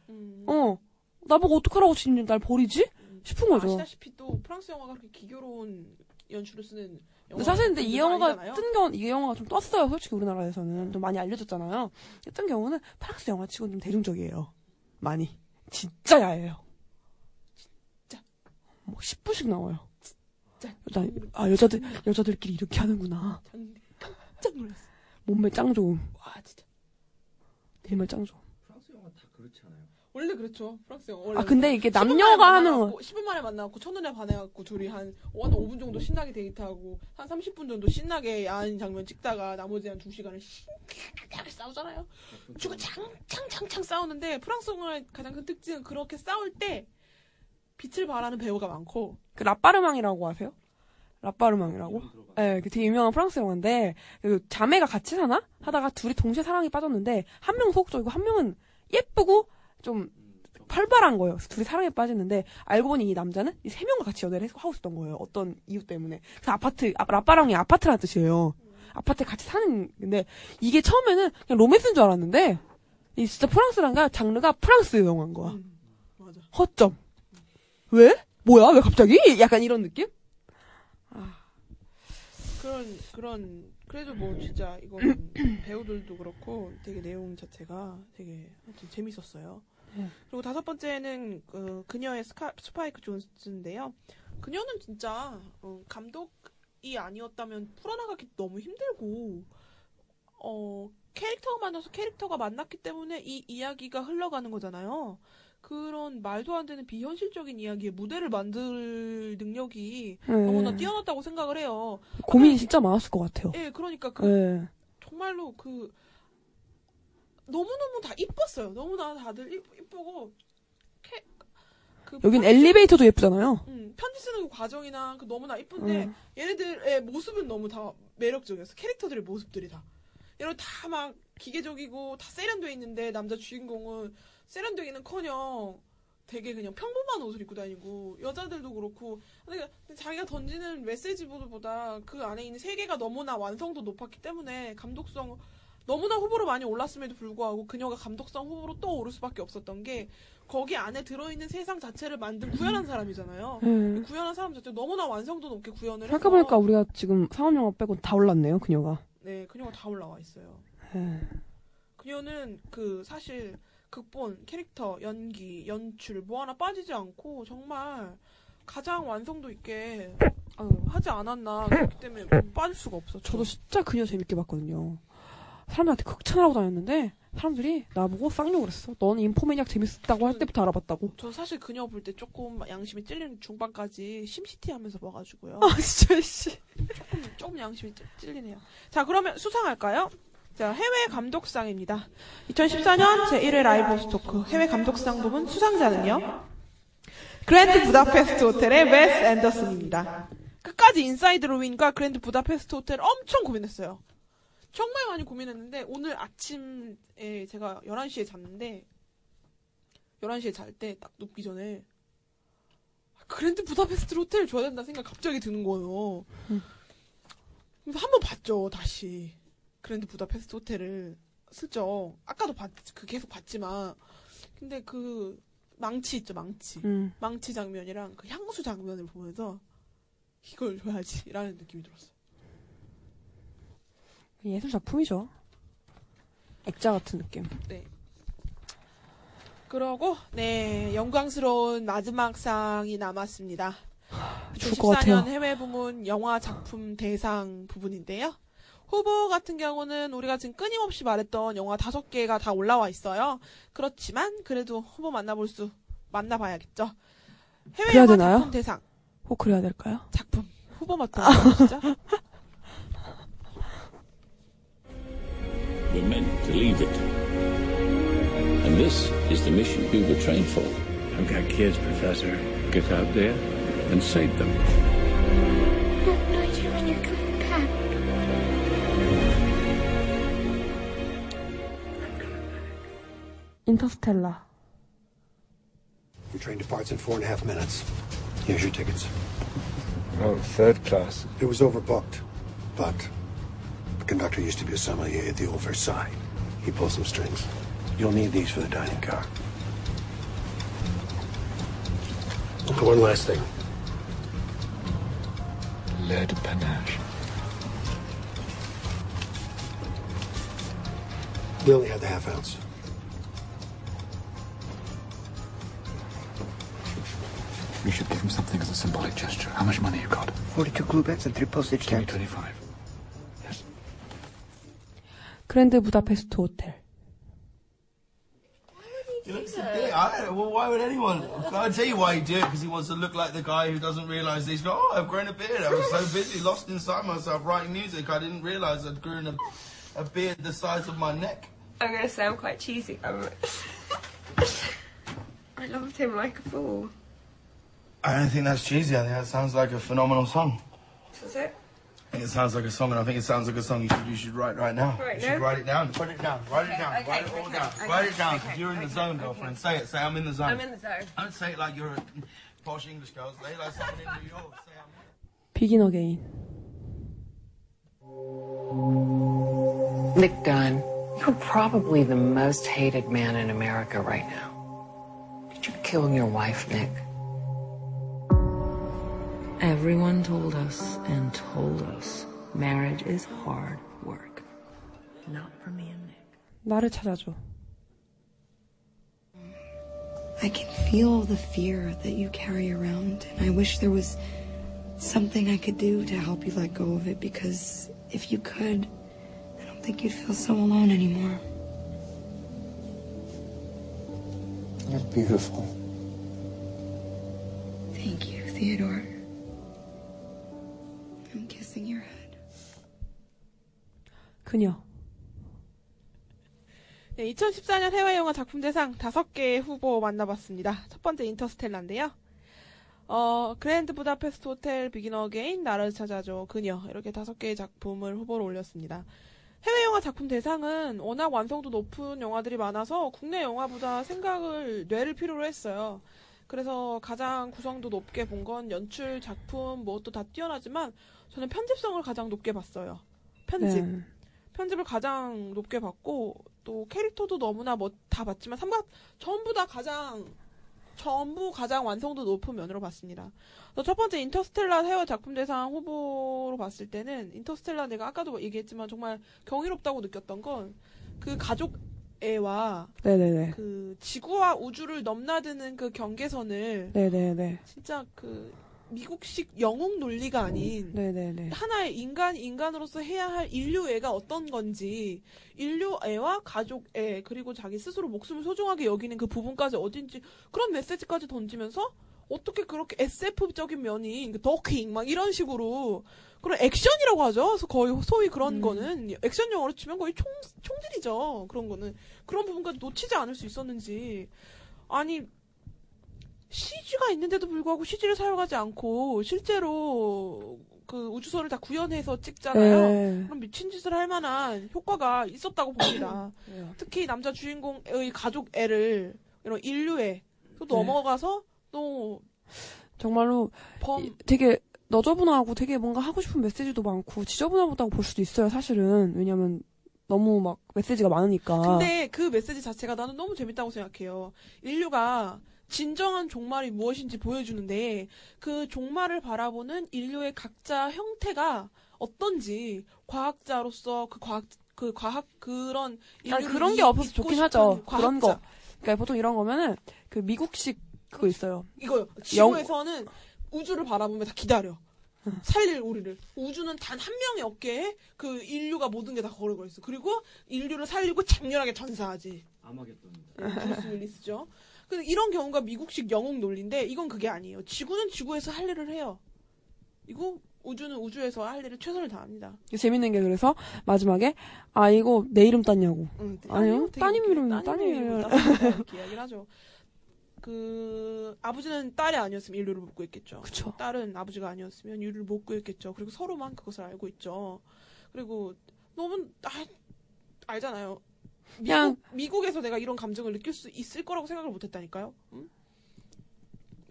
어 나보고 어떡하라고 지금 날 버리지 싶은 거죠. 아시다시피 또 프랑스 영화가 그렇게 기교로운 연출을 쓰는 근데 사실 근데 이 영화가. 뜬 경우 이 영화가 좀 떴어요. 솔직히 우리나라에서는 좀 많이 알려졌잖아요. 뜬 경우는 프랑스 영화치고는 좀 대중적이에요. 많이 진짜 야해요. 진짜 뭐 10부씩 나와요. 진짜 여자 아 여자들 여자들끼리 이렇게 하는구나. 깜짝 놀랐어. 몸매 짱 좋음. 와 진짜 몸매 짱 좋음. 프랑스 영화 다 그렇지 않아요? 원래 그렇죠 프랑스 영화. 원래 아, 근데 이게 10분 만에 남녀가 하는 만나갖고, 10분 만에 만나고 첫눈에 반해갖고 둘이 한, 한 5분 정도 신나게 데이트하고 한 30분 정도 신나게 야한 장면 찍다가 나머지 한 2시간을 신나게 싸우잖아요. 주고 창창창창 싸우는데 프랑스 영화의 가장 큰 특징은 그렇게 싸울 때 빛을 발하는 배우가 많고 그 라빠르망이라고 아세요? 라빠르망이라고? 예, 그 되게 유명한 프랑스 영화인데 그 자매가 같이 사나 하다가 둘이 동시에 사랑에 빠졌는데 한 명은 소극적이고 한 명은 예쁘고 좀 활발한 거예요. 둘이 사랑에 빠지는데 알고 보니 이 남자는 이 세 명과 같이 연애를 하고 있었던 거예요. 어떤 이유 때문에. 그래서 아파트 아, 라빠랑이 아파트라는 뜻이에요. 아파트에 같이 사는 근데 이게 처음에는 그냥 로맨스인 줄 알았는데 이 진짜 프랑스란 게 장르가 프랑스 영화인 거야. 맞아. 허점. 왜? 뭐야? 왜 갑자기? 약간 이런 느낌? 그런 그런 그래도 뭐 진짜 이거는 배우들도 그렇고 되게 내용 자체가 되게 하여튼 재밌었어요. 네. 그리고 다섯 번째는 그 그녀의 스카, 스파이크 존스인데요. 그녀는 진짜 어, 감독이 아니었다면 풀어나가기 너무 힘들고 어 캐릭터가 만나서 캐릭터가 만났기 때문에 이 이야기가 흘러가는 거잖아요. 그런 말도 안 되는 비현실적인 이야기에 무대를 만들 능력이 네. 너무나 뛰어났다고 생각을 해요. 고민이 진짜 많았을 것 같아요. 예, 그러니까 그 네. 정말로 그 너무너무 다 이뻤어요. 너무나 다들 이- 이쁘고 캐, 그 여긴 엘리베이터도 예쁘잖아요. 음, 편지 쓰는 그 과정이나 그 너무나 이쁜데 음. 얘네들의 모습은 너무 다 매력적이었어. 캐릭터들의 모습들이 다. 이런 다막 기계적이고 다 세련돼 있는데 남자 주인공은 세련되기는커녕 되게 그냥 평범한 옷을 입고 다니고 여자들도 그렇고 근데 자기가 던지는 메시지보다 그 안에 있는 세계가 너무나 완성도 높았기 때문에 감독성 너무나 후보로 많이 올랐음에도 불구하고 그녀가 감독성 후보로 또 오를 수밖에 없었던 게 거기 안에 들어있는 세상 자체를 만든 구현한 사람이잖아요. 음. 구현한 사람 자체 너무나 완성도 높게 구현을 해서 생각해보니까 우리가 지금 상업영화 빼고 다 올랐네요, 그녀가. 네 그녀가 다 올라와 있어요. 네. 그녀는 그 사실 극본, 캐릭터, 연기, 연출 뭐 하나 빠지지 않고 정말 가장 완성도 있게 어, 하지 않았나 그렇기 때문에 빠질 수가 없었죠. 저도 진짜 그녀 재밌게 봤거든요. 사람들한테 극찬하고 다녔는데 사람들이 나보고 쌍욕을 했어. 너는 님포매니악 재밌었다고 할 때부터 알아봤다고. 전 사실 그녀 볼 때 조금 양심이 찔리는 중반까지 심시티 하면서 봐가지고요. 아 진짜 씨. 조금, 조금 양심이 찔- 찔리네요. 자, 그러면 수상할까요? 자, 해외 감독상입니다. 2014년 제1회 라이브 보스토크 해외 감독상 부분 수상자는요? 그랜드 부다페스트 호텔의 웨스 앤더슨입니다. 끝까지 인사이드 르윈과 그랜드 부다페스트 호텔 엄청 고민했어요. 정말 많이 고민했는데 오늘 아침에 제가 11시에 잤는데 11시에 잘 때 딱 눕기 전에 그랜드 부다페스트 호텔 줘야 된다 생각 갑자기 드는 거예요. 그래서 한 번 봤죠, 다시. 그랜드 부다페스트 호텔을 슬쩍. 아까도 봤, 그 계속 봤지만. 근데 그 망치 있죠, 망치. 음. 망치 장면이랑 그 향수 장면을 보면서 이걸 줘야지라는 느낌이 들었어요. 예술 작품이죠. 액자 같은 느낌. 네. 그러고 네 영광스러운 마지막 상이 남았습니다. 죽을 것 같아요. 2014년 해외 부문 영화 작품 대상 부분인데요. 후보 같은 경우는 우리가 지금 끊임없이 말했던 영화 다섯 개가 다 올라와 있어요. 그렇지만 그래도 후보 만나볼 수 만나봐야겠죠. 해외 영화 되나요? 작품 대상 꼭 그래야 될까요? 작품 후보 맡아 진짜. were meant to leave it. And this is the mission we were trained for. I've got kids, Professor. Get out there and save them. Interstellar. Your train departs in four and a half minutes. Here's your tickets. Oh, third class. It was overbooked, but the conductor used to be a sommelier at the old Versailles. He pulls some strings. You'll need these for the dining car. One last thing. Lead panache. They only had the half ounce. We should give him something as a symbolic gesture. How much money you got? 42 clue bets and three postage stamps. 25. 그랜드 부다페스트 호텔. Yeah, I, well, why would anyone? I'll tell you why he did it, because he wants to look like the guy who doesn't realise he's got, oh, I've grown a beard. I was so busy, lost inside myself, writing music, I didn't realise I'd grown a, a beard the size of my neck. I'm going to sound quite cheesy. I'm... I loved him like a fool. I don't think that's cheesy. I think that sounds like a phenomenal song. Is it? think it sounds like a song, and I think it sounds like a song you should you should write right now. Right you should write it down. Put it down. Write okay, it down. Okay, write it all okay, down. write it down. Cause you're in the zone, girlfriend. Say it. Say I'm in the zone. I'm in the zone. Don't say it like you're a posh English girl. Say it like someone in New York. Say I'm. Begin again. Nick Dunn, you're probably the most hated man in America right now. Did you kill your wife, Nick? Everyone told us and told us Marriage is hard work. Not for me and Nick. 나를 찾아줘. I can feel the fear that you carry around, and I wish there was something I could do to help you let go of it because if you could, I don't think you'd feel so alone anymore. You're beautiful. Thank you, Theodore. 그녀. 네, 2014년 해외 영화 작품 대상 5개의 후보 만나봤습니다. 첫 번째 인터스텔라인데요. 어, 그랜드 부다페스트 호텔, 비긴 어게인, 나를 찾아줘, 그녀 이렇게 다섯 개의 작품을 후보로 올렸습니다. 해외 영화 작품 대상은 워낙 완성도 높은 영화들이 많아서 국내 영화보다 생각을 뇌를 필요로 했어요. 그래서 가장 구성도 높게 본 건 연출, 작품, 뭐또다 뛰어나지만 저는 편집성을 가장 높게 봤어요. 편집. 네. 편집을 가장 높게 봤고 또 캐릭터도 너무나 뭐 다 봤지만 삼각 전부 다 가장 전부 가장 완성도 높은 면으로 봤습니다. 첫 번째 인터스텔라 해외 작품 대상 후보로 봤을 때는 인터스텔라 내가 아까도 얘기했지만 정말 경이롭다고 느꼈던 건 그 가족 애와 네네네. 그 지구와 우주를 넘나드는 그 경계선을 네네네. 진짜 그 미국식 영웅 논리가 아닌 네네네. 하나의 인간 인간으로서 해야 할 인류애가 어떤 건지 인류애와 가족애 그리고 자기 스스로 목숨을 소중하게 여기는 그 부분까지 어딘지 그런 메시지까지 던지면서 어떻게 그렇게 SF적인 면이 그 더킹 막 이런 식으로 그런 액션이라고 하죠. 그래서 거의 소위 그런 거는 액션 영화로 치면 거의 총 총질이죠. 그런 거는 그런 부분까지 놓치지 않을 수 있었는지 아니 CG가 있는데도 불구하고 CG를 사용하지 않고 실제로 그 우주선을 다 구현해서 찍잖아요. 네. 그럼 미친 짓을 할 만한 효과가 있었다고 봅니다. 특히 남자 주인공의 가족 애를 이런 인류애 또 네. 넘어가서 또 정말로 범 이- 되게 너저분하고 되게 뭔가 하고 싶은 메시지도 많고 지저분하다고 볼 수도 있어요. 사실은 왜냐면 너무 막 메시지가 많으니까. 근데 그 메시지 자체가 나는 너무 재밌다고 생각해요. 인류가 진정한 종말이 무엇인지 보여주는데 그 종말을 바라보는 인류의 각자 형태가 어떤지 과학자로서 그 과학 그 과학 그런 아, 그런 게 이- 없어서 좋긴 하죠. 그런 거. 과학자. 그러니까 보통 이런 거면은 그 미국식 그거 있어요. 이거요. 지구에서는 우주를 바라보면 다 기다려. 살릴 우리를. 우주는 단 한 명의 어깨에 그 인류가 모든 게 다 걸어가 있어. 그리고 인류를 살리고 장렬하게 전사하지. 아마겟돈입니다. 네, 브루스 윌리스죠. 근데 이런 경우가 미국식 영웅 논리인데 이건 그게 아니에요. 지구는 지구에서 할 일을 해요. 이거 우주는 우주에서 할 일을 최선을 다합니다. 재밌는 게 그래서 마지막에 아 이거 내 이름 땄냐고. 응, 아니요. 따님. 이름 따님 이름. 이렇게 이야기를 하죠. 그 아버지는 딸이 아니었으면 인류를 못 구했겠죠. 그쵸. 딸은 아버지가 아니었으면 인류를 못 구했겠죠. 그리고 서로만 그것을 알고 있죠. 그리고 너무 아, 알잖아요. 그냥- 미국, 미국 에서 내가 이런 감정을 느낄 수 있을 거라고 생각을 못했다니까요. 응?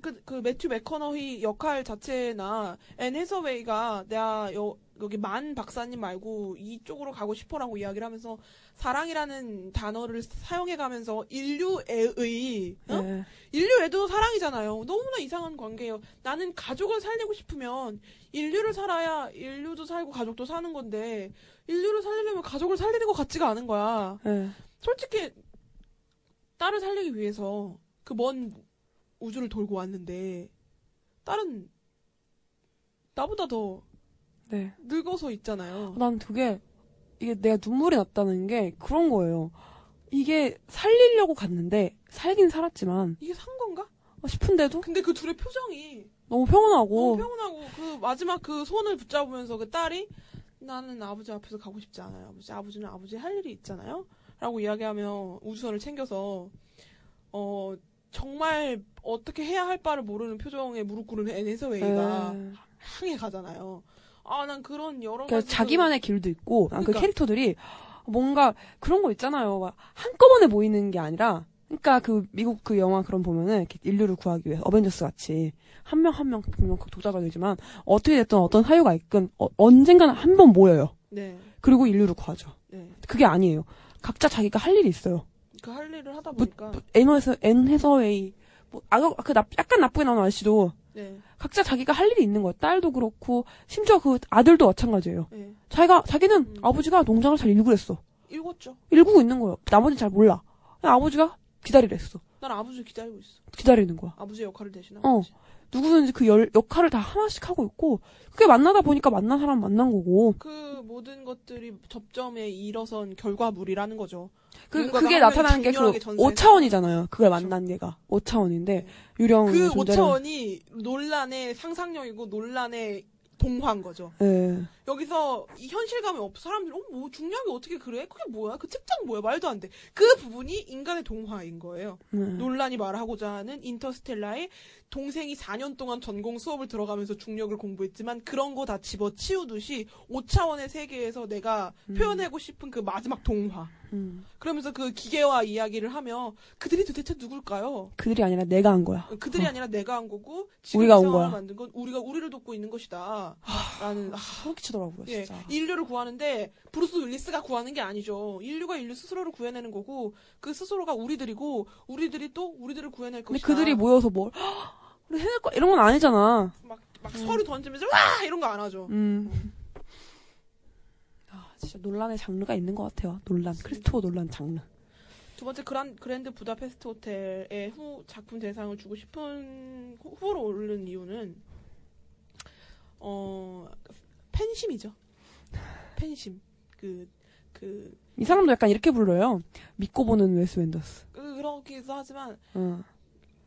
그, 그 매튜 맥커너히 역할 자체나 앤 해서웨이가 내가 여, 여기 만 박사님 말고 이쪽으로 가고 싶어라고 이야기를 하면서 사랑이라는 단어를 사용해가면서 인류애의 어? 네. 인류애도 사랑이잖아요. 너무나 이상한 관계예요. 나는 가족을 살리고 싶으면 인류를 살아야 인류도 살고 가족도 사는 건데 인류를 살리려면 가족을 살리는 것 같지가 않은 거야. 네. 솔직히 딸을 살리기 위해서 그 먼 우주를 돌고 왔는데 딸은 나보다 더 네. 늙어서 있잖아요. 난 그게 이게 내가 눈물이 났다는 게 그런 거예요. 이게 살리려고 갔는데 살긴 살았지만 이게 산 건가? 어, 싶은데도 근데 그 둘의 표정이 너무 평온하고 너무 평온하고 그 마지막 그 손을 붙잡으면서 그 딸이 나는 아버지 앞에서 가고 싶지 않아요. 아버지 아버지는 아버지 할 일이 있잖아요. 라고 이야기하며 우주선을 챙겨서 어 정말 어떻게 해야 할 바를 모르는 표정에 무릎 꿇는 앤 해서웨이가 네. 향해 가잖아요. 아 난 그런 여러 그러니까 가지 자기만의 길도 있고 난그 그러니까. 캐릭터들이 뭔가 그런 거 있잖아요. 막 한꺼번에 모이는 게 아니라 그러니까 그 미국 그 영화 그런 보면은 인류를 구하기 위해 어벤져스 같이 한 명 한명 분명 그 독자가 되지만 어떻게 됐든 어떤 사유가 있건 어, 언젠가는 한 번 모여요. 네. 그리고 인류를 구하죠. 네. 그게 아니에요. 각자 자기가 할 일이 있어요. 그 할 일을 하다 뭐, 보니까 뭐, N에서 N 해서웨이 뭐 아, 그 나, 약간 나쁘게 나온 아저씨도 네. 각자 자기가 할 일이 있는 거야. 딸도 그렇고 심지어 그 아들도 마찬가지예요. 네. 자기가 자기는 아버지가 농장을 잘 일구랬어. 읽었죠. 일구고 있는 거예요. 나머지는 잘 몰라. 아버지가 기다리랬어. 난 아버지 기다리고 있어. 기다리는 거야. 아버지의 역할을 대신하고. 어. 누구든지 그 열, 역할을 다 하나씩 하고 있고, 그게 만나다 보니까 만난 사람 만난 거고. 그 모든 것들이 접점에 일어선 결과물이라는 거죠. 그, 그게 나타나는 게그 장렬하게 전세에서 5차원이잖아요. 그걸 만난 게가. 5차원인데, 유령 그 존재를- 5차원이 논란의 상상력이고 논란의 동화인 거죠. 예. 여기서 이 현실감이 없어 사람들이 어뭐 중력이 어떻게 그래? 그게 뭐야? 그 측정 뭐야? 말도 안 돼. 그 부분이 인간의 동화인 거예요. 음. 놀란이 말하고자 하는 인터스텔라의 동생이 4년 동안 전공 수업을 들어가면서 중력을 공부했지만 그런 거 다 집어치우듯이 5차원의 세계에서 내가 표현하고 싶은 그 마지막 동화. 음. 그러면서 그 기계와 이야기를 하며 그들이 도대체 누굴까요? 그들이 아니라 내가 한 거야. 그들이 어. 아니라 내가 한 거고 지금 우리가 이온 상황을 거야. 만든 건 우리가 우리를 돕고 있는 것이다. 라는 아, 소름 끼치더라고요, 예, 진짜. 인류를 구하는데 브루스 윌리스가 구하는 게 아니죠. 인류가 인류 스스로를 구해내는 거고 그 스스로가 우리들이고 우리들이 또 우리들을 구해낼 근데 것이다. 그들이 모여서 뭘, 우리 해낼 거야. 이런 건 아니잖아. 막, 막 서류 던지면서 와 이런 거 안 하죠. 음. 아, 진짜 논란의 장르가 있는 것 같아요. 논란. 크리스토퍼 논란 장르. 두 번째 그란, 그랜드 부다페스트 호텔에 후 작품 대상을 주고 싶은 후- 후보로 오르는 이유는 어 팬심이죠. 팬심. 그 그, 이 사람도 약간 이렇게 불러요. 믿고 보는 웨스 앤더슨. 그 그렇기도 하지만 어.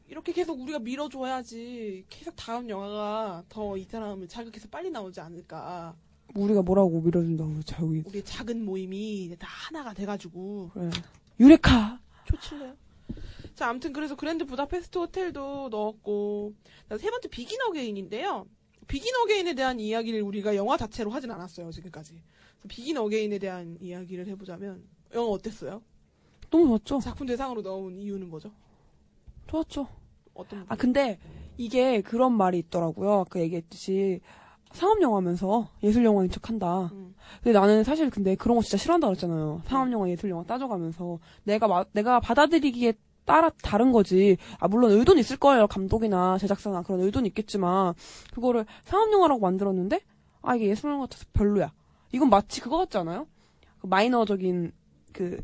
이렇게 계속 우리가 밀어줘야지 계속 다음 영화가 더 이 사람을 자극해서 빨리 나오지 않을까. 우리가 뭐라고 밀어준다고 저기. 우리 작은 모임이 이제 다 하나가 돼가지고 그래. 유레카. 좋칠래요. 자, 아무튼 그래서 그랜드 부다페스트 호텔도 넣었고 자, 세 번째 비긴 어게인인데요. 비긴 어게인에 대한 이야기를 우리가 영화 자체로 하진 않았어요 지금까지. 비긴 어게인에 대한 이야기를 해보자면 영화 어땠어요? 너무 좋았죠. 작품 대상으로 넣은 이유는 뭐죠? 좋았죠. 어떤? 아 근데 이게 그런 말이 있더라고요. 아까 얘기했듯이 상업 영화면서 예술 영화인 척한다. 음. 근데 나는 사실 근데 그런 거 진짜 싫어한다 그랬잖아요. 상업 영화, 예술 영화 따져가면서 내가 마- 내가 받아들이기에 따라 다른 거지. 아 물론 의도는 있을 거예요. 감독이나 제작사나 그런 의도는 있겠지만 그거를 상업 영화라고 만들었는데 아 이게 예술 영화 같아서 별로야. 이건 마치 그거 같지 않아요? 그 마이너적인 그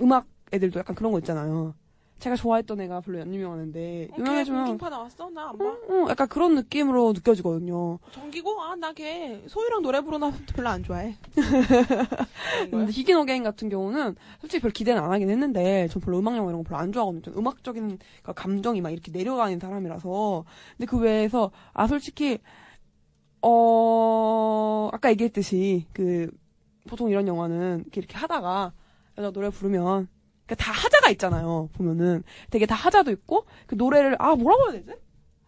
음악 애들도 약간 그런 거 있잖아요. 제가 좋아했던 애가 별로 안 유명하는데 어, 걔 유명해지면 공중파 나왔어? 나 안 봐. 응, 약간 그런 느낌으로 느껴지거든요. 정기고 아 나 걔 소유랑 노래 부르나 별로 안 좋아해. 근데 어게인 같은 경우는 솔직히 별 기대는 안 하긴 했는데 전 별로 음악 영화 이런 거 별로 안 좋아하거든요. 좀 음악적인 그러니까 감정이 막 이렇게 내려가는 사람이라서. 근데 그 외에서 아 솔직히 어 아까 얘기했듯이 그 보통 이런 영화는 이렇게, 이렇게 하다가 여자 노래 부르면 그러니까 다 하자가 있잖아요. 보면은 되게 다 하자도 있고 그 노래를 아 뭐라고 해야 되지?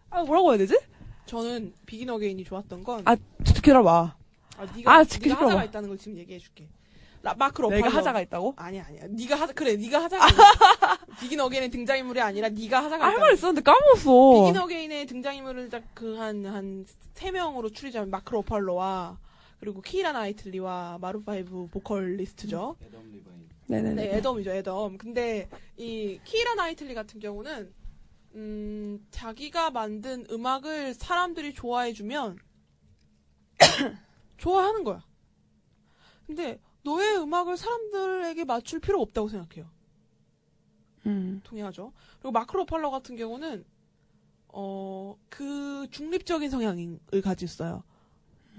아 뭐라고 해야 되지? 저는 비긴 어게인이 좋았던 건 아 기다려봐. 아, 네가, 아, 네가 하자가. 있다는 걸 지금 얘기해줄게. 라, 마크 러팔로. 내가 하자가 있다고? 아니야, 아니야. 네가 하자, 그래, 네가 하자가 있다. 비긴 어게인의 등장인물이 아니라 네가 하자가 할 있다. 말 있었는데 까먹었어. 비긴 어게인의 등장인물을 그 한, 한, 세 명으로 추리자면 마크 러팔로와 그리고 키라 나이틀리와 마룬파이브 보컬리스트죠. 네네네. 네, 애덤이죠, 애덤. 근데 이 키라 나이틀리 같은 경우는 음, 자기가 만든 음악을 사람들이 좋아해주면 좋아하는 거야. 근데 너의 음악을 사람들에게 맞출 필요 없다고 생각해요. 음. 동의하죠. 그리고 마크로 팔러 같은 경우는 어, 그 중립적인 성향을 가지고 있어요.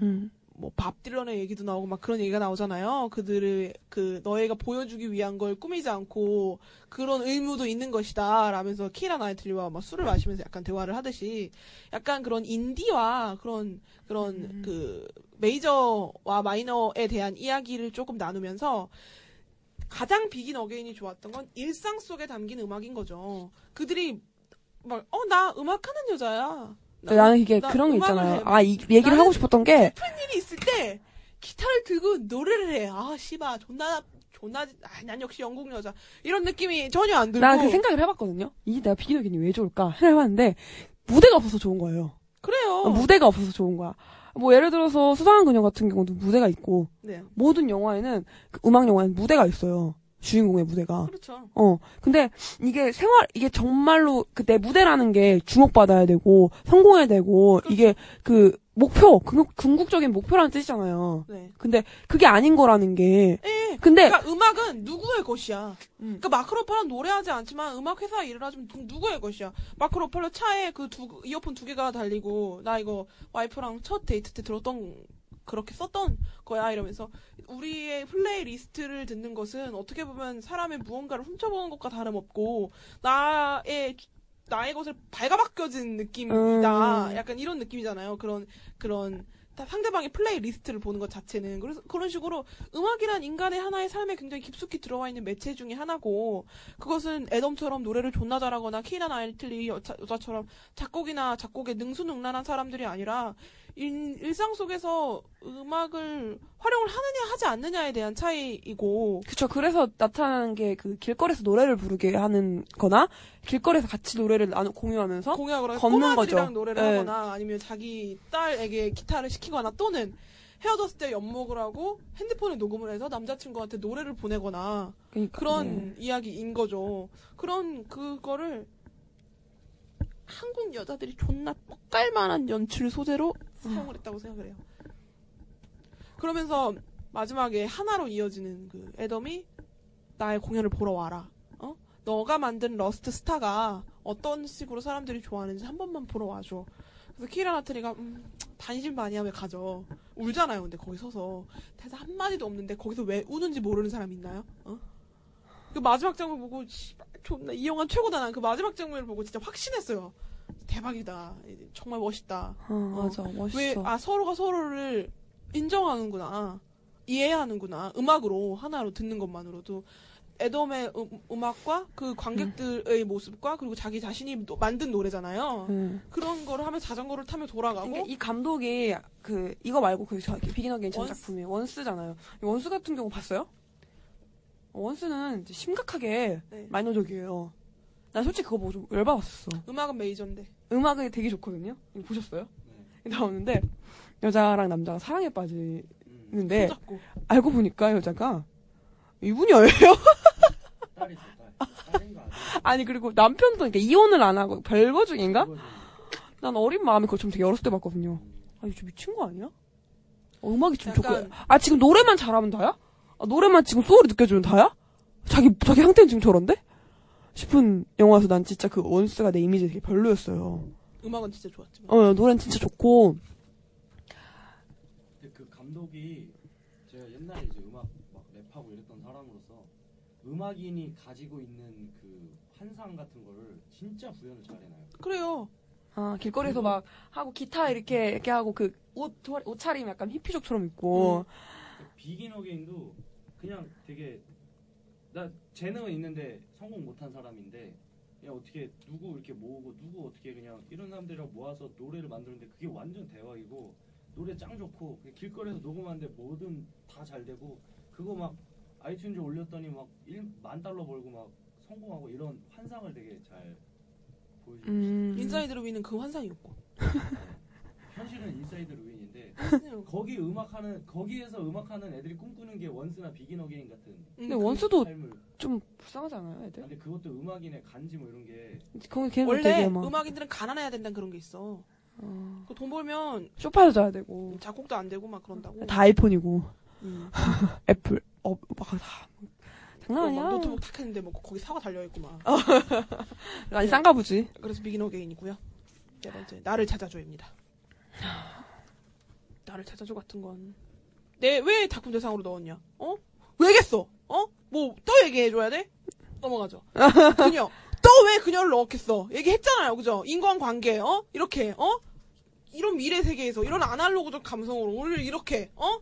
음. 뭐 밥 딜런의 얘기도 나오고 막 그런 얘기가 나오잖아요. 그들을 그 너희가 보여주기 위한 걸 꾸미지 않고 그런 의무도 있는 것이다. 라면서 키라 나이틀리와 막 술을 마시면서 약간 대화를 하듯이 약간 그런 인디와 그런 그런 그 메이저와 마이너에 대한 이야기를 조금 나누면서 가장 비긴 어게인이 좋았던 건 일상 속에 담긴 음악인 거죠. 그들이 막 어 나 음악하는 여자야. 나- 나는 이게 나 그런 게 있잖아요. 해. 아, 이 얘기를 하고 싶었던 게, 슬픈 일이 있을 때 기타를 들고 노래를 해. 아 씨바 존나 존나 아, 난 역시 영국 여자 이런 느낌이 전혀 안 들고. 나는 그 생각을 해봤거든요. 이게 내가 비기너기니 왜 좋을까? 해봤는데, 무대가 없어서 좋은 거예요. 그래요. 아, 무대가 없어서 좋은 거야. 뭐, 예를 들어서, 수상한 그녀 같은 경우도 무대가 있고, 네. 모든 영화에는, 그 음악 영화에는 무대가 있어요. 주인공의 무대가. 그렇죠. 어. 근데 이게 생활 이게 정말로 그 내 무대라는 게 주목받아야 되고 성공해야 되고 이게 그 목표 궁- 궁극 적인 목표라는 뜻이잖아요. 네. 근데 그게 아닌 거라는 게. 예. 근데 그러니까 음악은 누구의 것이야. 그러니까 마크 러팔로는 노래하지 않지만 음악 회사에 일을 누- 누구의 것이야. 마크 러팔로 차에 그 두 이어폰 두 개가 달리고 나 이거 와이프랑 첫 데이트 때 들었던 그렇게 썼던 거야 이러면서 우리의 playlist를 듣는 것은 어떻게 보면 사람의 무언가를 훔쳐보는 것과 다름없고 나의 나의 것을 발가벗겨진 느낌이다. 음. 약간 이런 느낌이잖아요. 그런 그런 다 상대방의 playlist를 보는 것 자체는 그래서 그런 식으로 음악이란 인간의 하나의 삶에 굉장히 깊숙이 들어와 있는 매체 중에 하나고 그것은 애덤처럼 노래를 존나 잘하거나 키라 나이틀리 여자, 여자처럼 작곡이나 작곡에 능수능란한 사람들이 아니라 일, 일상 속에서 음악을 활용을 하느냐 하지 않느냐에 대한 차이이고 그쵸. 그래서 나타나는 게 그 길거리에서 노래를 부르게 하는 거나 길거리에서 같이 노래를 나누, 공유하면서 공약으로 걷는 거죠. 노래를 네. 하거나 아니면 자기 딸에게 기타를 시키거나 또는 헤어졌을 때 연목을 하고 핸드폰에 녹음을 해서 남자친구한테 노래를 보내거나 그러니까, 그런 이야기인 거죠. 그런 그거를 한국 여자들이 존나 뻑갈만한 연출 소재로 사용을 했다고 생각을 해요. 그러면서 마지막에 하나로 이어지는 그 애덤이 나의 공연을 보러 와라. 어? 너가 만든 Lost Star가 어떤 식으로 사람들이 좋아하는지 한 번만 보러 와줘. 그래서 키라 나이틀리가 음, 마니야 왜 가져? 울잖아요. 근데 거기 서서 대사 한 마디도 없는데 거기서 왜 우는지 모르는 사람 있나요? 어? 그 마지막 장면 보고 씨발, 존나 이 영화 최고다 난 그 마지막 장면을 보고 진짜 확신했어요. 대박이다. 정말 멋있다. 어, 맞아. 멋있어. 왜, 아, 서로가 서로를 인정하는구나. 이해하는구나. 음악으로, 하나로 듣는 것만으로도. 애덤의 음악과 그 관객들의 모습과 그리고 자기 자신이 노- 만든 노래잖아요. 음. 그런 거를 하며 자전거를 타며 돌아가고. 이게 이 감독이 그 이거 말고 그 저- 비긴 어게인 전 원스. 작품이 원스잖아요. 이 원스 같은 경우 봤어요? 원스는 심각하게 네. 마이너적이에요. 난 솔직히 그거 보고 좀 열받았어. 음악은 메이저인데. 음악이 되게 좋거든요. 이거 보셨어요? 나오는데 여자랑 남자가 사랑에 빠지는데 손잡고. 알고 보니까 여자가 이분이에요. 아니 그리고 남편도 그러니까 이혼을 안 하고 별거 중인가? 난 어린 마음에 그걸 좀 되게 어렸을 때 봤거든요. 아, 이거 좀 미친 거 아니야? 어, 음악이 좀 좋고. 약간- 아, 지금 노래만 잘하면 다야? 아, 노래만 지금 소울이 느껴주면 다야? 자기, 자기 상태는 지금 저런데? 싶은 영화에서 난 진짜 그 원스가 내 이미지 되게 별로였어요. 음악은 진짜 좋았지만. 어, 노래는 진짜 좋고. 근데 그 감독이 제가 옛날에 이제 음악 막 랩하고 이랬던 사람으로서 음악인이 가지고 있는 그 환상 같은 거를 진짜 구현을 잘해놔요. 그래요. 아, 길거리에서 막 하고 기타 이렇게, 이렇게 하고 그 옷, 옷차림 약간 히피족처럼 입고. 비긴 어게인도 그냥 되게 나 재능은 있는데 성공 못한 사람인데 그냥 어떻게 누구 이렇게 모으고 누구 어떻게 그냥 이런 사람들이랑 모아서 노래를 만드는데 그게 완전 대박이고 노래 짱 좋고 길거리에서 녹음하는데 뭐든 다 잘 되고 그거 막 아이튠즈 올렸더니 막 1만 달러 벌고 막 성공하고 이런 환상을 되게 잘 보여주고 음. 인사이드 르윈은 그 환상이었고. 현실은 인사이드 르윈인데 거기 음악하는 거기에서 음악하는 애들이 꿈꾸는 게 원스나 비긴 어게인 같은 근데 그 원스도 삶을 좀 불쌍하지 않아요, 애들? 근데 그것도 음악인의 간지 뭐 이런 게 걔는 원래 음악인들은 가난해야 된다는 그런 게 있어. 그 돈 벌면 쇼파에서 자야 되고 작곡도 안 되고 막 그런다고. 다 아이폰이고 음. 애플 어 막 다 장난 어, 아니야. 막 노트북 탁 했는데 뭐 거기 사과 달려 있고 막. 아니 싼가 보지. 그래서 비긴 어게인이고요. 네 번째 나를 찾아줘입니다. 나를 찾아줘 같은 건. 내 왜 작품 대상으로 넣었냐? 어? 왜겠어? 어? 뭐 또 얘기해 줘야 돼? 넘어가죠. 그녀. 또 왜 그녀를 넣었겠어? 얘기했잖아요. 그죠? 인간관계. 어? 이렇게. 어? 이런 미래 세계에서 이런 아날로그적 감성으로 오늘 이렇게. 어?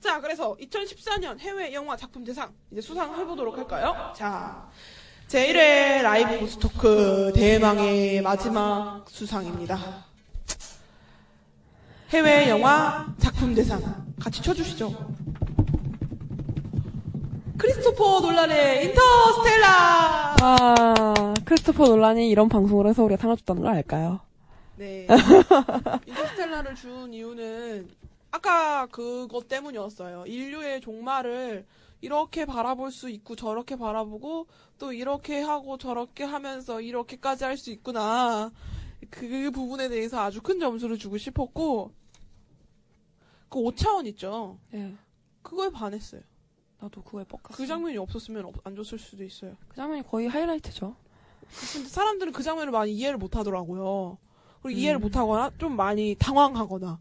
자, 그래서 2014년 해외 영화 작품 대상 이제 수상해 보도록 할까요? 자. 제1회 라이브 부스토크 대망의 마지막 수상입니다. 해외 영화 작품 대상 같이 쳐주시죠. 크리스토퍼 놀란의 인터스텔라. 아 크리스토퍼 논란이 이런 방송을 해서 우리가 상을 줬다는 걸 알까요? 네. 인터스텔라를 준 이유는 아까 그것 때문이었어요. 인류의 종말을 이렇게 바라볼 수 있고 저렇게 바라보고 또 이렇게 하고 저렇게 하면서 이렇게까지 할 수 있구나. 그 부분에 대해서 아주 큰 점수를 주고 싶었고 그 5차원 있죠. 예. 그거에 반했어요. 나도 그거에 뻑갔어. 그 장면이 없었으면 없- 안 줬을 수도 있어요. 그 장면이 거의 하이라이트죠. 근데 사람들은 그 장면을 많이 이해를 못 하더라고요. 그리고 이해를 음. 못 하거나 좀 많이 당황하거나.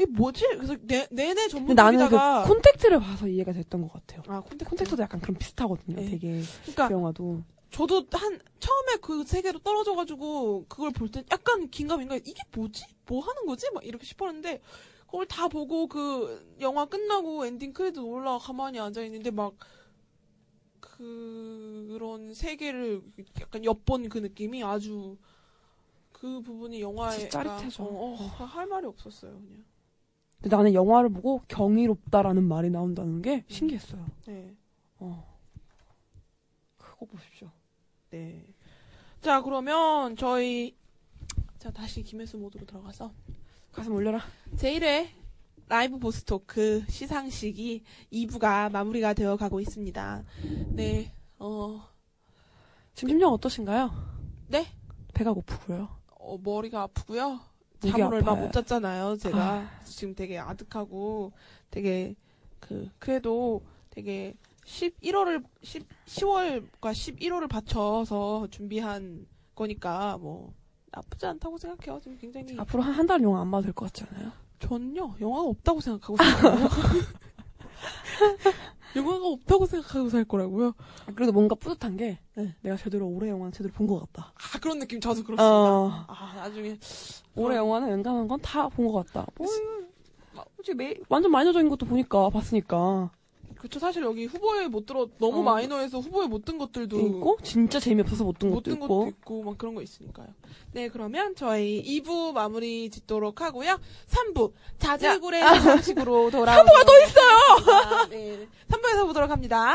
이게 뭐지? 그래서 내, 내내 근데 나는 그 콘택트를 봐서 이해가 됐던 것 같아요. 아, 콘택트. 콘택트도 약간 그런 비슷하거든요. 네. 되게 그러니까 그 영화도. 저도 한 처음에 그 세계로 떨어져가지고 그걸 볼 때 약간 긴가민가 이게 뭐지? 뭐 하는 거지? 막 이렇게 싶었는데 그걸 다 보고 그 영화 끝나고 ending credit 올라 가만히 앉아 있는데 막 그런 세계를 약간 엿본 그 느낌이 아주 그 부분이 영화에 진짜 짜릿해져. 어, 어, 할 말이 없었어요 그냥. 근데 나는 영화를 보고 경이롭다라는 말이 나온다는 게 신기했어요. 네. 어. 그거 보십시오. 네. 자 그러면 저희 자 다시 김혜수 모드로 들어가서 가슴 올려라. 제1회 라이브 보스 토크 시상식이 2부가 마무리가 되어 가고 있습니다. 네, 어, 지금 심정 어떠신가요? 네? 배가 고프고요. 어, 머리가 아프고요. 잠을 얼마 아파요. 못 잤잖아요, 제가. 아. 지금 되게 아득하고 되게 그 그래도 되게 11월을 10, 10월과 11월을 받쳐서 준비한 거니까 뭐 나쁘지 않다고 생각해요. 지금 굉장히 앞으로 한 한 달 영화 안 봐도 될 것 같지 않아요? 전요 영화가 없다고 생각하고 살거라고요. 영화가 없다고 생각하고 살 거라고요. 아, 그래도 뭔가 뿌듯한 게 네. 내가 제대로 올해 영화는 제대로 본 것 같다. 아 그런 느낌 저도 그렇습니다. 어. 아 나중에 올해 영화는 웬간한 건 다 본 것 같다. 뭐, 막 솔직히 매일 완전 마이너적인 것도 보니까 봤으니까 그쵸 사실 여기 후보에 못 들어 너무 어. 마이너해서 후보에 못 든 것들도 있고 진짜 재미없어서 못든못 것도 든 것도 있고 있고 막 그런 거 있으니까요. 네 그러면 저희 2부 마무리 짓도록 하고요. 3부 자질구레 시상식으로 돌아오도록 3부가 또 있어요. 하겠습니다. 네 3부에서 보도록 합니다.